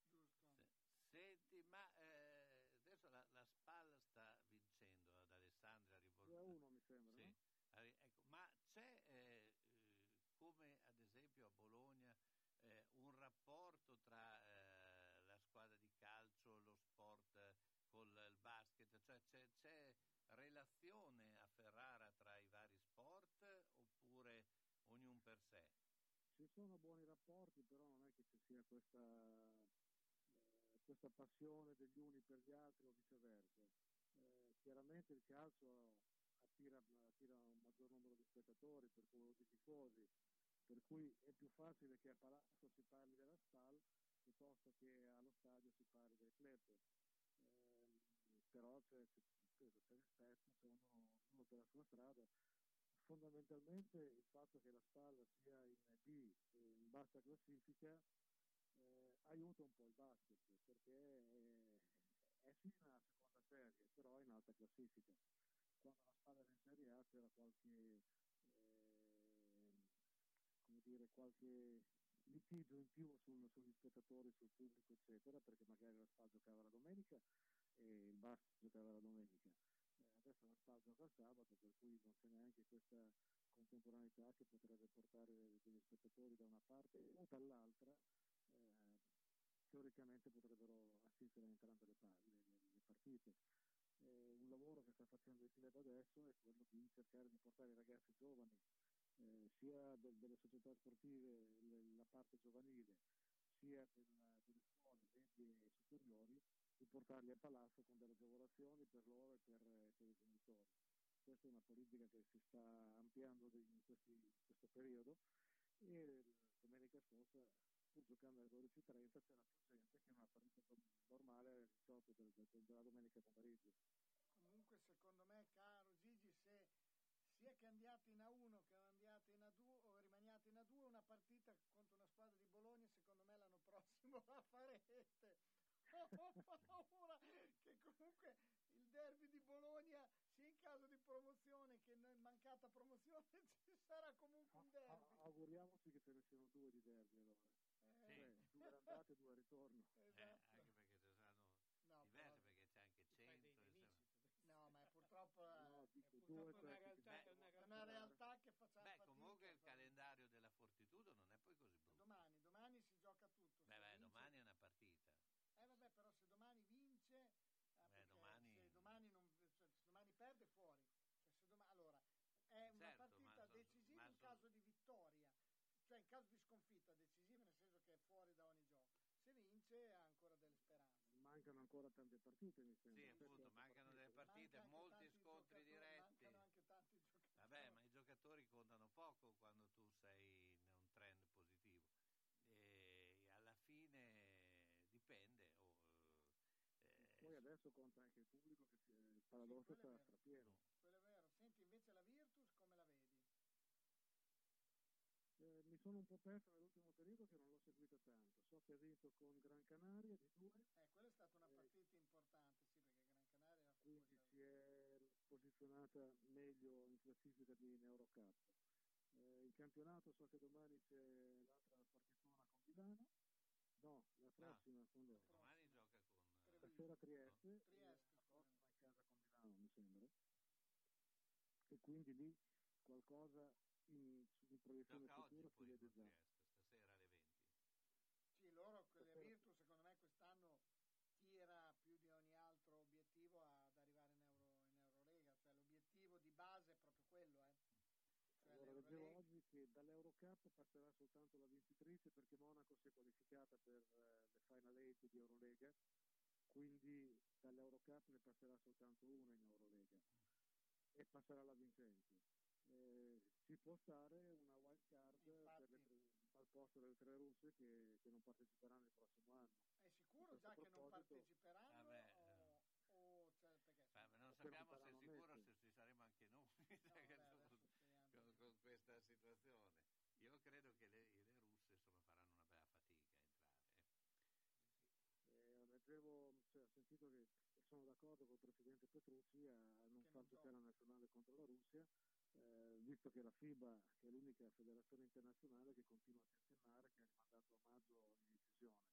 Se- Senti, ma eh, adesso la, la SPAL sta vincendo ad Alessandria. ripor- 2 a 1 mi sembra, Sì. no? Arri- ecco, ma c'è, eh, eh, come ad esempio a Bologna, eh, un rapporto tra eh, la squadra di calcio, lo sport eh, col il basket? Cioè c'è, c'è relazione a Ferrara tra i vari sport oppure ognuno per sé? Ci sono buoni rapporti, però non è che ci sia questa, eh, questa passione degli uni per gli altri o viceversa. Eh, chiaramente il calcio attira, attira un maggior numero di spettatori, per cui, di tifosi, per cui è più facile che a Palazzo si parli della SPAL piuttosto che allo stadio si parli del club. Ehm, però c'è, c'è, per rispetto, c'è uno, uno per la sua strada. Fondamentalmente il fatto che la SPAL sia in B, in bassa classifica, eh, aiuta un po' il basket perché è, è sì nella seconda serie, però è in alta classifica. Quando la SPAL era in Serie A c'era qualche, eh, dire, qualche litigio in più sul- sugli spettatori, sul pubblico, eccetera, perché magari la SPAL giocava la domenica e il basket giocava la domenica. Eh, adesso la SPAL gioca il sabato, per cui non c'è neanche questa contemporaneità che potrebbe portare degli spettatori da una parte o dall'altra. eh, teoricamente potrebbero assistere a entrambe le, pa- le- le partite. Eh, un lavoro che sta facendo il club adesso è quello di cercare di portare i ragazzi giovani, eh, sia del- delle società sportive, le- la parte giovanile, sia della- delle scuole medie e superiori, di portarli a palazzo con delle agevolazioni per loro e per, per i genitori. Questa è una politica che si sta ampliando in, questi- in questo periodo e domenica scorsa, pur giocando alle 12.30, c'era più gente che una partita normale alle 18 del- del- della domenica pomeriggio. Comunque secondo me, caro Gigi, se sia che andiate in A1 che andiate in A2 o rimaniate in A2, una partita contro una squadra di Bologna, secondo me l'anno prossimo la farete. Ho paura che comunque il derby di Bologna, sia in caso di promozione che in mancata promozione, ci sarà comunque un A- derby. auguriamoci che ce ne siano due di derby allora. Eh. Cioè, due all'andata e due al ritorno. Eh, Esatto. anche perché ci saranno No, diverse, però- perché c'è anche Ti fai dei 100. nemici. No, ma è purtroppo, No, è dico, purtroppo due, una, realtà, è una, una realtà che facciamo Beh, fatica. comunque il però. calendario della Fortitudo non è poi così brutto. Domani, domani si gioca tutto. Beh, beh, vince- domani è una partita. Eh vabbè, però se domani vince, eh, perché domani- se domani, non, cioè, se domani perde fuori. Cioè, se doma- allora, è una Certo, partita ma so- decisiva in so- caso di vittoria, cioè in caso di sconfitta decisiva nel senso che è fuori da ogni gioco. Se vince ha ancora delle speranze. Mancano ancora tante partite, mi sembra. Sì, appunto, mancano delle partite. Manca molti scontri diretti. Mancano anche tanti giocatori. Vabbè, ma i giocatori contano poco quando tu sei in un trend positivo. E alla fine dipende. o, eh, Poi adesso conta anche il pubblico che il paradosso è sarà strapieno. Quello è vero. Senti, invece la Virtus come la vedi? Eh, mi sono un po' perso nell'ultimo periodo che non l'ho seguita tanto. So che ha vinto con Gran Canaria di due, Eh, quella è stata una Eh. partita importante, sì, perché Gran Canaria quindi si è posizionata meglio in classifica di in Eurocup. Eh, il campionato so che domani c'è l'altra partitona con Milano. No, la prossima con loro. Stasera Trieste, Trieste, e la prossima in casa con Milano, mi sembra. E quindi lì qualcosa in, in proiezione oggi futura si poi vede già. Trieste, stasera alle 20. Sì, loro, quelle Stasera- Virtus, secondo me quest'anno tira più di ogni altro obiettivo ad arrivare in, Euro, in Eurolega, cioè l'obiettivo di base è proprio quello, eh. Cioè Allora, leggevo oggi che dall'Eurocup passerà soltanto la vincitrice perché Monaco si è qualificata per eh, le Final 8 di Eurolega, quindi dall'Eurocup ne passerà soltanto una in Eurolega e passerà la vincente. Eh, ci può stare una wild card Infatti. per le tre- al posto delle tre russe che, che non parteciperanno il prossimo anno. È sicuro già che non parteciperanno Vabbè, o, o cioè, perché Beh, non sappiamo se è sicuro se ci saremo anche noi cioè, vabbè, con, con questa situazione. Io credo che le, le russe insomma, faranno una bella fatica a entrare. eh. Leggevo, cioè, ho sentito che sono d'accordo con il presidente Petrucci a non Che far non giocare la nazionale contro la Russia, eh, visto che la FIBA, che è l'unica federazione internazionale che continua a tentennare, che ha rimandato a maggio ogni decisione.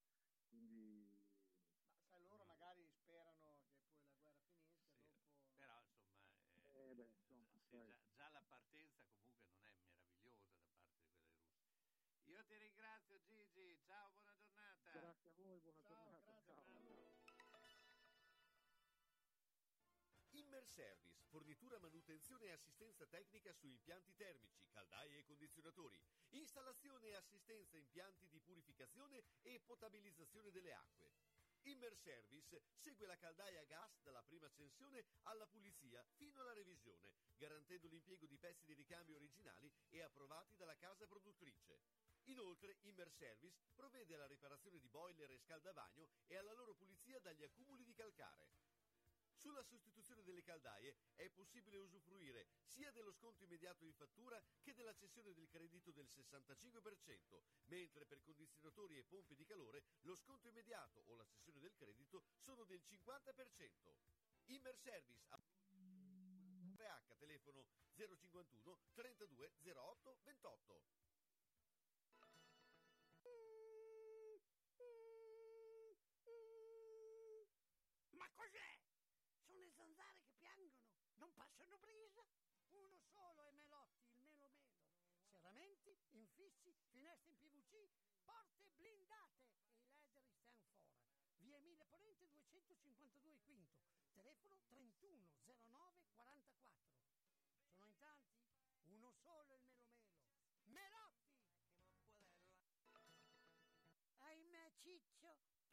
Quindi Ma sai, loro magari sperano che poi la guerra finisca, Sì, dopo... Però insomma, eh, Eh, beh, insomma, già, già la partenza comunque non è meravigliosa da parte di quella dei russi. Io ti ringrazio Gigi, ciao, buona giornata. grazie a voi, buona Ciao, giornata. Immer Service, fornitura, manutenzione e assistenza tecnica su impianti termici, caldaie e condizionatori, installazione e assistenza impianti di purificazione e potabilizzazione delle acque. Immer Service segue la caldaia a gas dalla prima accensione alla pulizia fino alla revisione, garantendo l'impiego di pezzi di ricambio originali e approvati dalla casa produttrice. Inoltre, Immer Service provvede alla riparazione di boiler e scaldavagno e alla loro pulizia dagli accumuli di calcare. Sulla sostituzione delle caldaie è possibile usufruire sia dello sconto immediato in fattura che della cessione del credito del 65%, mentre per condizionatori e pompe di calore lo sconto immediato o la cessione del credito sono del 50%. Immer Service a RH telefono 051 32 08 28. Ma cos'è? Sono le zanzare che piangono, non passano brisa. Uno solo è Melotti, il Melo Melo. Serramenti, infissi, finestre in PVC, porte blindate e i leder stand fuori. Via Emile Ponente 252 Quinto, telefono 31 09 44.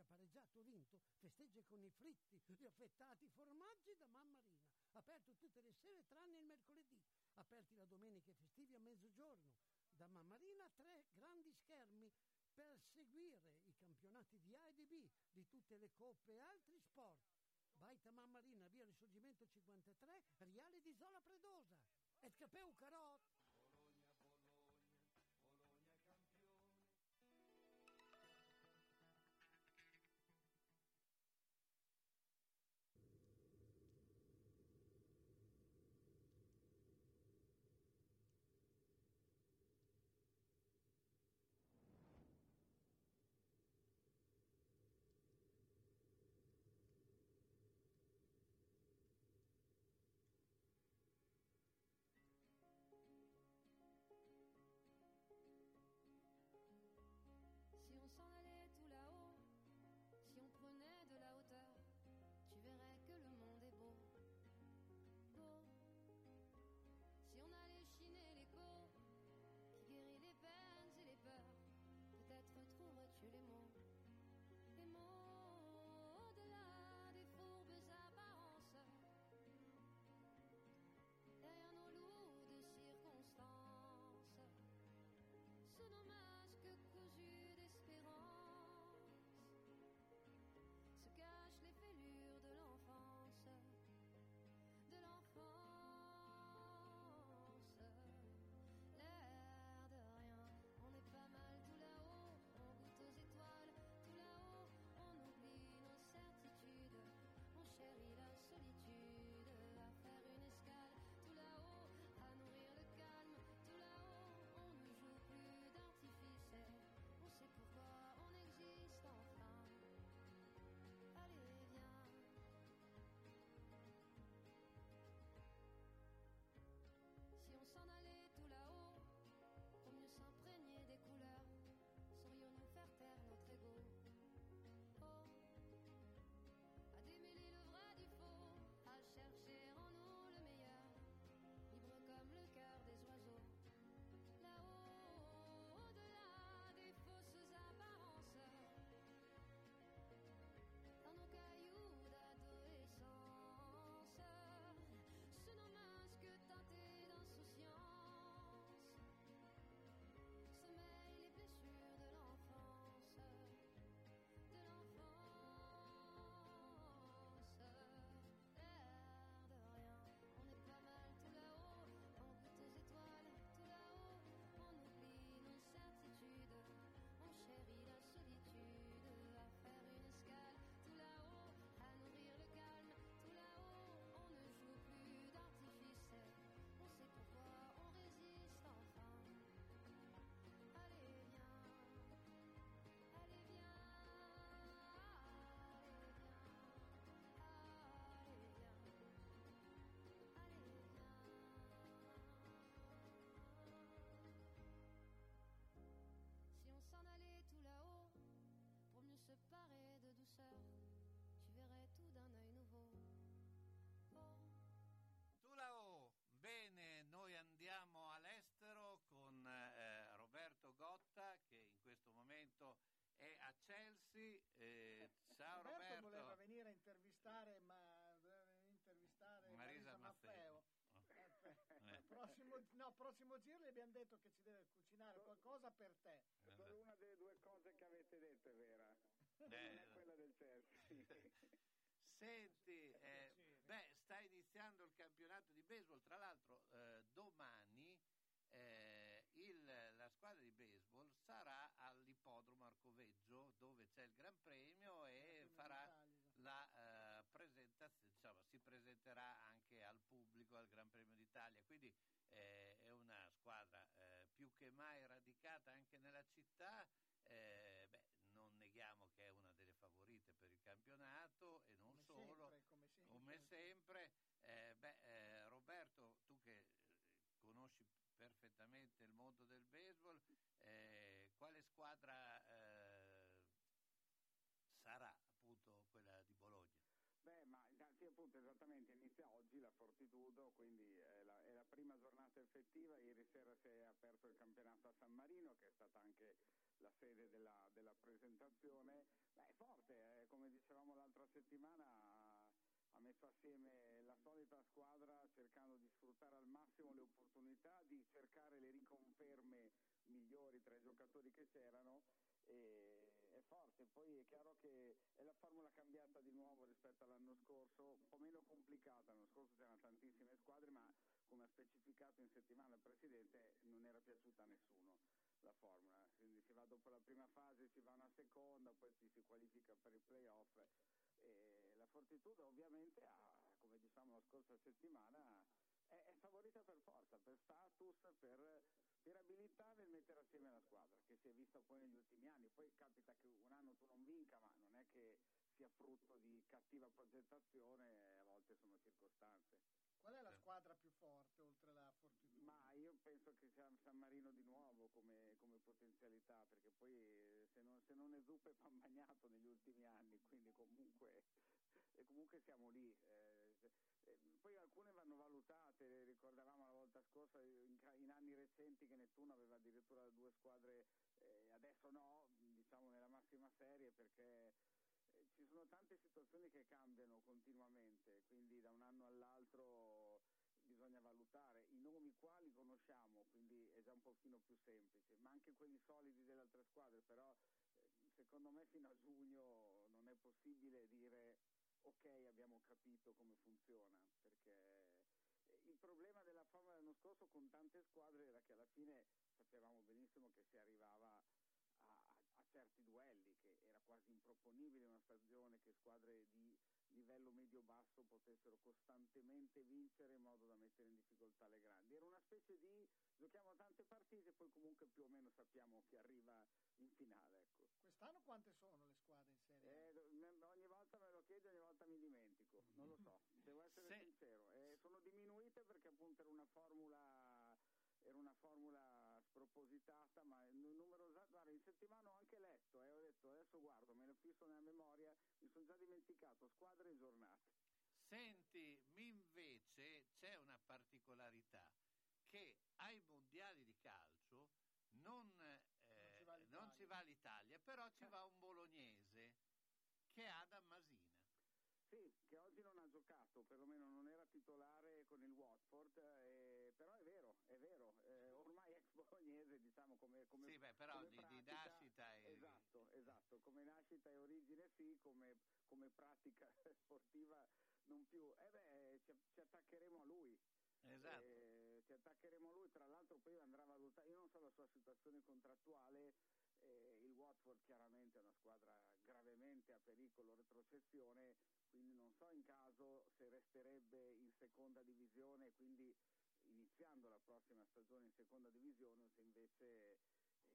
Ha pareggiato vinto, festeggia con i fritti, gli affettati formaggi da Mammarina. Aperto tutte le sere tranne il mercoledì. Aperti la domenica e festivi a mezzogiorno. Da Mammarina tre grandi schermi per seguire i campionati di A e di B, di tutte le coppe e altri sport. Baita Mammarina, via Risorgimento 53, Riale di Zola Predosa. Et capeu carot! Intervistare, ma intervistare Marisa Marisa Maffeo. Eh. Eh, prossimo, no, prossimo giro gli abbiamo detto che ci deve cucinare qualcosa per te. Solo una delle due cose che avete detto è vera. Eh. Non è quella del Chelsea. Senti, eh, beh, sta iniziando il campionato di baseball. Tra l'altro, eh, domani eh, il- la squadra di baseball sarà all'ippodromo Arcoveggio dove c'è il Gran Premio e farà la eh, presenterà anche al pubblico al Gran Premio d'Italia. Quindi eh, è una squadra eh, più che mai radicata anche nella città. Eh, beh, non neghiamo che è una delle favorite per il campionato e non Come solo, sempre, come sempre. come sempre. Eh, beh, eh, Roberto, tu che eh, conosci perfettamente il mondo del baseball, eh, quale squadra eh, sarà appunto quella di Bologna? Beh, ma sì, appunto, esattamente, inizia oggi la Fortitudo, quindi è la, è la prima giornata effettiva. Ieri sera si è aperto il campionato a San Marino, che è stata anche la sede della, della presentazione. Beh, è forte, eh, come dicevamo l'altra settimana, ha- messo assieme la solita squadra cercando di sfruttare al massimo le opportunità, di cercare le riconferme migliori tra i giocatori che c'erano e forte, poi è chiaro che è la formula cambiata di nuovo rispetto all'anno scorso, un po' meno complicata, l'anno scorso c'erano tantissime squadre ma come ha specificato in settimana il Presidente non era piaciuta a nessuno la formula, quindi si va dopo la prima fase, si va una seconda, poi ci si qualifica per i playoff. E la Fortitudo ovviamente ha, come diciamo la scorsa settimana, è favorita per forza, per status, per, per abilità nel mettere assieme la squadra, che si è vista poi negli ultimi anni. Poi capita che un anno tu non vinca, ma non è che sia frutto di cattiva progettazione, a volte sono circostanze. Qual è la squadra più forte oltre la Fortitudo? Ma io penso che sia San Marino di nuovo come, come potenzialità, perché poi eh, se non, se non è Zuppe pan bagnato negli ultimi anni, quindi comunque, e comunque siamo lì. eh, eh, poi alcune vanno valutate, ricordavamo la volta scorsa in, in anni recenti che Nettuno aveva addirittura due squadre, eh, adesso no, diciamo nella massima serie perché eh, ci sono tante situazioni che cambiano continuamente, quindi da un anno all'altro bisogna valutare. I nomi qua li conosciamo, quindi è già un pochino più semplice, ma anche quelli solidi delle altre squadre, però eh, secondo me fino a giugno non è possibile dire ok abbiamo capito come funziona, perché eh, il problema della Formula dell'anno scorso con tante squadre era che alla fine sapevamo benissimo che si arrivava a, a- certi duelli, che era quasi improponibile una stagione che squadre di livello medio-basso potessero costantemente vincere in modo da mettere in difficoltà le grandi. Era una specie di giochiamo tante partite e poi comunque più o meno sappiamo chi arriva in finale. Ecco. Quest'anno quante sono le squadre in Serie A? Eh, volta me lo chiedo, ogni volta mi dimentico, non lo so, devo essere Se- sincero. Eh, sono diminuite perché appunto era una formula era una formula spropositata, ma il numero esatto, guarda, in settimana ho anche letto e ho detto adesso guardo, me lo fisso nella memoria, mi sono già dimenticato squadre e giornate. Senti, invece c'è una particolarità che ai mondiali di calcio non, eh, ci va non ci va l'Italia, però ci va un bolognese che è Adam Masina. Sì, che oggi non ha giocato, perlomeno non era titolare con il Watford, eh, però è vero, è vero, eh, ormai ex bolognese diciamo come, come Sì, beh, però come di- di pratica- nascita è- Esatto, esatto, come nascita e origine sì, come, come pratica sportiva non più. Eh beh, ci, ci attaccheremo a lui. Esatto. Eh, ci attaccheremo a lui, tra l'altro poi andrà valutato, io non so la sua situazione contrattuale, eh, Watford chiaramente è una squadra gravemente a pericolo retrocessione, quindi non so in caso se resterebbe in seconda divisione quindi iniziando la prossima stagione in seconda divisione o se invece eh,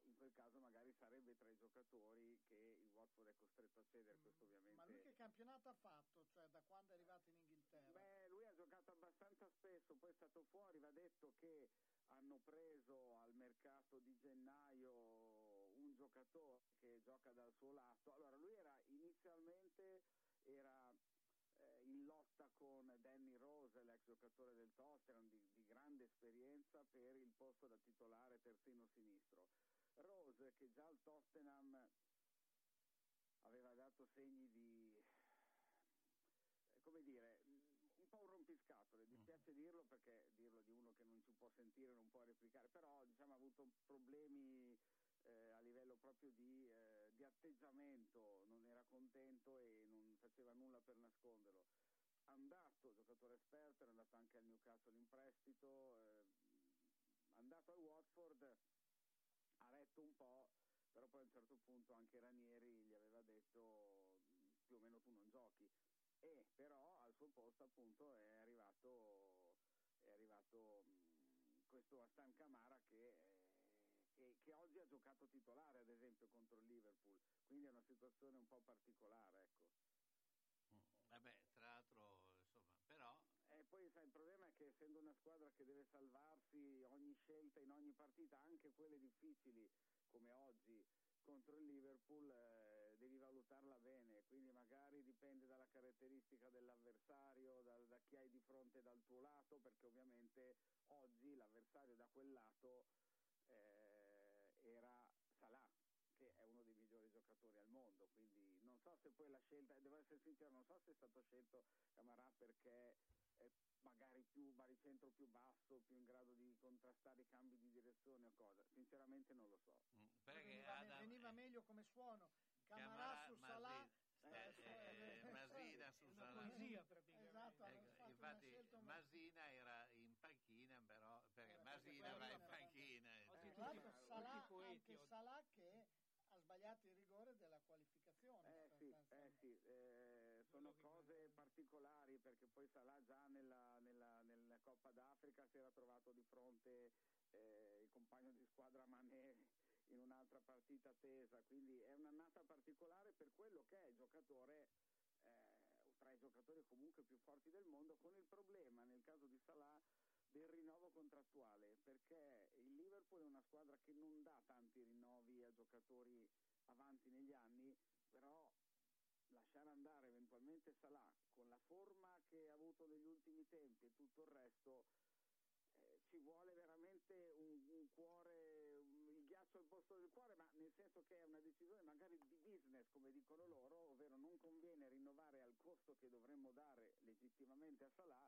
in quel caso magari sarebbe tra i giocatori che il Watford è costretto a cedere, questo ovviamente... Ma lui che campionato ha fatto? Cioè da quando è arrivato in Inghilterra? Beh, lui ha giocato abbastanza spesso, poi è stato fuori, va detto che hanno preso al mercato di gennaio un giocatore che gioca dal suo lato. Allora, lui era inizialmente era eh, in lotta con Danny Rose, l'ex giocatore del Tottenham di, di grande esperienza per il posto da titolare terzino sinistro. Rose che già al Tottenham dato segni di, eh, come dire, mh, un po' un rompiscatole, dispiace dirlo perché dirlo di uno che non ci può sentire, non può replicare, però diciamo ha avuto problemi eh, a livello proprio di, eh, di atteggiamento, non era contento e non faceva nulla per nasconderlo. Andato, giocatore esperto, era andato anche al Newcastle in prestito, eh, andato al Watford, ha retto un po', però poi a un certo punto anche Ranieri gli aveva detto "Mm, più o meno tu non giochi e però al suo posto appunto è arrivato, è arrivato mh, questo Astan Camara che, eh, che- oggi ha giocato titolare ad esempio contro il Liverpool, quindi è una situazione un po' particolare ecco. Vabbè, tra l'altro, insomma, però E poi sai, il problema è che essendo una squadra che deve salvarsi ogni scelta in ogni partita, anche quelle difficili come oggi contro il Liverpool, eh, devi valutarla bene, quindi magari dipende dalla caratteristica dell'avversario, da, da chi hai di fronte dal tuo lato, perché ovviamente oggi l'avversario da quel lato era Salah che è uno dei migliori giocatori al mondo, quindi non so se poi la scelta, devo essere sincero, non so se è stato scelto Camarà perché è magari più baricentro più basso, più in grado di contrastare i cambi di direzione o cosa, sinceramente non lo so. perché veniva, Adam- veniva meglio come suono. Camarà su Salah. eh, eh, Masina su una Salah. Esatto, Ecco, infatti Masina era in panchina, però perché Eh, perché Masina era- panchina. Eh, eh. tra l'altro Anche oggi. Salah che ha sbagliato il rigore della qualificazione. Eh sì, eh sì, eh, sono cose particolari perché poi Salah già nella, nella- nella Coppa d'Africa si era trovato di fronte eh, il compagno di squadra Mané in un'altra partita tesa, quindi è un'annata particolare per quello che è il giocatore eh, tra i giocatori comunque più forti del mondo, con il problema nel caso di Salah del rinnovo contrattuale, perché il Liverpool è una squadra che non dà tanti rinnovi a giocatori avanti negli anni, però lasciare andare eventualmente Salah con la forma che ha avuto negli ultimi tempi e tutto il resto eh, ci vuole veramente un, un cuore, un- il ghiaccio al posto del cuore, ma nel senso che è una decisione magari di business, come dicono loro, ovvero non conviene rinnovare al costo che dovremmo dare legittimamente a Salah,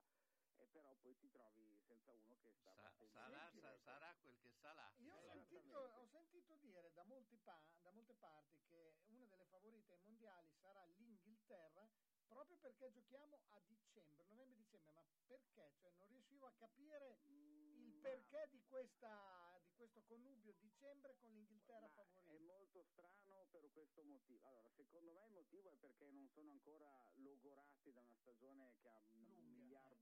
e però poi ti trovi senza uno che sta Sa- sarà, sa- sarà quel che sarà. Io ho sentito, ho sentito dire da, molti pa- da molte parti che una delle favorite ai mondiali sarà l'Inghilterra proprio perché giochiamo a dicembre, novembre-dicembre, ma perché? Cioè, non riuscivo a capire il perché di, questa, di questo connubio dicembre con l'Inghilterra Ma favorita. È molto strano per questo motivo. Allora, secondo me il motivo è perché non sono ancora logorati da una stagione che ha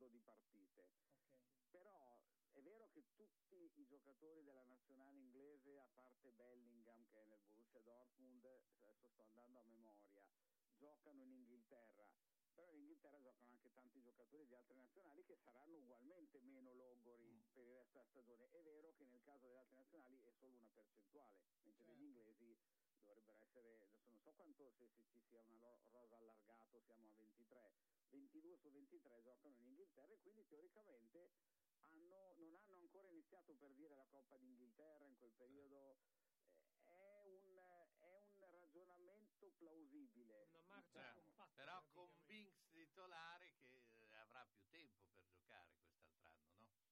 Miliardo di partite. Ok. Però è vero che tutti i giocatori della nazionale inglese, a parte Bellingham che è nel Borussia Dortmund, adesso sto andando a memoria, giocano in Inghilterra. Però in Inghilterra giocano anche tanti giocatori di altre nazionali che saranno ugualmente meno logori Mm. per il resto della stagione. È vero che nel caso delle altre nazionali è solo una percentuale, mentre Certo. negli inglesi dovrebbero essere, adesso non so quanto se, se ci sia una rosa allargato, siamo a 23, 22 su 23 giocano in Inghilterra e quindi teoricamente hanno- non hanno ancora iniziato per dire la Coppa d'Inghilterra in quel periodo. Eh, È un, è un ragionamento plausibile. Una marcia diciamo. compatta. Però con Binks titolare che eh, avrà più tempo per giocare quest'altro anno, no?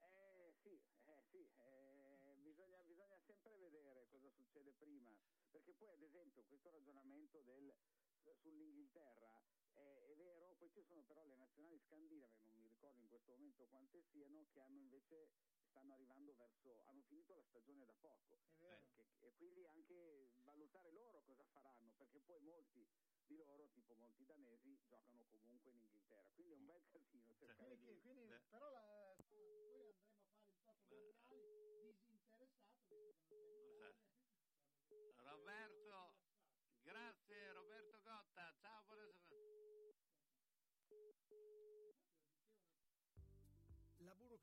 Eh sì, eh, sì eh, bisogna, bisogna sempre vedere cosa succede prima, perché poi ad esempio questo ragionamento del, sull'Inghilterra è, è vero, poi ci sono però le nazionali scandinave, non mi ricordo in questo momento quante siano, che hanno invece stanno arrivando verso, hanno finito la stagione da poco. È vero. Perché- e quindi anche valutare loro cosa faranno, perché poi molti di loro, tipo molti danesi, giocano comunque in Inghilterra, quindi è un bel casino cercare Quindi, di... quindi- però la- poi andremo a fare il Toto mondiale disinteressato, visto che non c'è l'Italia. Roberto,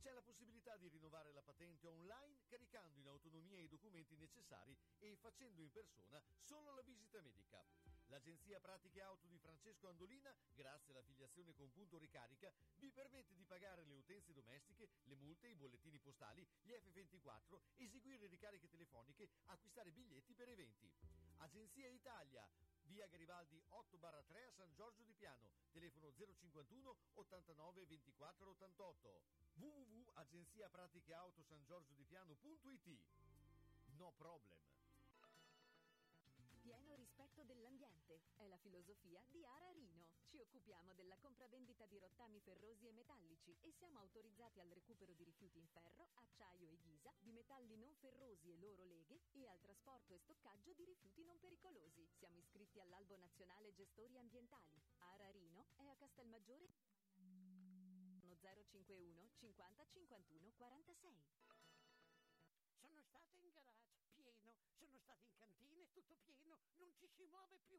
C'è la possibilità di rinnovare la patente online caricando in autonomia i documenti necessari e facendo in persona solo la visita medica. L'agenzia Pratiche Auto di Francesco Andolina, grazie all'affiliazione con punto ricarica, vi permette di pagare le utenze domestiche, le multe, i bollettini postali, gli F24, eseguire ricariche telefoniche, acquistare biglietti per eventi. Agenzia Italia, via Garibaldi 8 3 a San Giorgio di Piano, telefono 051 89 24 88 www.agenziapraticheautosangiorgiodipiano.it No problem. È la filosofia di Ara Rino. Ci occupiamo della compravendita di rottami ferrosi e metallici e siamo autorizzati al recupero di rifiuti in ferro, acciaio e ghisa, di metalli non ferrosi e loro leghe e al trasporto e stoccaggio di rifiuti non pericolosi. Siamo iscritti all'Albo Nazionale Gestori Ambientali. Ara Rino è a Castelmaggiore 051 50 51 46. Sono stata in garage, pieno, sono stata in cantina, tutto pieno, non ci si muove più.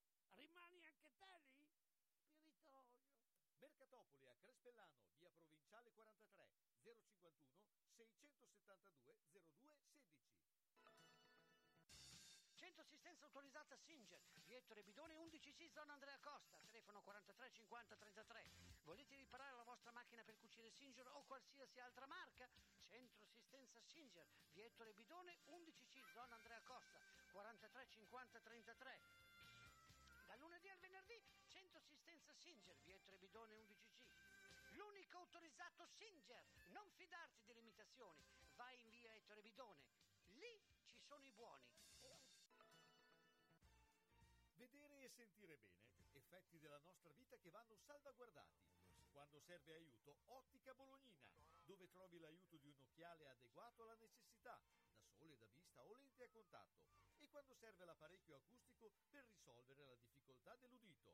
te lì? Spiritoso. Mercatopoli a Crespellano, via Provinciale 43, 051 672 02 16. Centro assistenza autorizzata Singer, via Ettore Bidone 11C, zona Andrea Costa, telefono 43 50 33. Volete riparare la vostra macchina per cucire Singer o qualsiasi altra marca? Centro assistenza Singer, via Ettore Bidone 11C, zona Andrea Costa, 43 50 33. Singer, via Ettore Bidone 11C. L'unico autorizzato Singer. Non fidarti delle imitazioni. Vai in via Ettore Bidone. Lì ci sono i buoni. Vedere e sentire bene, effetti della nostra vita che vanno salvaguardati. Quando serve aiuto, Ottica Bolognina, dove trovi l'aiuto di un occhiale adeguato alla necessità, da sole, da vista o lente a contatto. E quando serve l'apparecchio acustico per risolvere la difficoltà dell'udito.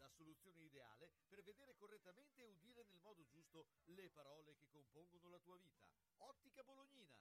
La soluzione ideale per vedere correttamente e udire nel modo giusto le parole che compongono la tua vita. Ottica Bolognina.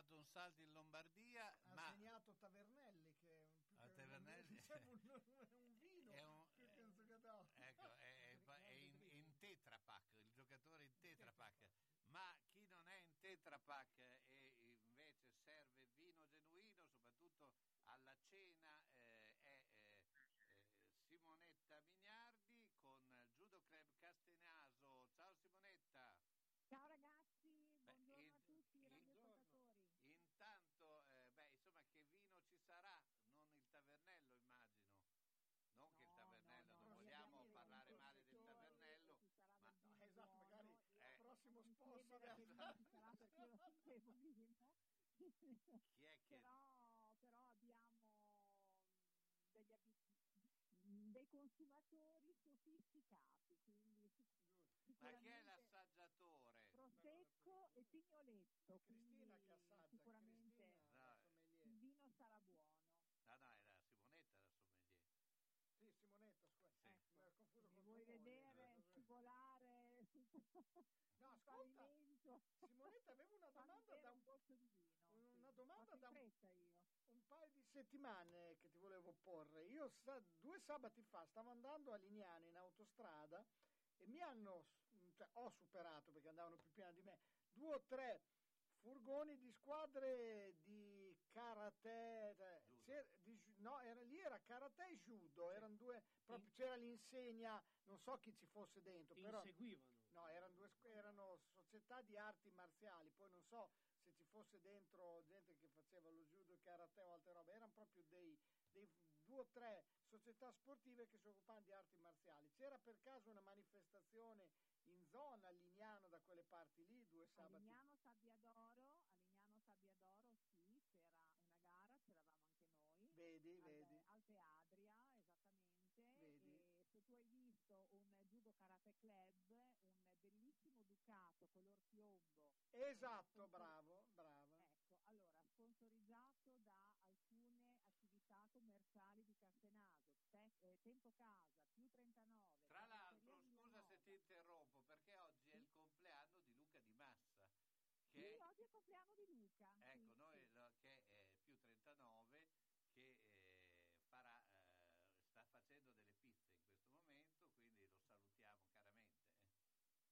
Fatto un salto in Lombardia, Ha ma segnato Tavernelli che è un, più Ah, che Tavernelli- un, sembra un, un vino È un- più che un giocatore. ecco, è, è- è in, in Tetra Pak, il giocatore in Tetra Pak. Ma chi non è in Tetra Pak e invece serve vino genuino, soprattutto alla cena, eh, è eh, eh, Simonetta Mignardi con il Judo Club Castenaso. Ciao Simonetta! Ciao ragazzi, Beh, buongiorno in- a tutti i in- radioascoltatori. Intanto, eh, beh, insomma, che vino ci sarà? Non il tavernello, immagino. Non che il No, tavernello, no, non no, vogliamo abbiamo parlare un male del professore, tavernello, ci sarà ma del vino No, esatto, buono, magari io Eh. il prossimo non mi sponsor chiedere che è- vino ci sarà perché io non bevo vino. Chi è che- però, però abbiamo mh, degli abi- mh, dei consumatori sofisticati, quindi ma chi è sicuramente l'assaggiatore? Prosecco e pignoletto, Cristina quindi che assaggia, sicuramente Cristina, No. il vino sarà buono. No, no, è la Simonetta la sommelier. Sì, Simonetta, scusa, Sì. mi confuso con moglie. vedere No, ascolta? Simonetta, avevo una domanda da un un, di vino. una sì. domanda in da un, un paio di settimane che ti volevo porre. Io sa- due sabati fa stavo andando a Lignano in autostrada e mi hanno, cioè, ho superato perché andavano più piani di me, due o tre furgoni di squadre di karate, cioè, di no, era, lì era karate e judo, erano due, proprio, c'era l'insegna, non so chi ci fosse dentro, Ti però... inseguivano. No, erano, due, erano società di arti marziali, poi non so se ci fosse dentro gente che faceva lo judo, il karate o altre robe, erano proprio dei, dei due o tre società sportive che si occupavano di arti marziali. C'era per caso una manifestazione in zona a Lignano da quelle parti lì, due A sabati? Lignano Sabbiadoro, a Lignano Sabbiadoro sì, c'era una gara, c'eravamo anche noi. Vedi, al, vedi. Alpe Adria, esattamente. Vedi. E se tu hai visto un karate club, un bellissimo ducato color piombo. Esatto, eh, sponsor- bravo, brava. Ecco, allora, sponsorizzato da alcune attività commerciali di Castenaso, Te- eh, Tempo Casa, più 39. Tra l'altro, scusa se ti interrompo, perché oggi è il compleanno di Luca Di Massa, Sì, che, oggi è il compleanno di Luca. ecco, sì, noi, sì. lo- che è più 39, che eh, farà, eh, sta facendo delle pizze in questo momento, quindi lo salutiamo caramente. eh.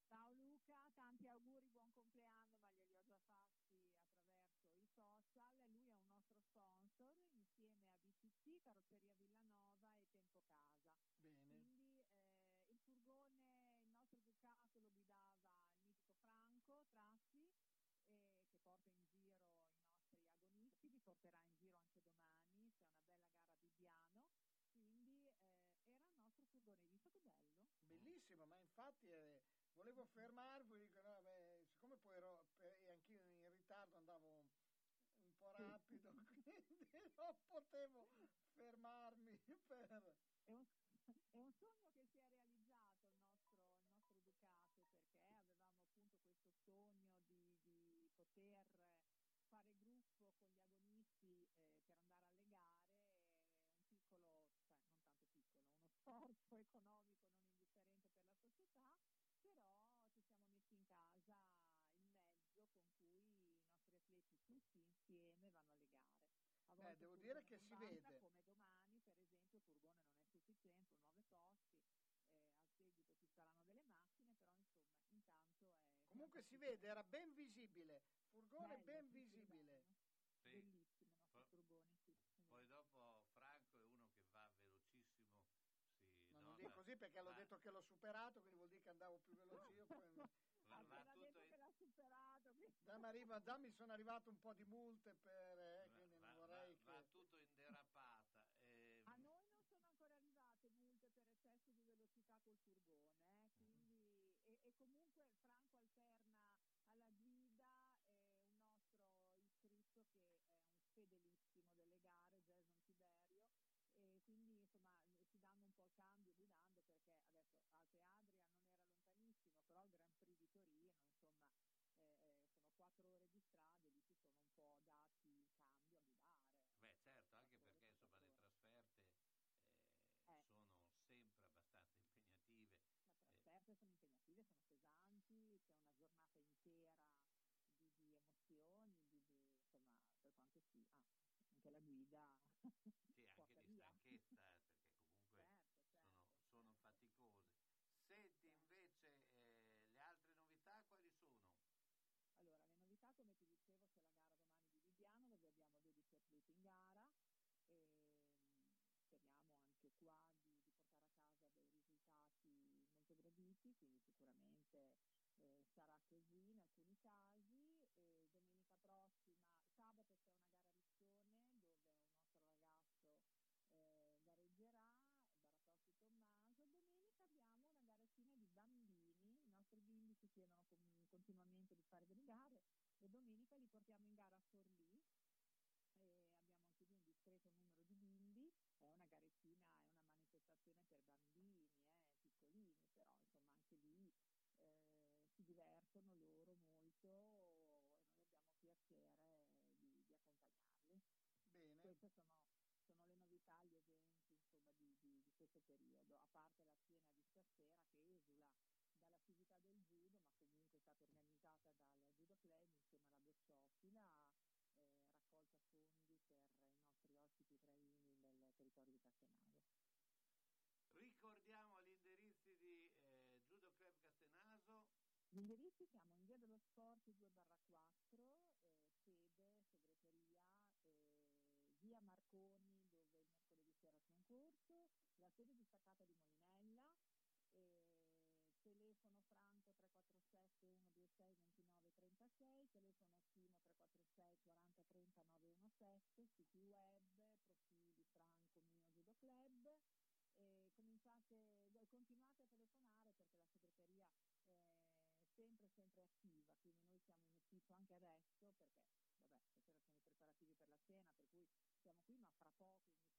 Ciao Luca, tanti auguri, buon compleanno, ma glieli ho già fatti attraverso i social. Lui è un nostro sponsor insieme a BCC, Carrozzeria Villanova e Tempo Casa. Bene. Quindi eh, il furgone, il nostro Ducato lo guidava il mitico Franco Trazzi eh, che porta in giro i nostri agonisti, li porterà in giro anche domani, c'è una bella gara a Bibbiano. Quindi eh, era il nostro furgone, hai visto che bello? Bellissimo, ma infatti eh, volevo fermarvi, dico, no, beh, siccome poi ero anch'io in ritardo andavo un po' rapido, quindi non potevo fermarmi per... È un, è un sogno che si è realizzato il nostro, il nostro Ducato perché avevamo appunto questo sogno di, di poter fare gruppo con gli agonisti eh, per andare alle gare, un piccolo, cioè non tanto piccolo, uno sforzo economico non indifferente per la società, però ci siamo messi in casa il mezzo con cui i nostri atleti tutti insieme vanno alle gare. A Beh, volte devo il dire che si basta, vede. Come domani, per esempio, il furgone non è sufficiente, nove posti, eh, al seguito ci saranno delle macchine, però insomma, intanto è... Comunque si vede, era ben visibile, furgone Bello, ben visibile. bello. Sì. Bellissimo il nostro Poi- furgone, sì. è Poi vero. dopo Franco è uno che va velocissimo, si Ma non nota- dico così perché l'ho va- detto che l'ho superato, quindi vuol dire che andavo più veloce io. Poi... va- va appena tutto che l'ha superato, quindi- Già mi, arriva- già mi sono arrivato un po' di multe per... eh, quindi va, non vorrei va- va che... tutto in derapata. eh, A noi non sono ancora arrivate multe per eccesso di velocità col furgone, eh, quindi, e, e comunque Franco alterna alla guida eh, un nostro iscritto che è un fedelissimo delle gare, Jason Tiberio, e quindi insomma si danno un po' il cambio guidando perché adesso Alpe Adria non era lontanissimo, però il Grand Prix di Torino, insomma, eh, eh, sono quattro ore di strada e lì si sono un po' dati il cambio a guidare. Beh, certo, anche perché insomma le trasferte eh, Eh. sono sempre abbastanza impegnative. Le eh, trasferte sono impegnative, sono pesanti, c'è una giornata intera di, di emozioni, di, di- insomma sfida Sì, anche porta di via. stanchezza, eh, perché comunque Certo, certo, sono, sono faticose. Senti invece eh, le altre novità quali sono? Allora, le novità, come ti dicevo, c'è la gara domani di Viviano dove abbiamo 12 atleti in gara e mh, speriamo anche qua di, di portare a casa dei risultati molto graditi, quindi sicuramente eh, sarà così in alcuni casi. E domenica prossima, sabato c'è una gara a Riccione dove un nostro ragazzo eh, gareggerà, Baratossi Tommaso. Domenica abbiamo una garettina di bambini, i nostri bimbi ci chiedono com- continuamente di fare delle gare e domenica li portiamo in gara a Forlì. E abbiamo anche lì un discreto numero di bimbi, è una garettina, è una manifestazione per bambini, eh, piccolini, però insomma anche lì eh, si divertono loro molto e noi abbiamo piacere di, di accompagnarli. Bene. Queste sono, sono le novità, gli eventi insomma, di, di- di questo periodo, a parte la cena di stasera che esula 2000 eh, raccolta fondi per i nostri ospiti ucraini del territorio di Castenaso. Ricordiamo gli indirizzi di eh, Judo Club Castenaso. Gli indirizzi siamo in via dello Sport 2 barra 4, eh, sede, segreteria, eh, via Marconi dove mercoledì sera c'è un corso, la sede distaccata di Molinello telefono franco 347 126 29 36, telefono Simo 346 40 30 917, siti web, profili franco mio judo club. E cominciate, continuate a telefonare perché la segreteria è sempre sempre attiva, quindi noi siamo in ufficio anche adesso perché vabbè, stasera sono i preparativi per la cena, per cui siamo qui, ma fra poco inizia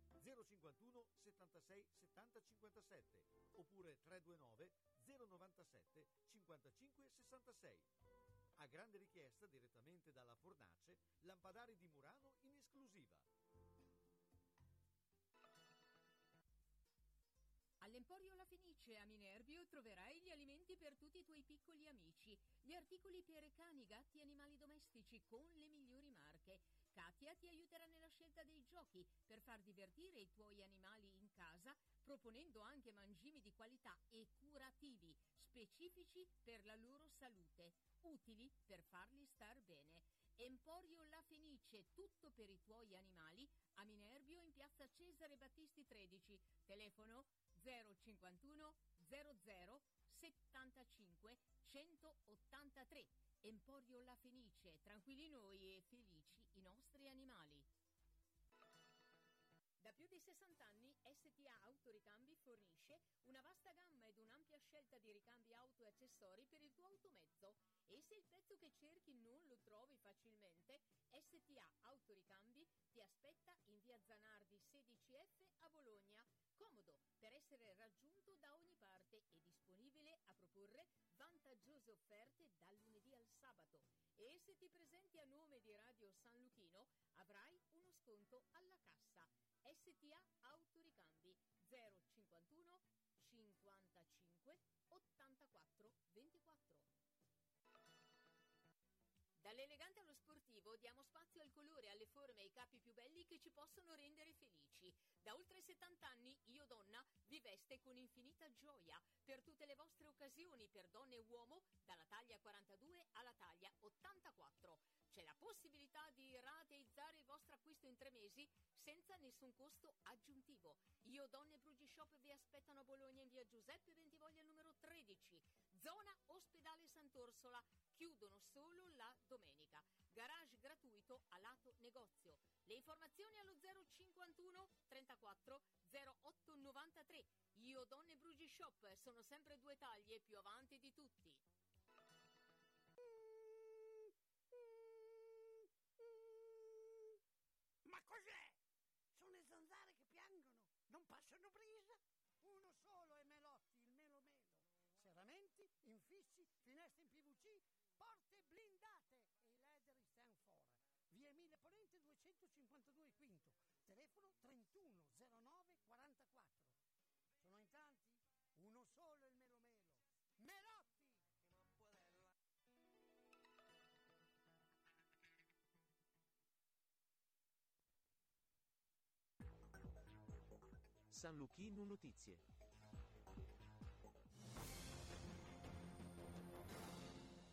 051 76 70 57 oppure 329 097 55 66. A grande richiesta direttamente dalla Fornace, lampadari di Murano in esclusiva. All'Emporio La Fenice a Minerbio troverai gli alimenti per tutti i tuoi piccoli amici, gli articoli per cani, gatti e animali domestici con le migliori marche. Katia ti aiuterà nella scelta dei giochi per far divertire i tuoi animali in casa, proponendo anche mangimi di qualità e curativi, specifici per la loro salute, utili per farli star bene. Emporio La Fenice, tutto per i tuoi animali, a Minerbio in piazza Cesare Battisti 13, telefono 051 00 75 183. Emporio La Fenice, tranquilli noi e felici i nostri animali. Da più di 60 anni STA Autoricambi fornisce una vasta gamma ed un'ampia scelta di ricambi auto e accessori per il tuo automezzo e se il pezzo che cerchi non lo trovi facilmente, STA Autoricambi ti aspetta in via Zanardi 16F a Bologna, comodo per essere raggiunto da ogni proporre vantaggiose offerte dal lunedì al sabato. E se ti presenti a nome di Radio San Luchino avrai uno sconto alla cassa. STA Autoricambi 051 55 Dall'elegante allo sportivo diamo spazio al colore, alle forme e ai capi più belli che ci possono rendere felici. Da oltre 70 anni Io Donna vi veste con infinita gioia per tutte le vostre occasioni per donne e uomo dalla taglia 42 alla taglia 84. C'è la possibilità di rateizzare il vostro acquisto in tre mesi senza nessun costo aggiuntivo. Io Donne Brugi Shop vi aspettano a Bologna in via Giuseppe Bentivoglia numero 13, zona ospedale Sant'Orsola. Chiudono solo la domenica. Garage gratuito a lato negozio. Le informazioni allo 051 34 08 93. Io Donne Brugi Shop sono sempre due taglie più avanti di tutti. Cos'è? Sono le zanzare che piangono, non passano brisa. Uno solo è Melotti, il Melo Melo. Serramenti, infissi, finestre in PVC, porte blindate e i leder stand for. Via Emile Ponente 252 Quinto, telefono 3109 44. Sono in tanti? Uno solo è il Melo Melo. Melotti! San Luchino Notizie.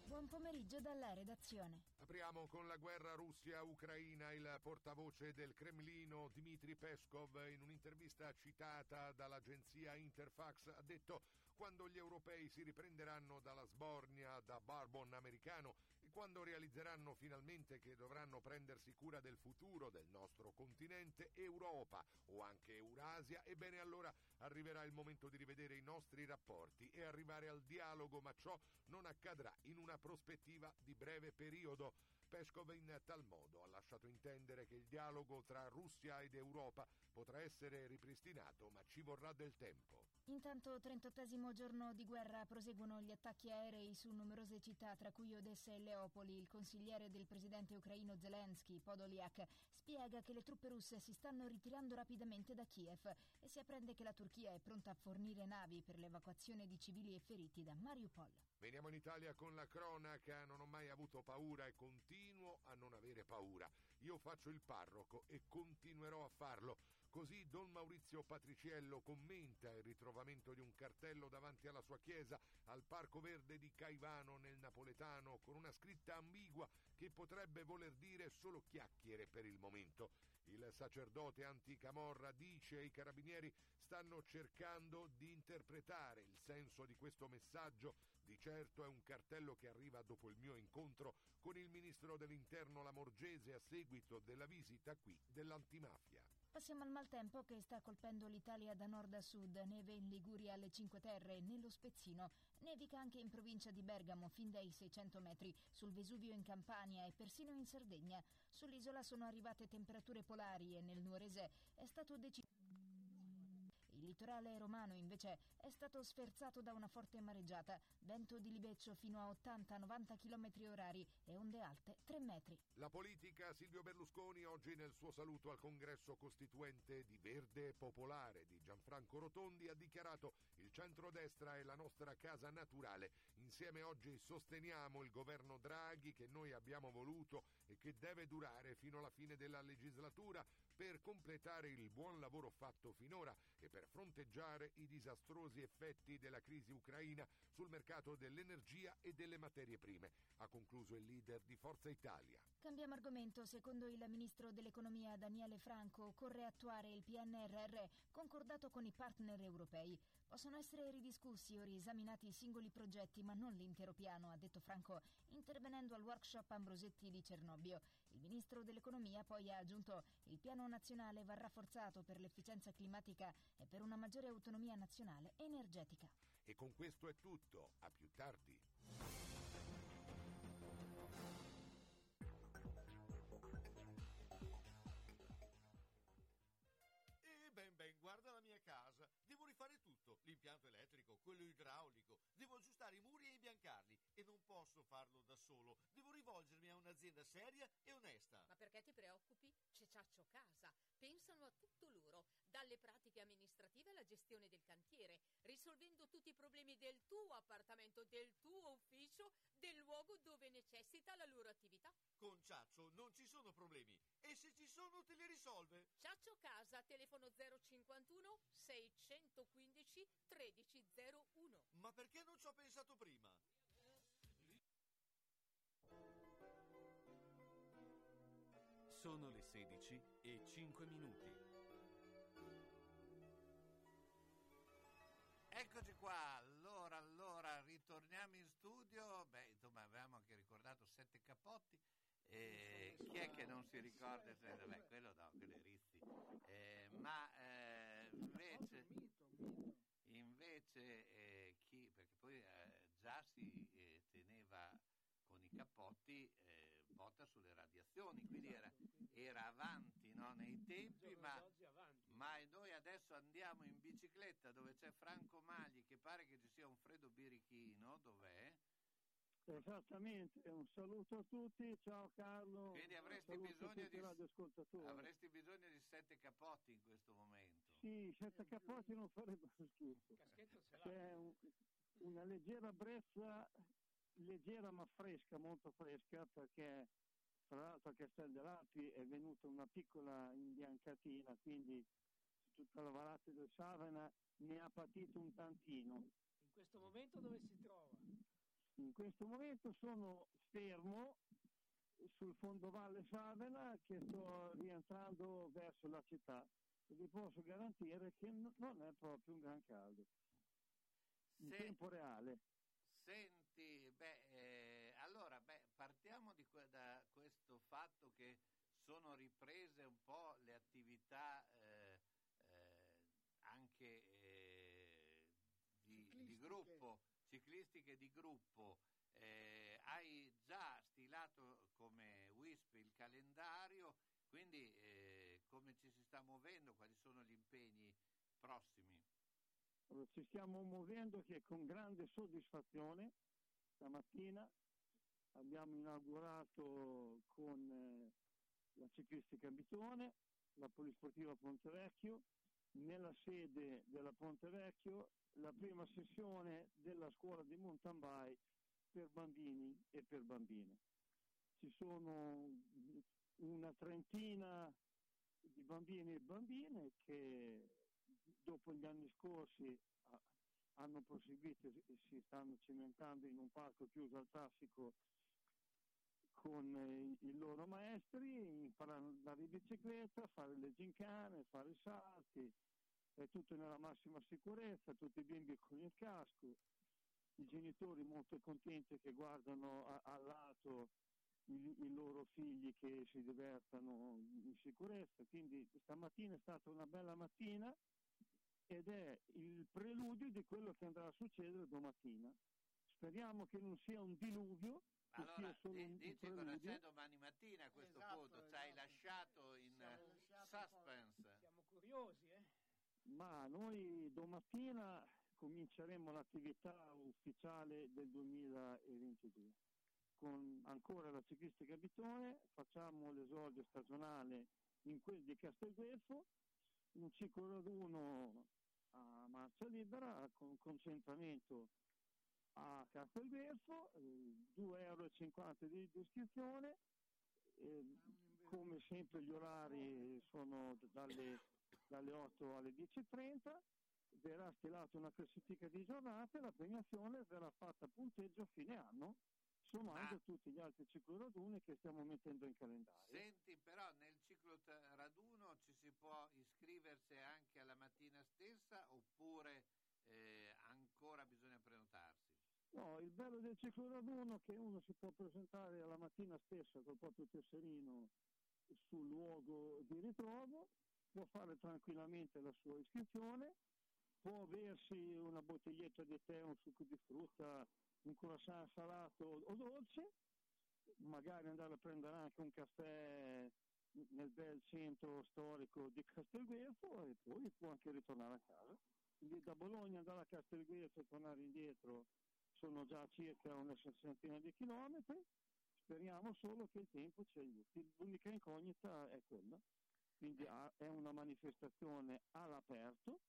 Buon pomeriggio dalla redazione. Apriamo con la guerra Russia-Ucraina. Il portavoce del Cremlino, Dmitry Peskov, in un'intervista citata dall'agenzia Interfax, ha detto quando gli europei si riprenderanno dalla sbornia da barbon americano quando realizzeranno finalmente che dovranno prendersi cura del futuro del nostro continente Europa o anche Eurasia, ebbene allora arriverà il momento di rivedere i nostri rapporti e arrivare al dialogo, ma ciò non accadrà in una prospettiva di breve periodo. Peskov in tal modo ha lasciato intendere che il dialogo tra Russia ed Europa potrà essere ripristinato, ma ci vorrà del tempo. Intanto, 38 giorno di guerra, proseguono gli attacchi aerei su numerose città, tra cui Odessa e Leopoli. Il consigliere del presidente ucraino Zelensky, Podoliak, spiega che le truppe russe si stanno ritirando rapidamente da Kiev e si apprende che la Turchia è pronta a fornire navi per l'evacuazione di civili e feriti da Mariupol. Veniamo in Italia con la cronaca, non ho mai avuto paura e continuo a non avere paura. Io faccio il parroco e continuerò a farlo. Così Don Maurizio Patriciello commenta il ritrovamento di un cartello davanti alla sua chiesa al Parco Verde di Caivano nel napoletano con una scritta ambigua che potrebbe voler dire solo chiacchiere per il momento. Il sacerdote anticamorra dice ai carabinieri stanno cercando di interpretare il senso di questo messaggio. Di certo è un cartello che arriva dopo il mio incontro con il ministro dell'interno Lamorgese a seguito della visita qui dell'antimafia. Passiamo al maltempo che sta colpendo l'Italia da nord a sud, neve in Liguria alle Cinque Terre nello Spezzino, nevica anche in provincia di Bergamo fin dai 600 metri, sul Vesuvio in Campania e persino in Sardegna. Sull'isola sono arrivate temperature polari e nel Nuorese è stato deciso il litorale romano invece è stato sferzato da una forte mareggiata, vento di libeccio fino a 80-90 km orari e onde alte 3 metri. La politica, Silvio Berlusconi oggi nel suo saluto al congresso costituente di Verde Popolare di Gianfranco Rotondi ha dichiarato il centrodestra è la nostra casa naturale. Insieme oggi sosteniamo il governo Draghi che noi abbiamo voluto e che deve durare fino alla fine della legislatura per completare il buon lavoro fatto finora e per fronteggiare i disastrosi effetti della crisi ucraina sul mercato dell'energia e delle materie prime, ha concluso il leader di Forza Italia. Cambiamo argomento. Secondo il ministro dell'economia Daniele Franco, occorre attuare il PNRR concordato con i partner europei. Possono essere ridiscussi o riesaminati i singoli progetti, ma non l'intero piano, ha detto Franco, intervenendo al workshop Ambrosetti di Cernobbio. Il ministro dell'economia poi ha aggiunto il piano nazionale va rafforzato per l'efficienza climatica e per una maggiore autonomia nazionale energetica. E con questo è tutto. A più tardi. E ben ben, guarda la mia casa. Devo rifare tutto, l'impianto elettrico, quello idraulico. Aggiustare i muri e imbiancarli. E non posso farlo da solo. Devo rivolgermi a un'azienda seria e onesta. Ma perché ti preoccupi? C'è Ciaccio Casa. Pensano a tutto loro, dalle pratiche amministrative alla gestione del cantiere, risolvendo tutti i problemi del tuo appartamento, del tuo ufficio, del luogo dove necessita la loro attività. Con Ciaccio non ci sono problemi. E se ci sono te li risolve. Ciaccio Casa, telefono 051 615 1301. Ma perché non ci ho pensato prima? Sono le 16 e 5 minuti. Eccoci qua, allora, allora, ritorniamo in studio. Beh, insomma, avevamo anche ricordato sette cappotti. Eh, chi è che non si ricorda? Beh, quello no, quello è Rizzi. Eh, ma eh, invece eh, chi, perché poi eh, già si eh, teneva con i cappotti eh, botta sulle radiazioni, quindi era, era avanti no, nei tempi, ma, ma noi adesso andiamo in bicicletta dove c'è Franco Magli che pare che ci sia un freddo birichino, dov'è? Esattamente, un saluto a tutti, ciao Carlo. Quindi avresti bisogno di-. Avresti bisogno di sette capotti in questo momento. Sì, sette capotti non farebbero schifo. Caschetto ce l'ha. Una leggera brezza, leggera ma fresca, molto fresca, perché tra l'altro a Castel dell'Alpi è venuta una piccola imbiancatina, quindi tutta la vallata del Savena ne ha patito un tantino. In questo momento dove si trova? In questo momento sono fermo sul fondovalle Savena che sto rientrando verso la città e vi posso garantire che non è proprio un gran caldo. In tempo reale. Senti, beh, eh, allora, beh, partiamo di que- da questo fatto che sono riprese un po' le attività eh, eh, anche eh, di, di gruppo, ciclistiche di gruppo. Eh, hai già stilato come WISP il calendario, quindi eh, come ci si sta muovendo, quali sono gli impegni prossimi? Allora, ci stiamo muovendo che con grande soddisfazione stamattina abbiamo inaugurato con eh, la ciclistica Bitone, la polisportiva Ponte Vecchio, nella sede della Ponte Vecchio la prima sessione della scuola di mountain bike per bambini e per bambine. Ci sono una trentina di bambini e bambine che dopo gli anni scorsi ah, hanno proseguito e si stanno cimentando in un parco chiuso al traffico con eh, i loro maestri, imparare ad andare in bicicletta, fare le gincane, fare i salti, è tutto nella massima sicurezza, tutti i bimbi con il casco, i genitori molto contenti che guardano al lato i, i loro figli che si divertano in sicurezza, quindi stamattina è stata una bella mattina ed è il preludio di quello che andrà a succedere domattina. Speriamo che non sia un diluvio, che Allora, un dici cosa c'è domani mattina a questo Esatto, punto? Ci hai esatto. lasciato in po'- suspense. Siamo curiosi, eh? Ma noi domattina cominceremo l'attività ufficiale del 2022 con ancora la ciclistica Bitone, facciamo l'esordio stagionale in quel di Castelguelfo, un ciclo raduno a marcia libera con concentramento a Castelguelfo, eh, 2,50 euro di, iscrizione, eh, come sempre gli orari sono dalle, dalle 8 alle 10.30, verrà stilata una classifica di giornate, la premiazione verrà fatta a punteggio a fine anno, sommando Ma- tutti gli altri cicloraduni che stiamo mettendo in calendario. Senti, però nel ciclo raduno ci si può iscriversi anche alla mattina stessa oppure eh, ancora bisogna prenotarsi? No, il bello del ciclo raduno è che uno si può presentare alla mattina stessa col proprio tesserino sul luogo di ritrovo, può fare tranquillamente la sua iscrizione, può aversi una bottiglietta di tè, un succo di frutta, un croissant salato o dolce, magari andare a prendere anche un caffè nel bel centro storico di Castelguelfo e poi può anche ritornare a casa. Quindi da Bologna andare a Castelguelfo e tornare indietro sono già circa una sessantina di chilometri, speriamo solo che il tempo ci aiuti. L'unica incognita è quella, quindi è una manifestazione all'aperto,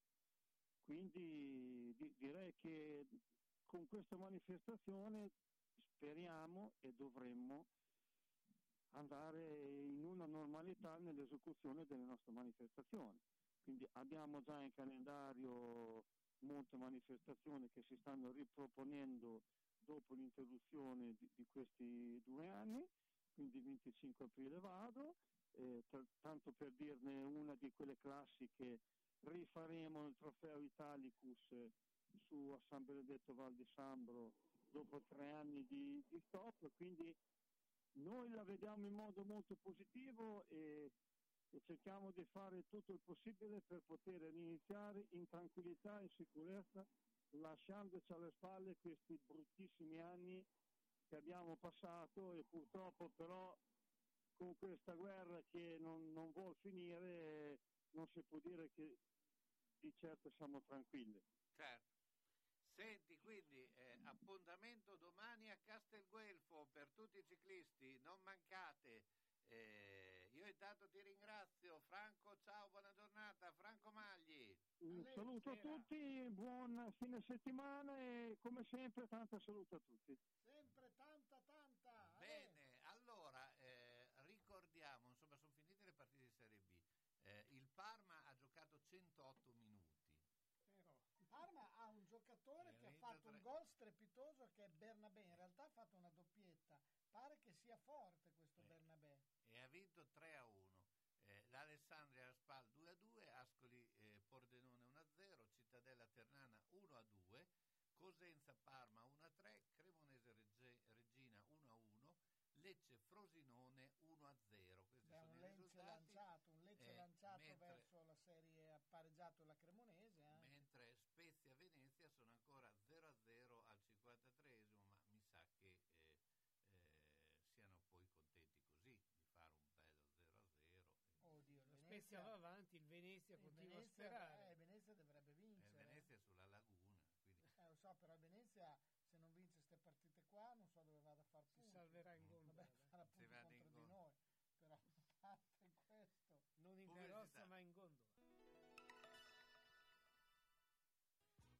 quindi di- direi che con questa manifestazione speriamo e dovremmo andare in una normalità nell'esecuzione delle nostre manifestazioni. Quindi abbiamo già in calendario molte manifestazioni che si stanno riproponendo dopo l'interruzione di, di questi due anni, quindi il 25 aprile vado, eh, t- tanto per dirne una di quelle classiche, rifaremo il trofeo Italicus su a San Benedetto Val di Sambro dopo tre anni di, di stop, quindi noi la vediamo in modo molto positivo e, e cerchiamo di fare tutto il possibile per poter iniziare in tranquillità e sicurezza, lasciandoci alle spalle questi bruttissimi anni che abbiamo passato e purtroppo però con questa guerra che non, non vuol finire non si può dire che di certo siamo tranquilli. Certo. Senti, quindi eh, appuntamento domani a Castelguelfo per tutti i ciclisti, non mancate. Eh, io intanto ti ringrazio. Franco, ciao, buona giornata. Franco Magli. Un saluto a tutti, buon fine settimana e come sempre tanta saluto a tutti. Sempre tanta, tanta. Bene, allora eh, ricordiamo, insomma, sono finite le partite di Serie B. Eh, il Parma ha giocato 108 minuti. Però Parma ha un giocatore che ha fatto un tre- gol strepitoso che è Bernabé. In realtà ha fatto una doppietta. Pare che sia forte questo Eh. Bernabé. e ha vinto 3 a 1. Eh, L'Alessandria Spal 2 a 2, Ascoli eh, Pordenone 1 a 0, Cittadella Ternana 1 a 2, Cosenza Parma 1 a 3, Cremonese Regge- Regina 1 a 1, Lecce Frosinone 1 a 0. Questi Beh, sono un Lecce risultati. lanciato, un Lecce Eh, lanciato mentre- verso la serie appareggiato la Cremonese. eh. mentre Spezia e Venezia sono ancora 0 a 0 al 53esimo, ma mi sa che eh, eh, siano poi contenti così di fare un bello 0 a 0. Oddio, il La Venezia Spezia va avanti, il Venezia il continua Venezia, a sperare. eh, Venezia dovrebbe vincere. Venezia è sulla laguna, quindi Eh, lo so, però il Venezia se non vince queste partite qua non so dove vada a far punti. salverà in gondola, Vabbè, dai. farà Si punti vada in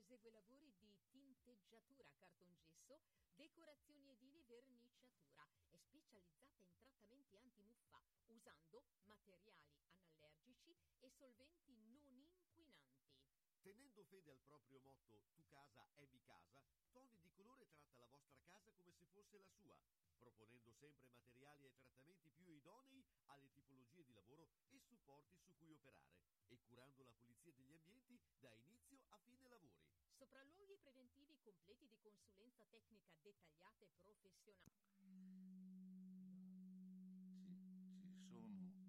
Esegue lavori di tinteggiatura, cartongesso, decorazioni edili e verniciatura. È specializzata in trattamenti antimuffa usando materiali anallergici e solventi non inquinanti. Tenendo fede al proprio motto Tu casa è mi casa, Toni di Colore tratta la vostra casa come se fosse la sua, proponendo sempre materiali e trattamenti più idonei alle tipologie di lavoro e supporti su cui operare e curando la pulizia degli ambienti da inizio a fine lavori. Sopralluoghi preventivi completi di consulenza tecnica dettagliata e professionale. ci sono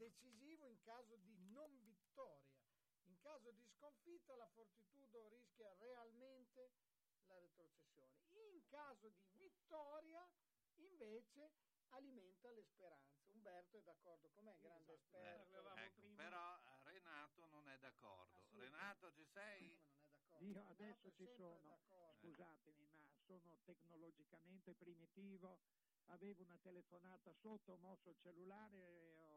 decisivo in caso di non vittoria. In caso di sconfitta la Fortitudo rischia realmente la retrocessione. In caso di vittoria invece alimenta le speranze. Umberto è d'accordo con me, grande Eh, esperto. ecco, però eh, Renato non è d'accordo. Renato, ci sei? Non è d'accordo. Io adesso ci sono, d'accordo. scusatemi, ma sono tecnologicamente primitivo. Avevo una telefonata sotto, ho mosso il cellulare e ho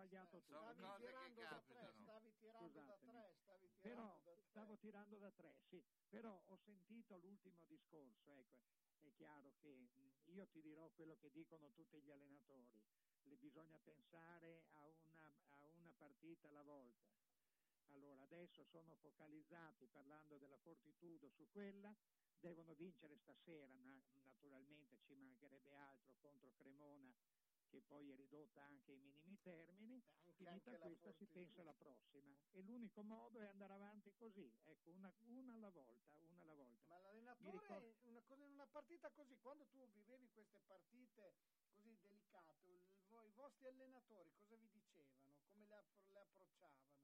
sbagliato tutto. Stavi tirando da tre, stavi tirando da tre, stavi tirando Però da tre. stavo tirando da tre, sì. Però ho sentito l'ultimo discorso, ecco. È chiaro che mh, io ti dirò quello che dicono tutti gli allenatori. Le bisogna pensare a una, a una partita alla volta. Allora, adesso sono focalizzati parlando della Fortitudo su quella, devono vincere stasera, na- naturalmente ci mancherebbe altro contro Cremona che poi è ridotta anche ai minimi termini, finita anche questa si pensa alla prossima e l'unico modo è andare avanti così, ecco, una, una alla volta, una alla volta. Ma l'allenatore, ricordo- una cosa- in una partita così, quando tu vivevi queste partite così delicate, il- i vostri allenatori cosa vi dicevano? Come le, le approcciavano?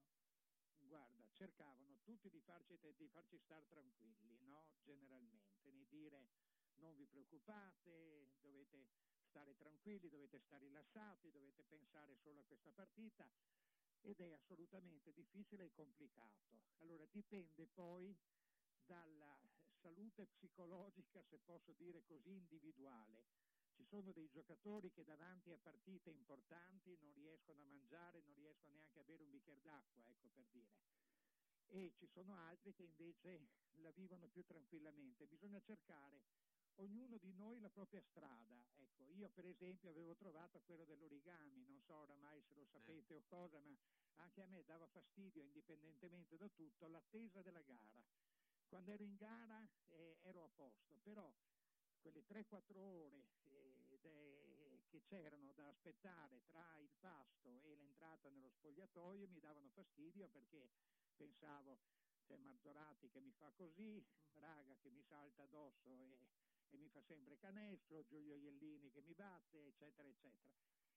Guarda, cercavano tutti di farci, di farci stare tranquilli, no? generalmente, di dire non vi preoccupate, dovete stare tranquilli, dovete stare rilassati, dovete pensare solo a questa partita ed è assolutamente difficile e complicato. Allora dipende poi dalla salute psicologica, se posso dire così, individuale. Ci sono dei giocatori che davanti a partite importanti non riescono a mangiare, non riescono neanche a bere un bicchiere d'acqua, ecco per dire. E ci sono altri che invece la vivono più tranquillamente. Bisogna cercare ognuno di noi la propria strada. Ecco, io per esempio avevo trovato quello dell'origami, non so oramai se lo sapete o cosa, ma anche a me dava fastidio, indipendentemente da tutto, l'attesa della gara. Quando ero in gara eh, ero a posto, però quelle 3-4 ore eh, che c'erano da aspettare tra il pasto e l'entrata nello spogliatoio mi davano fastidio perché pensavo c'è Marzorati che mi fa così, Raga che mi salta addosso e, e mi fa sempre canestro, Giulio Iellini che mi batte, eccetera, eccetera.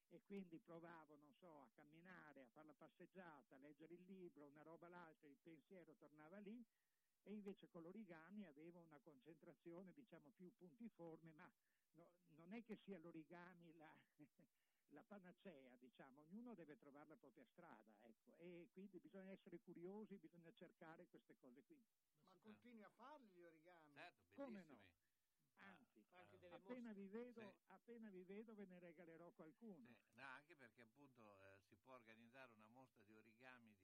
E quindi provavo, non so, a camminare, a fare la passeggiata, a leggere il libro, una roba l'altra, il pensiero tornava lì e invece con l'origami avevo una concentrazione diciamo più puntiforme, ma no- non è che sia l'origami la, la panacea, diciamo, ognuno deve trovare la propria strada, ecco, e quindi bisogna essere curiosi, bisogna cercare queste cose qui. Ma continui a farli gli origami? Certo, Come no? bellissimi. Anzi, Anche delle appena vi, vedo, Sì. appena vi vedo ve ne regalerò qualcuno. Eh, no, anche perché appunto eh, si può organizzare una mostra di origami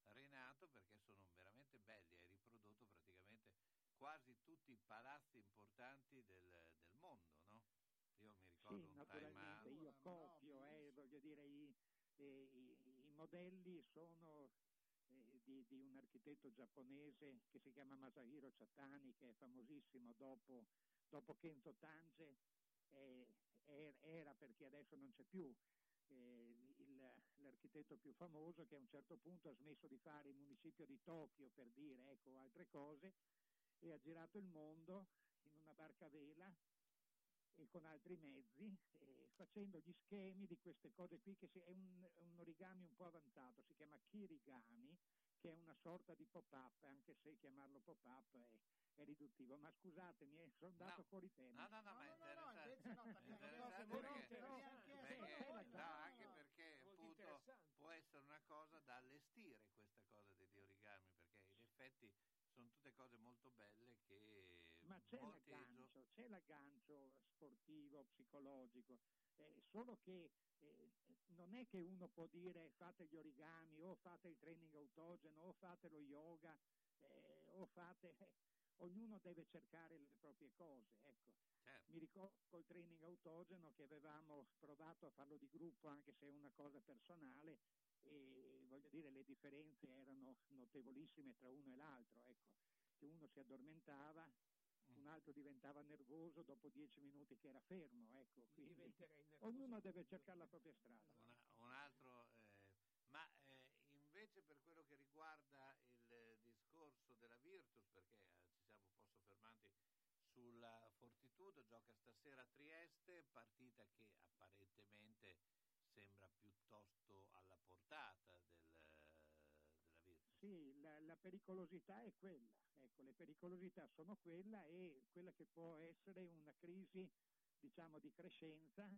di Renato perché sono veramente belli, hai riprodotto praticamente quasi tutti i palazzi importanti del, del mondo, no? Io mi ricordo Sì, un time out. io copio, eh, voglio dire, i, eh, i- i modelli sono eh, di, di un architetto giapponese che si chiama Masahiro Chatani, che è famosissimo dopo, dopo Kenzo Tange, eh, er- era perché adesso non c'è più, eh, il- l'architetto più famoso che a un certo punto ha smesso di fare il municipio di Tokyo per dire ecco altre cose e ha girato il mondo in una barca a vela e con altri mezzi, eh, facendo gli schemi di queste cose qui, che si- è un, un origami un po' avanzato, si chiama kirigami, che è una sorta di pop-up, anche se chiamarlo pop-up è, è riduttivo. Ma scusatemi, sono andato No. fuori tema. No, no, no, ma è interessante. invece no, no, anche perché appunto può essere una cosa da allestire questa cosa degli origami, perché in effetti sono tutte cose molto belle che Ma c'è l'aggancio, c'è l'aggancio sportivo, psicologico, eh, solo che eh, non è che uno può dire fate gli origami o fate il training autogeno o fate lo yoga eh, o fate... ognuno deve cercare le proprie cose, ecco. Certo. Mi ricordo col training autogeno che avevamo provato a farlo di gruppo anche se è una cosa personale e voglio dire le differenze erano notevolissime tra uno e l'altro, ecco, che uno si addormentava, Mm. un altro diventava nervoso dopo dieci minuti che era fermo, ecco, quindi ognuno deve cercare la propria strada. Una- un altro, eh, ma eh, invece per quello che riguarda il discorso della Virtus, perché eh, ci siamo un po' soffermati sulla Fortitudo, gioca stasera a Trieste, partita che apparentemente sembra piuttosto alla portata del, della Virtus. Sì, la, la pericolosità è quella, ecco, le pericolosità sono quella e quella che può essere una crisi, diciamo, di crescenza.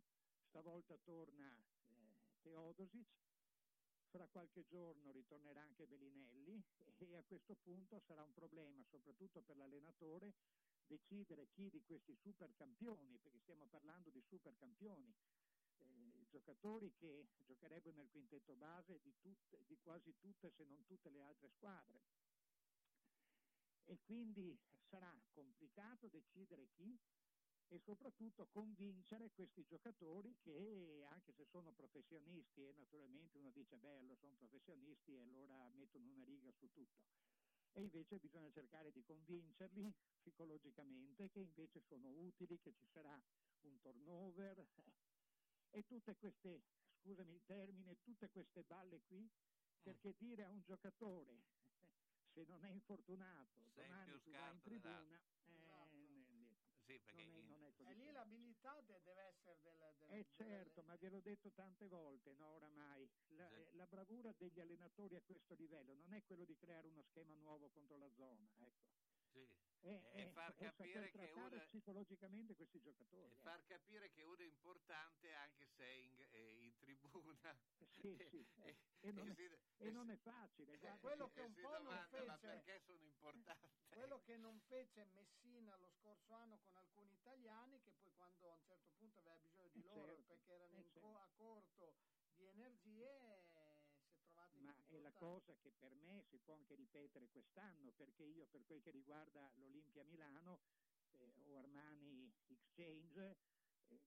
Stavolta torna eh, Teodosic, fra qualche giorno ritornerà anche Bellinelli e a questo punto sarà un problema, soprattutto per l'allenatore, decidere chi di questi supercampioni, perché stiamo parlando di supercampioni, giocatori che giocherebbero nel quintetto base di, tutte, di quasi tutte se non tutte le altre squadre. E quindi sarà complicato decidere chi e soprattutto convincere questi giocatori che anche se sono professionisti e naturalmente uno dice bello sono professionisti e allora mettono una riga su tutto e invece bisogna cercare di convincerli psicologicamente che invece sono utili, che ci sarà un turnover e tutte queste, scusami il termine, tutte queste balle qui, perché dire a un giocatore se non è infortunato Sei domani più tu vai in tribuna, eh, ne- Sì, perché non, è, non. E lì l'abilità de- deve essere del, del, Eh certo, ma ve l'ho detto tante volte, no, oramai. La, Sì. eh, la bravura degli allenatori a questo livello non è quello di creare uno schema nuovo contro la zona, ecco. Sì. È, E è- far è capire saper che uno- psicologicamente questi giocatori. E eh. far capire che uno è importante anche se è in, è in tribuna. Sì, sì, eh, e, non è, si- e e non si- è facile. Eh, guarda quello che- un po' non domanda, ma fece- perché sono importante? Quello che non fece Messina lo scorso anno con alcuni italiani, che poi quando a un certo punto aveva bisogno di Eh, loro certo, perché erano eh, in co- certo. a corto di energie, eh, si è trovato in Ma è la difficoltà. Cosa che per me si può anche ripetere quest'anno, perché io per quel che riguarda l'Olimpia Milano eh, o Armani Exchange, eh,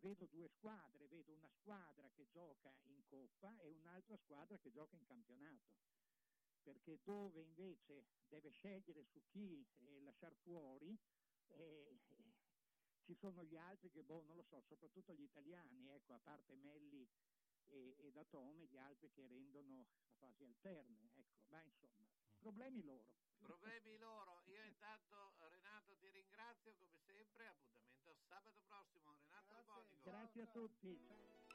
vedo due squadre, vedo una squadra che gioca in Coppa e un'altra squadra che gioca in campionato. Perché dove invece deve scegliere su chi eh, lasciare fuori, eh, eh, ci sono gli altri che, boh, non lo so, soprattutto gli italiani, ecco, a parte Melli e, e Datome, gli altri che rendono a fasi alterne, ecco, ma insomma, problemi loro. Problemi loro. Io intanto Renato ti ringrazio come sempre. Appuntamento sabato prossimo. Renato Albonico. Grazie a tutti.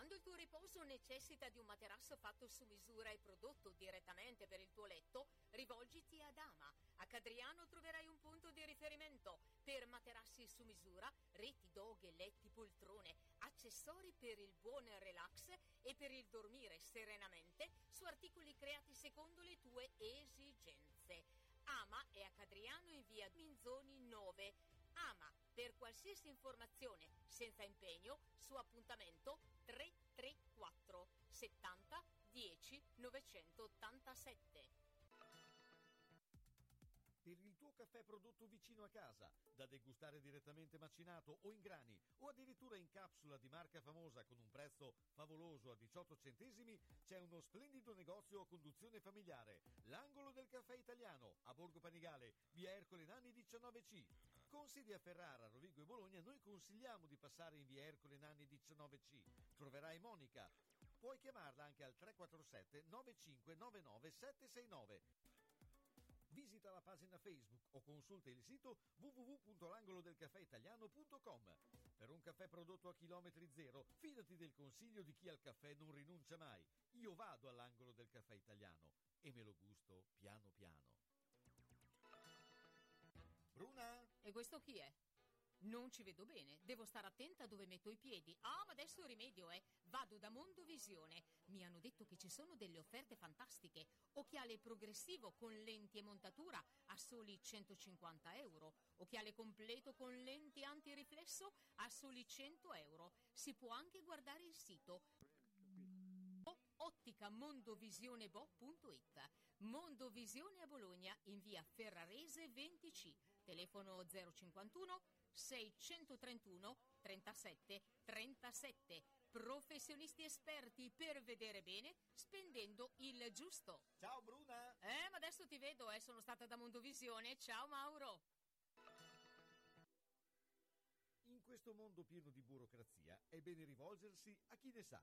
Quando il tuo riposo necessita di un materasso fatto su misura e prodotto direttamente per il tuo letto, rivolgiti ad Ama. A Cadriano troverai un punto di riferimento per materassi su misura, reti doghe, letti, poltrone, accessori per il buon relax e per il dormire serenamente su articoli creati secondo le tue esigenze. Ama è a Cadriano in via Minzoni 9. Ama per qualsiasi informazione senza impegno su appuntamento 334 70 10 987. Caffè prodotto vicino a casa, da degustare direttamente macinato o in grani o addirittura in capsula di marca famosa con un prezzo favoloso a 18 centesimi, c'è uno splendido negozio a conduzione familiare, l'Angolo del Caffè Italiano, a Borgo Panigale, via Ercole Nanni 19C. Con sedi a Ferrara, Rovigo e Bologna, noi consigliamo di passare in via Ercole Nanni 19C. Troverai Monica. Puoi chiamarla anche al 347 9599 769. Visita la pagina Facebook o consulta il sito www.langolodelcaffeitaliano.com. Per un caffè prodotto a chilometri zero, fidati del consiglio di chi al caffè non rinuncia mai. Io vado all'angolo del caffè italiano e me lo gusto piano piano. Bruna? E questo chi è? Non ci vedo bene, devo stare attenta dove metto i piedi. Ah, ma adesso rimedio, eh. Vado da Mondovisione. Mi hanno detto che ci sono delle offerte fantastiche. Occhiale progressivo con lenti e montatura a soli 150 euro. Occhiale completo con lenti antiriflesso a soli 100 euro. Si può anche guardare il sito otticamondovisionebo.it Mondovisione a Bologna in via Ferrarese 20C telefono 051 631 37 37 professionisti esperti per vedere bene spendendo il giusto. Ciao Bruna. Eh ma adesso ti vedo eh sono stata da Mondovisione. Ciao Mauro. In questo mondo pieno di burocrazia è bene rivolgersi a chi ne sa.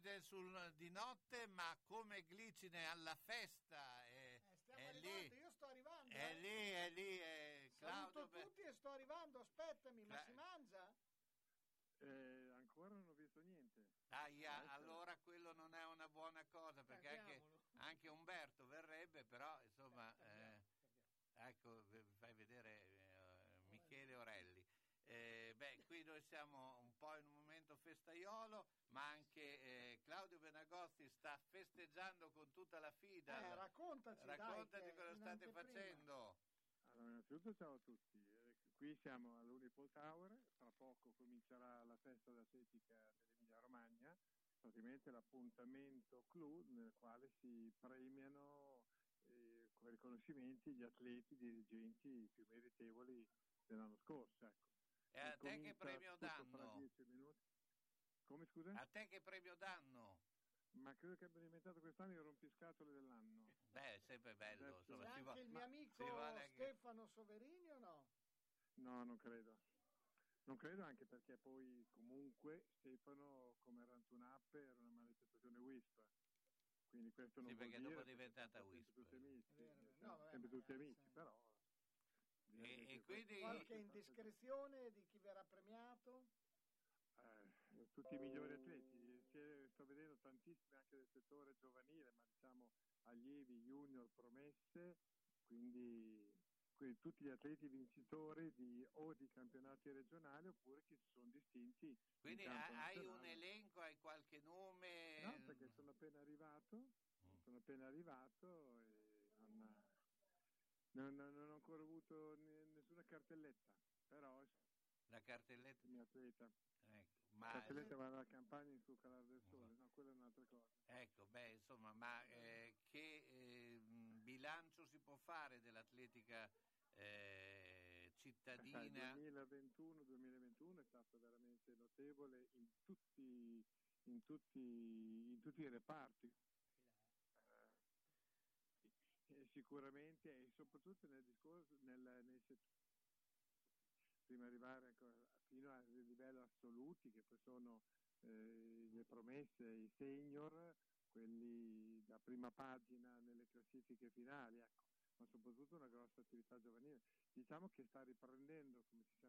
Glicine sul, di notte, ma come glicine alla festa. È, Stiamo è arrivando, lì, io sto arrivando. è eh. lì, è lì, è Claudio. Saluto Be- tutti e sto arrivando, aspettami, ma Cla- si mangia? Eh, ancora non ho visto niente. Ahia, Ecco. allora quello non è una buona cosa perché anche, anche Umberto verrebbe, però insomma, eh, ecco, vi fai vedere eh, Michele Orelli. Eh, beh, qui noi siamo un po' in un momento festaiolo, ma anche eh, Claudio Benagozzi sta festeggiando con tutta la fida. Eh, raccontaci, dai, Raccontati che cosa state anteprima. facendo. Allora, innanzitutto ciao a tutti. Eh, Qui siamo all'Unipol Tower, tra poco comincerà la festa d'atletica dell'Emilia Romagna, praticamente l'appuntamento clou nel quale si premiano eh, come riconoscimenti gli atleti, i dirigenti più meritevoli dell'anno scorso. Ecco. E a te che premio danno? Come scusa? A te che premio danno? Ma credo che abbia diventato quest'anno il rompiscatole dell'anno. Beh, è sempre bello. Adesso- Insomma, C'è si anche va- il mio amico vale anche- Stefano Soverini o no? No, non credo. Non credo anche perché poi comunque Stefano come Rantunappe era una manifestazione WISP. Quindi questo non Sì, perché dopo è diventata WISP. sempre tutti amici, vero, No, vabbè, sempre tutti amici, sì. però E- e quindi- Qualche indiscrezione di chi verrà premiato? Tutti i migliori atleti, sto vedendo tantissimi anche del settore giovanile, ma diciamo allievi, junior, promesse, quindi, quindi tutti gli atleti vincitori di, o di campionati regionali oppure che si sono distinti. in Quindi hai un elenco, hai qualche nome? No, perché sono appena arrivato, Mm. sono appena arrivato e non, non- non- ho ancora avuto ne- nessuna cartelletta, però La cartelletta? mio atleta. Ecco, ma, cartelletta va alla campagna in sul calare del sole, no, quella è un'altra cosa. ecco, beh, insomma, ma eh, che eh, bilancio si può fare dell'atletica eh, cittadina. Il 2021-2021 è stato veramente notevole in tutti, in tutti, in tutti i reparti. Eh, sicuramente e soprattutto nel discorso nel, nel settore prima di arrivare ancora fino a livelli assoluti che poi sono eh, le promesse, i senior, quelli da prima pagina nelle classifiche finali, ecco, ma soprattutto una grossa attività giovanile. Diciamo che sta riprendendo, come si sa,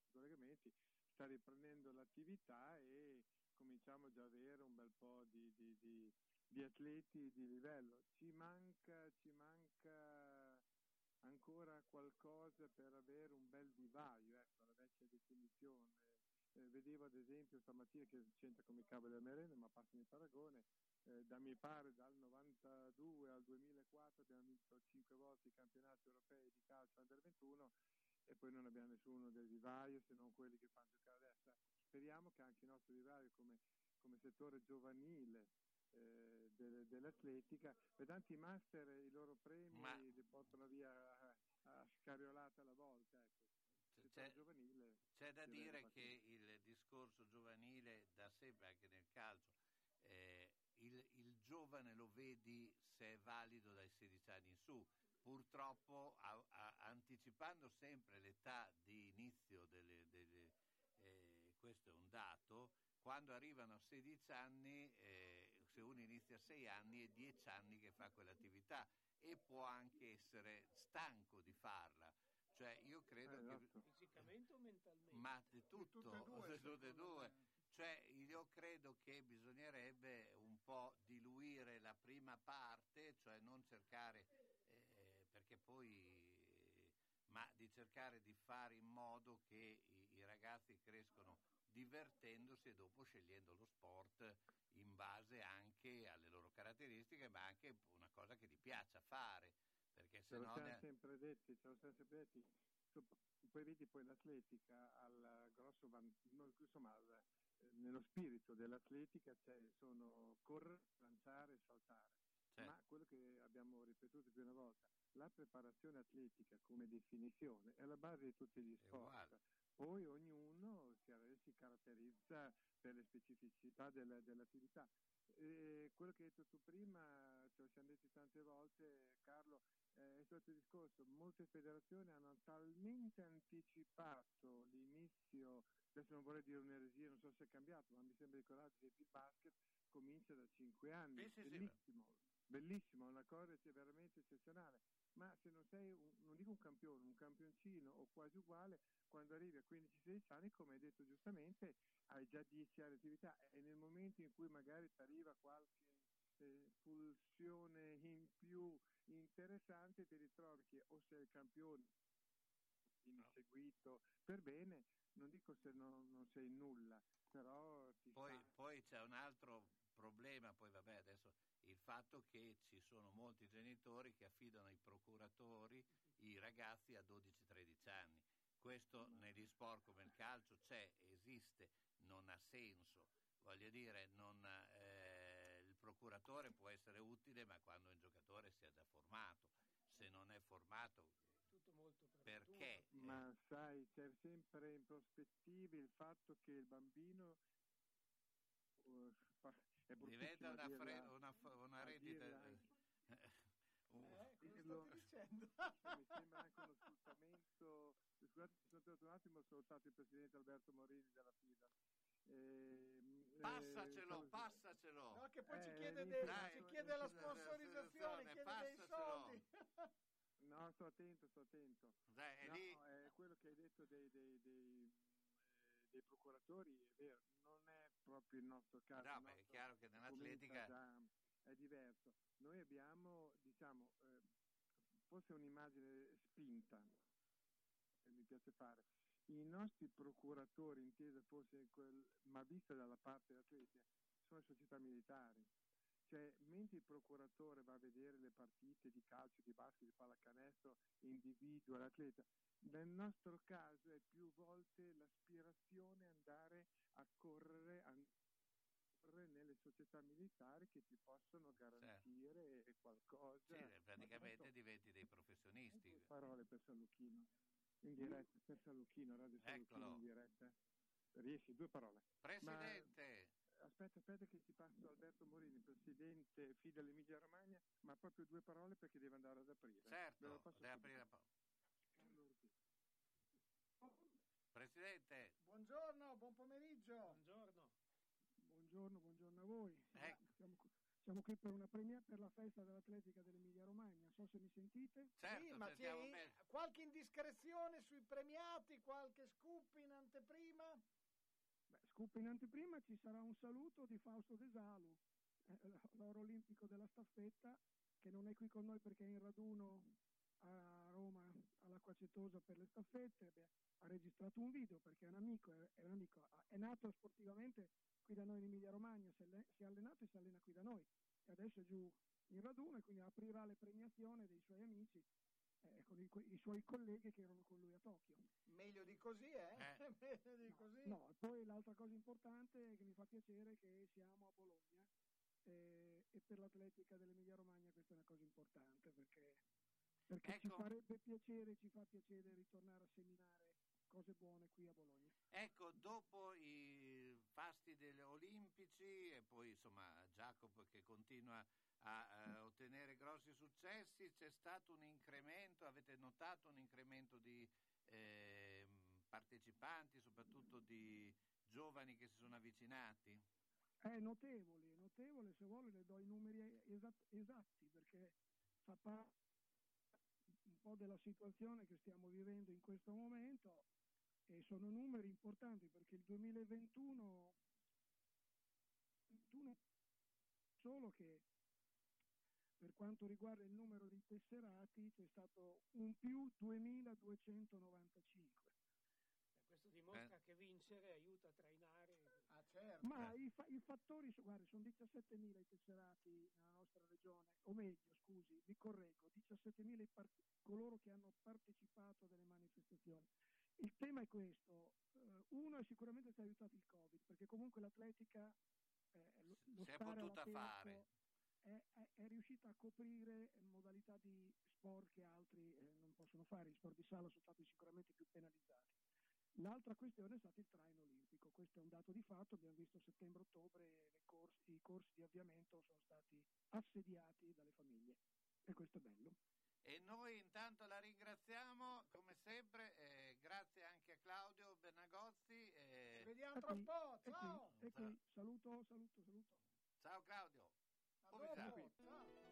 i collegamenti, sta riprendendo l'attività e cominciamo già ad avere un bel po' di, di, di, di atleti di livello. Ci manca, ci manca ancora qualcosa per avere un bel vivaio, ecco, la vecchia definizione. Eh, vedevo ad esempio stamattina che c'entra come i cavoli del merende, ma passami il paragone, eh, da mi pare dal 92 al 2004 abbiamo vinto 5 volte i campionati europei di calcio under 21 e poi non abbiamo nessuno del vivaio se non quelli che fanno giocare adesso. Speriamo che anche il nostro vivaio come, come settore giovanile eh, de- dell'atletica, per tanti master i loro premi Ma- li portano via a, scariolata alla volta. Ecco. C'è, giovanile c'è da dire che il discorso giovanile, da sempre anche nel calcio, eh, il, il giovane lo vedi se è valido dai 16 anni in su. Purtroppo, a- a- anticipando sempre l'età di inizio delle, delle- eh, questo è un dato, quando arrivano a 16 anni, eh, se uno inizia a 6 anni, è 10 anni che fa quell'attività e può anche essere stanco di farla. Cioè, io credo Eh, che esatto. Fisicamente o mentalmente? ma di tutto, tutte e due, tutte e due. Cioè, io credo che bisognerebbe un po' diluire la prima parte, cioè non cercare, eh, perché poi, ma di cercare di fare in modo che i, i ragazzi crescono divertendosi e dopo scegliendo lo sport in base anche alle loro caratteristiche, ma anche una cosa che ti piaccia fare, perché se no... ne- sempre detti, ce lo siamo sempre detti. Poi vedi poi l'atletica al grosso van- no, insomma al- eh, nello spirito dell'atletica c'è, sono correre, lanciare e saltare. Certo. Ma quello che abbiamo ripetuto più una volta, la preparazione atletica come definizione è la base di tutti gli sport. Poi ognuno si, si caratterizza per le specificità della- dell'attività. E quello che hai detto tu prima, ce lo siamo detti tante volte, Carlo, eh, è stato il discorso, molte federazioni hanno talmente anticipato l'inizio, adesso non vorrei dire un'eresia, non so se è cambiato, ma mi sembra ricordare esempio il basket comincia da 5 anni, Sì, sì, sì, bellissimo, bellissimo, una cosa che è veramente eccezionale, ma se non sei, un, non dico un campione, un campioncino o quasi uguale, quando arrivi a 15-16 anni, come hai detto giustamente, hai già 10 anni di attività e nel momento in cui magari ti arriva qualche eh, pulsione in più interessante, ti ritrovi che o sei il campione, vieni seguito per bene, non dico se non, non sei nulla, però ti Poi, fa- poi c'è un altro problema, poi vabbè adesso il fatto che ci sono molti genitori che affidano ai procuratori i ragazzi a 12-13 anni. Questo negli sport come il calcio c'è, esiste, non ha senso. Voglio dire, non, eh, il procuratore può essere utile, ma quando il giocatore sia già formato. Se non è formato, Tutto molto prematuro. perché? Ma sai, c'è sempre in prospettiva il fatto che il bambino uh, è Diventa una, fre- dirla- una, f- una rendita... dirla- un- Eh, dicendo? mi sembra anche uno sfruttamento. Scusate, mi sono tratto un attimo, ho salutato il presidente Alberto Morini della FIDA. Ehm, Passacelo, eh, passacelo. No, che poi ci Eh, chiede, niente, dei- dai, ci chiede la eh, sponsorizzazione, chiede dei passacelo. soldi. No, sto attento, sto attento. Dai, è no, lì. eh, quello che hai detto dei, dei- dei, eh, dei procuratori è vero, proprio il nostro caso. No, beh, è chiaro che nell'atletica- è diverso. Noi abbiamo, diciamo, eh, forse un'immagine spinta, che mi piace fare. I nostri procuratori, intesa forse quel, ma vista dalla parte dell'atletica, sono le società militari. Cioè, mentre il procuratore va a vedere le partite di calcio, di basket, di pallacanestro, individua l'atleta, nel nostro caso è più volte l'aspirazione andare a correre, a correre nelle società militari che ti possono garantire qualcosa. Sì, praticamente questo- diventi dei professionisti. parole per San Lucchino. in diretta per Saluchino, Radio Saluchino Eccolo. in diretta. Riesci, due parole. Presidente, Ma, aspetta, aspetta che ti passo Alberto Morini, presidente FI dell'Emilia Romagna, ma proprio due parole perché deve andare ad aprire. Certo, deve aprire... po- Carlo Presidente, Buongiorno, buon pomeriggio. Buongiorno. Buongiorno, buongiorno a voi. Ecco. Siamo, qui- siamo qui per una premia per la festa dell'atletica dell'Emilia Romagna. So se mi sentite. certo, sì, ma c'è bene. qualche indiscrezione sui premiati, qualche scoop in anteprima? Beh, scoop in anteprima ci sarà un saluto di Fausto De Salu, eh, l'oro olimpico della staffetta, che non è qui con noi perché è in raduno a Roma all'Acquacetosa per le staffette. Beh, ha registrato un video perché è un amico, è, è un amico, ha- è nato sportivamente qui da noi in Emilia Romagna, si si è allenato e si allena qui da noi e adesso è giù in raduno e quindi aprirà le premiazioni dei suoi amici eh, con i, i suoi colleghi che erano con lui a Tokyo. Meglio di così, eh? Eh. Meglio di così. No, e poi l'altra cosa importante che mi fa piacere è che siamo a Bologna eh, e per l'atletica dell'Emilia Romagna questa è una cosa importante perché, perché ci Ecco. farebbe piacere, ci fa piacere ritornare a seminare cose buone qui a Bologna. Ecco, dopo i fasti degli olimpici e poi insomma Jacopo che continua a eh, ottenere grossi successi, c'è stato un incremento, avete notato un incremento di ehm, partecipanti, soprattutto di giovani che si sono avvicinati? È notevole, notevole, se vuole le do i numeri esat- esatti perché fa parte po' della situazione che stiamo vivendo in questo momento e sono numeri importanti perché il 2021 21 solo che per quanto riguarda il numero di tesserati c'è stato un più 2295 Eh, Questo dimostra Eh. che vincere aiuta a trainare. Certo. Ma i, fa- i fattori, guarda, sono 17.000 i tesserati nella nostra regione, o meglio, scusi, vi correggo, 17.000 i par- coloro che hanno partecipato a delle manifestazioni. Il tema è questo, eh, uno è sicuramente sta aiutato il Covid, perché comunque l'atletica, eh, lo, lo Si è stare potuta fare. È, è- è riuscita a coprire modalità di sport che altri eh, non possono fare, i sport di sala sono stati sicuramente più penalizzati. L'altra questione è stato il traino olimpico, questo è un dato di fatto, abbiamo visto settembre-ottobre corsi- i corsi di avviamento sono stati assediati dalle famiglie e questo è bello. E noi intanto la ringraziamo come sempre, eh, grazie anche a Claudio Bernagozzi. eh, Ci vediamo tra un po', ciao! è qui. Saluto, saluto, saluto. Ciao Claudio. A Come dopo, stai? ciao!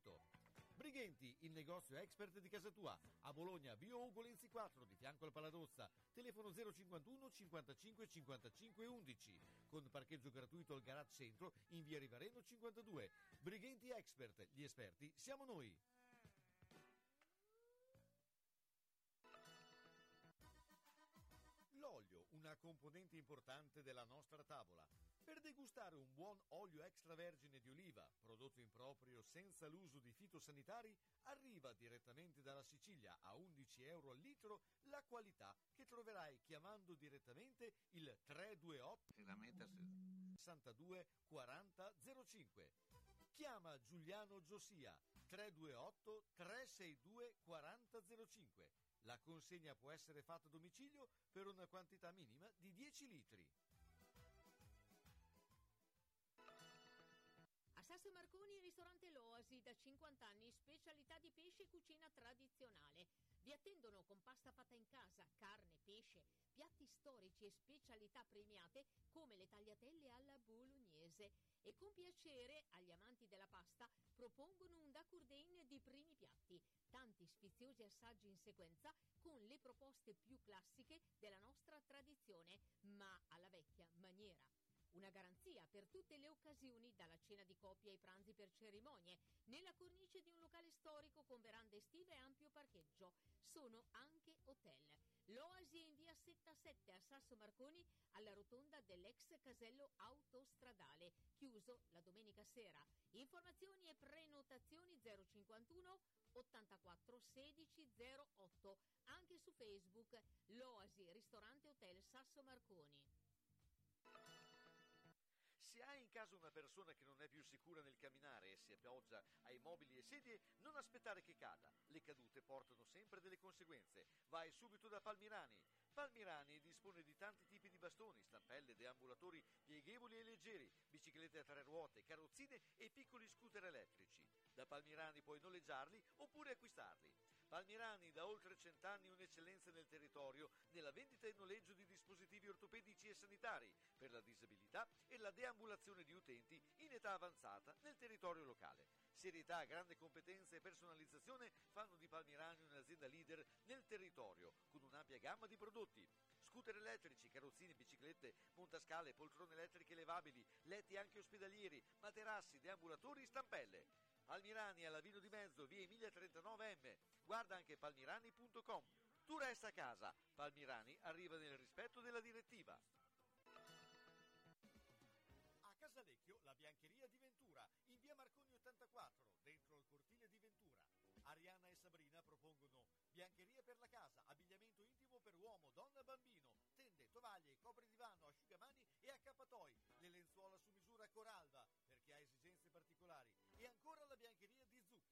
Brighenti, il negozio expert di casa tua, a Bologna, Bio Ugo Lenzi 4, di fianco al Paladozza, telefono 051 55 55 11, con parcheggio gratuito al garage centro in via Rivareno 52. Brighenti Expert, gli esperti siamo noi. L'olio, una componente importante della nostra tavola. Per degustare un buon olio extravergine di oliva, prodotto in proprio senza l'uso di fitosanitari, arriva direttamente dalla Sicilia a 11 euro al litro la qualità che troverai chiamando direttamente il 328 Si lamenta se- 62 40 05. Chiama Giuliano Giosia 328 362 40 05. La consegna può essere fatta a domicilio per una quantità minima di 10 litri. A Sasso Marconi ristorante L'Oasi da 50 anni, specialità di pesce e cucina tradizionale. Vi attendono con pasta fatta in casa, carne, pesce, piatti storici e specialità premiate come le tagliatelle alla bolognese. E con piacere agli amanti della pasta propongono un dacurdain di primi piatti, tanti sfiziosi assaggi in sequenza con le proposte più classiche della nostra tradizione, ma alla vecchia maniera. Una garanzia per tutte le occasioni, dalla cena di coppia ai pranzi per cerimonie, nella cornice di un locale storico con verande estive e ampio parcheggio. Sono anche hotel. L'Oasi è in via 77 a Sasso Marconi, alla rotonda dell'ex casello autostradale, chiuso la domenica sera. Informazioni e prenotazioni 051 84 16 08, anche su Facebook, l'Oasi Ristorante Hotel Sasso Marconi. Se hai in casa una persona che non è più sicura nel camminare e si appoggia ai mobili e sedie, non aspettare che cada. Le cadute portano sempre delle conseguenze. Vai subito da Palmirani. Palmirani dispone di tanti tipi di bastoni, stampelle, deambulatori pieghevoli e leggeri, biciclette a tre ruote, carrozzine e piccoli scooter elettrici. Da Palmirani puoi noleggiarli oppure acquistarli. Palmirani da oltre cent'anni un'eccellenza nel territorio nella vendita e noleggio di dispositivi ortopedici e sanitari per la disabilità e la deambulazione di utenti in età avanzata nel territorio locale. Serietà, grande competenza e personalizzazione fanno di Palmirani un'azienda leader nel territorio con un'ampia gamma di prodotti. Scooter elettrici, carrozzine, biciclette, montascale, poltrone elettriche levabili, letti anche ospedalieri, materassi, deambulatori, stampelle. Palmirani alla Vino di Mezzo, via Emilia 39M. Guarda anche palmirani.com. Tu resta a casa. Palmirani arriva nel rispetto della direttiva. A Casalecchio, la biancheria di Ventura, in via Marconi 84, dentro il cortile di Ventura. Arianna e Sabrina propongono biancheria per la casa, abbigliamento intimo per uomo, donna e bambino, tende, tovaglie, copri divano, asciugamani e accappatoi, le lenzuola su misura Coralba, per chi ha esigenze particolari, e ancora la biancheria di Zucchi.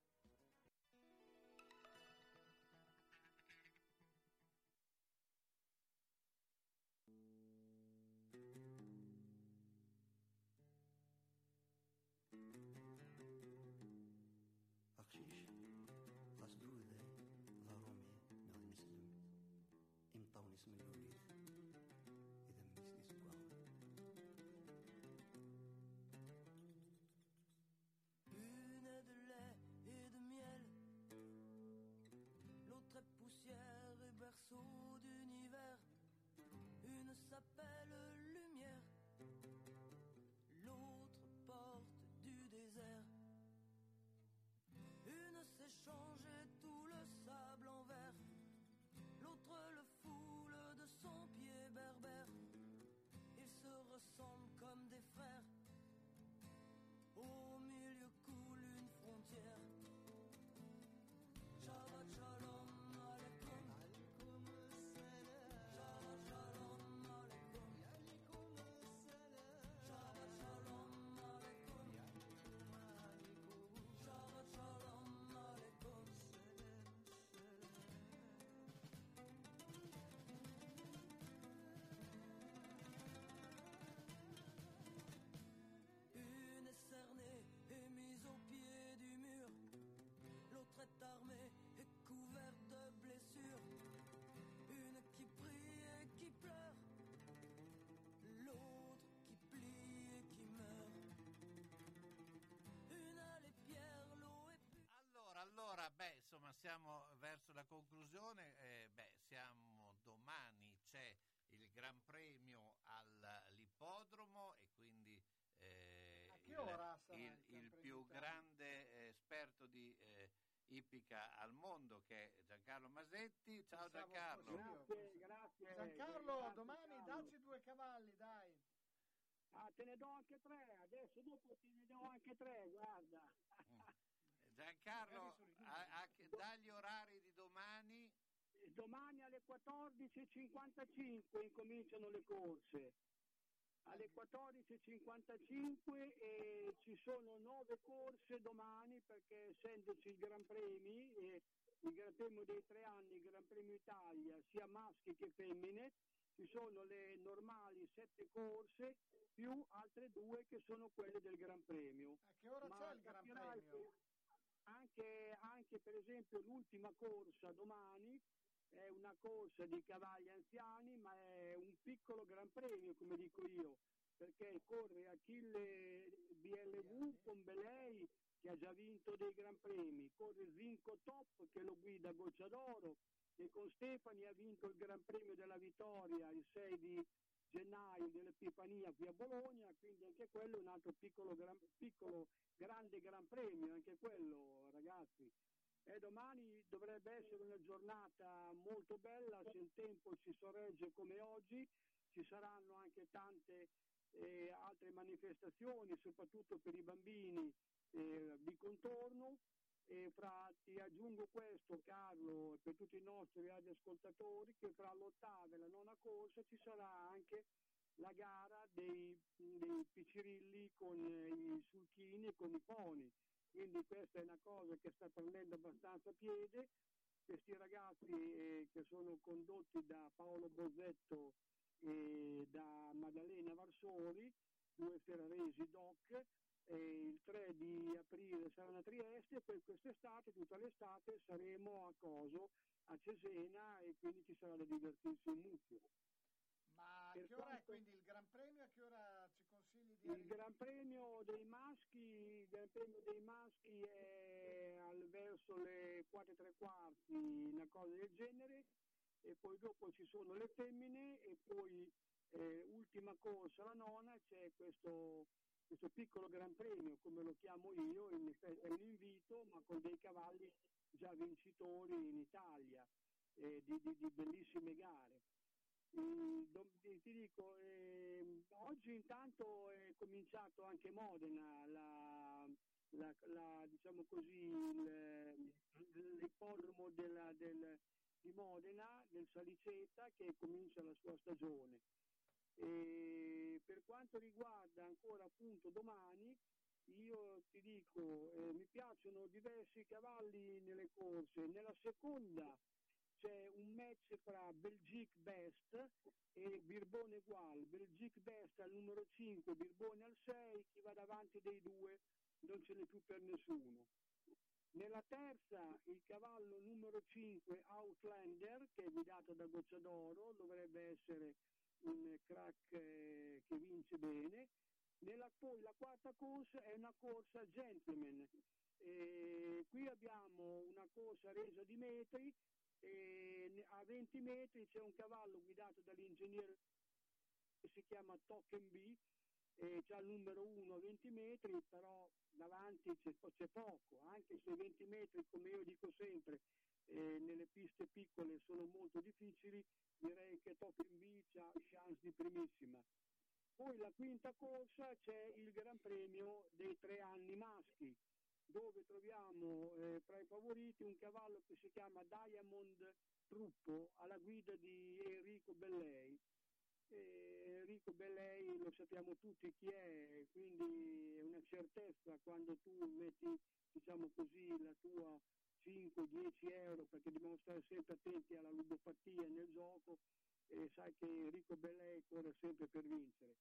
melodies, it amidst this. Siamo verso la conclusione. eh, beh, siamo domani c'è il Gran Premio all'ippodromo e quindi eh, il, ora sarà il- il il più grande eh, esperto di eh, ippica al mondo che è Giancarlo Masetti. Ciao Pensavo Giancarlo. io. grazie. Giancarlo, grazie, domani Giancarlo. dacci due cavalli, dai. Ah, te ne do anche tre, adesso dopo te ne do anche tre, guarda. Giancarlo, a- a dagli orari di domani. Domani alle 14.55 incominciano le corse. Alle 14.55 e ci sono nove corse domani perché essendoci il Gran Premi, eh, il Gran Premio dei tre anni, il Gran Premio Italia, sia maschi che femmine, ci sono le normali sette corse più altre due che sono quelle del Gran Premio. A che ora Ma c'è il Gran Premio? che Anche, anche per esempio l'ultima corsa domani è una corsa di cavalli anziani, ma è un piccolo gran premio, come dico io, perché corre Achille BLV con Belei che ha già vinto dei gran premi, corre Zinco Top che lo guida Goccia d'Oro e con Stefani ha vinto il Gran Premio della Vittoria il 6 di gennaio dell'Epifania qui a Bologna, quindi anche quello è un altro piccolo, gran- piccolo grande Gran Premio, anche quello ragazzi. E domani dovrebbe essere una giornata molto bella, se il tempo ci sorregge come oggi, ci saranno anche tante eh, altre manifestazioni, soprattutto per i bambini eh, di contorno. E fra, ti aggiungo questo Carlo per tutti i nostri radioascoltatori che fra l'ottava e la nona corsa ci sarà anche la gara dei, dei piccirilli con eh, i sulchini e con i poni quindi questa è una cosa che sta prendendo abbastanza piede. Questi ragazzi eh, che sono condotti da Paolo Bozzetto e da Maddalena Varsoli, due ferraresi doc, il 3 di aprile saranno a Trieste e poi quest'estate, tutta l'estate, saremo a Coso, a Cesena e quindi ci sarà da divertirsi in mucchio. Ma a Per che ora è quanto- quindi il Gran Premio? A che ora ci consigli di Il? Gran Premio dei maschi, il Gran Premio dei maschi è al verso le 4 e tre quarti, una cosa del genere, e poi dopo ci sono le femmine e poi eh, ultima corsa, la nona, c'è questo, questo piccolo Gran Premio, come lo chiamo io, è un invito, ma con dei cavalli già vincitori in Italia, eh, di- di- di bellissime gare. Mm, do- ti dico, ehm, oggi intanto è cominciato anche Modena, la, la- la- diciamo così, l'ippodromo del- di Modena, del Saliceta, che comincia la sua stagione. E per quanto riguarda ancora appunto domani, io ti dico, eh, mi piacciono diversi cavalli nelle corse. Nella seconda c'è un match fra Belgique Best e Birbone Gual. Belgique Best al numero 5, Birbone al 6, chi va davanti dei due non ce n'è più per nessuno. Nella terza il cavallo numero 5 Outlander che è guidato da Gocciadoro, dovrebbe essere un crack eh, che vince bene. Nella, poi la quarta corsa è una corsa gentleman. E qui abbiamo una corsa resa di metri e ne- a 20 metri c'è un cavallo guidato dall'ingegnere che si chiama Token B e c'ha il numero 1 a 20 metri, però davanti c'è, c'è poco, anche se 20 metri, come io dico sempre, eh, nelle piste piccole sono molto difficili, direi che Token B ha chance di primissima. Poi la quinta corsa c'è il Gran Premio dei tre anni maschi, dove troviamo eh, tra i favoriti un cavallo che si chiama Diamond Truppo alla guida di Enrico Bellei. E Enrico Bellei lo sappiamo tutti chi è, quindi è una certezza quando tu metti diciamo così la tua 5-10 euro perché dobbiamo stare sempre attenti alla ludopatia nel gioco e sai che Enrico Bellei corre sempre per vincere.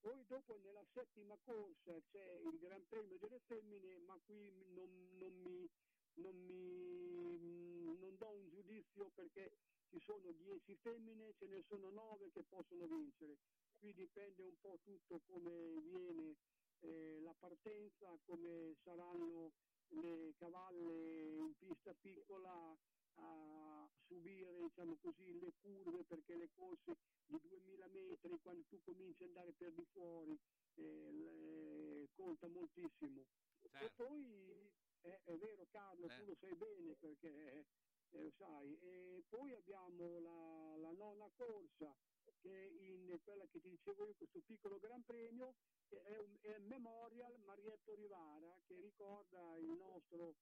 Poi dopo nella settima corsa c'è il Gran Premio delle femmine, ma qui non, non mi, non mi- non do un giudizio perché ci sono 10 femmine, ce ne sono 9 che possono vincere. Qui dipende un po' tutto come viene eh, la partenza, come saranno le cavalle in pista piccola a subire diciamo così, le curve perché le corse di 2000 metri quando tu cominci ad andare per di fuori eh, le- conta moltissimo. E poi eh, è vero Carlo, Eh. tu lo sai bene perché eh, lo sai. E poi abbiamo la, la nona corsa che in quella che ti dicevo io, questo piccolo Gran Premio, è un è Memorial Marietto Rivara che ricorda il nostro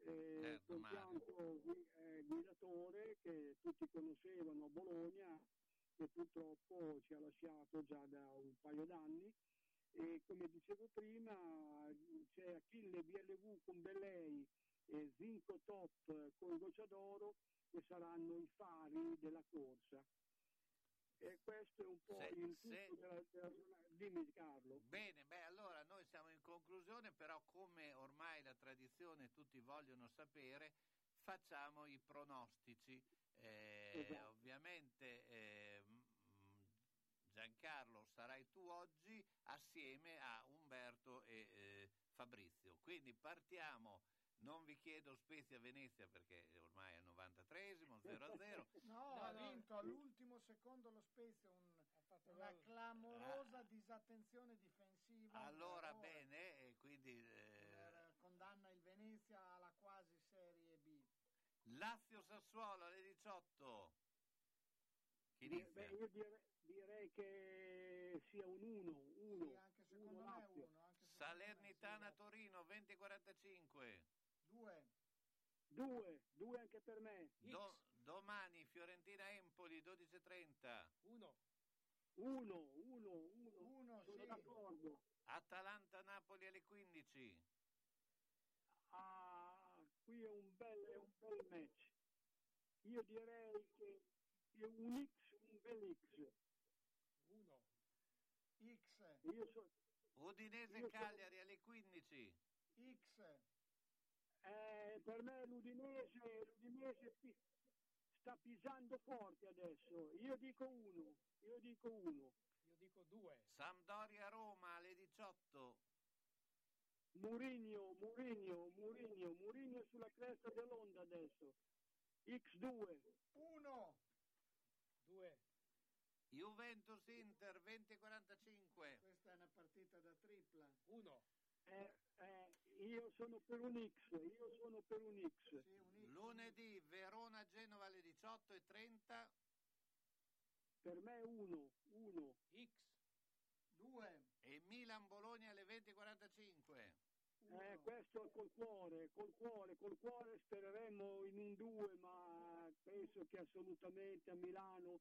eh, compianto gui- eh, guidatore che tutti conoscevano a Bologna che purtroppo ci ha lasciato già da un paio d'anni. E come dicevo prima c'è Achille BLV con Bellei e Zinco Top con Gocciadoro che saranno i fari della corsa. E questo è un po' Se- il se- tutto della, della giornata. Dimmi Carlo Bene, beh, allora noi siamo in conclusione, però come ormai la tradizione tutti vogliono sapere, facciamo i pronostici. Eh, Esatto. Ovviamente eh, Giancarlo sarai tu oggi assieme a Umberto e eh, Fabrizio. Quindi partiamo. Non vi chiedo Spezia Venezia perché ormai è il 93esimo 0-0. No, No, ha no. vinto all'ultimo secondo lo Spezia, un- una clamorosa disattenzione difensiva. Allora Ora, bene, e quindi eh, eh, condanna il Venezia alla quasi Serie B. Lazio Sassuolo alle 18. Chi Beh, beh, io direi, direi che sia un 1, 1. Sì, anche secondo me è uno. Anche Salernitana Torino 20-45. Due. 2, 2 anche per me. Do- domani Fiorentina Empoli 12.30. 1. 1, 1, 1. Uno, Sono sì. d'accordo. Atalanta Napoli alle 15. Ah, qui è un bel, è un bel match. Io direi che è un X, un bel X. 1. X. Io so, Udinese Io Cagliari alle 15. X. eh, per me l'Udinese, l'Udinese sta pisando forte adesso. Io dico 1, io dico 1. Io dico 2. Sampdoria Roma alle 18. Murigno, Murigno, Murigno, Murigno sulla cresta dell'onda adesso. X2. 1. 2. Juventus Inter 20-45. Questa è una partita da tripla. 1. Eh, eh, io sono per un X, io sono per un X. Sì, un X. Lunedì Verona Genova alle 18.30. Per me 1, 1. X. 2. E Milan Bologna alle 20.45. Eh, questo è col cuore, col cuore, col cuore spereremmo in un 2, ma penso che assolutamente a Milano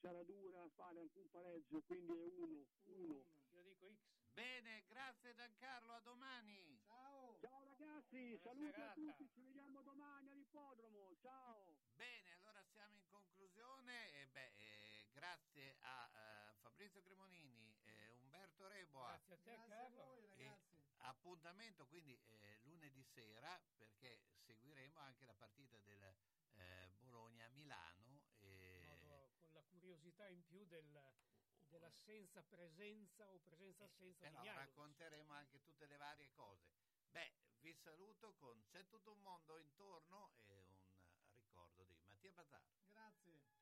sarà dura fare anche un pareggio, quindi è 1, 1. Io dico X. Bene, grazie Giancarlo, a domani. Ciao. Ciao ragazzi, Buona saluti a tutti, ci vediamo domani all'ippodromo, ciao. Bene, allora siamo in conclusione. E beh, eh, grazie a eh, Fabrizio Cremonini, eh, Umberto Reboa. Grazie a te, Grazie a Carlo. voi E ragazzi. appuntamento quindi eh, lunedì sera perché seguiremo anche la partita del eh, Bologna-Milano. E... Modo- con la curiosità in più del- dell'assenza presenza o presenza assenza di Però racconteremo anche tutte le varie cose. Beh, vi saluto con C'è tutto un mondo intorno e un ricordo di Mattia Bazzar. Grazie.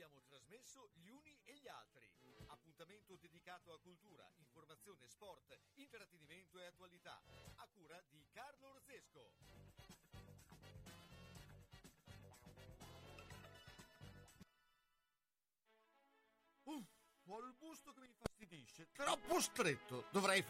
Abbiamo trasmesso Gli Uni e gli Altri. Appuntamento dedicato a cultura, informazione, sport, intrattenimento e attualità. A cura di Carlo Orzesco. Ho il busto che mi infastidisce, troppo stretto. Dovrei fare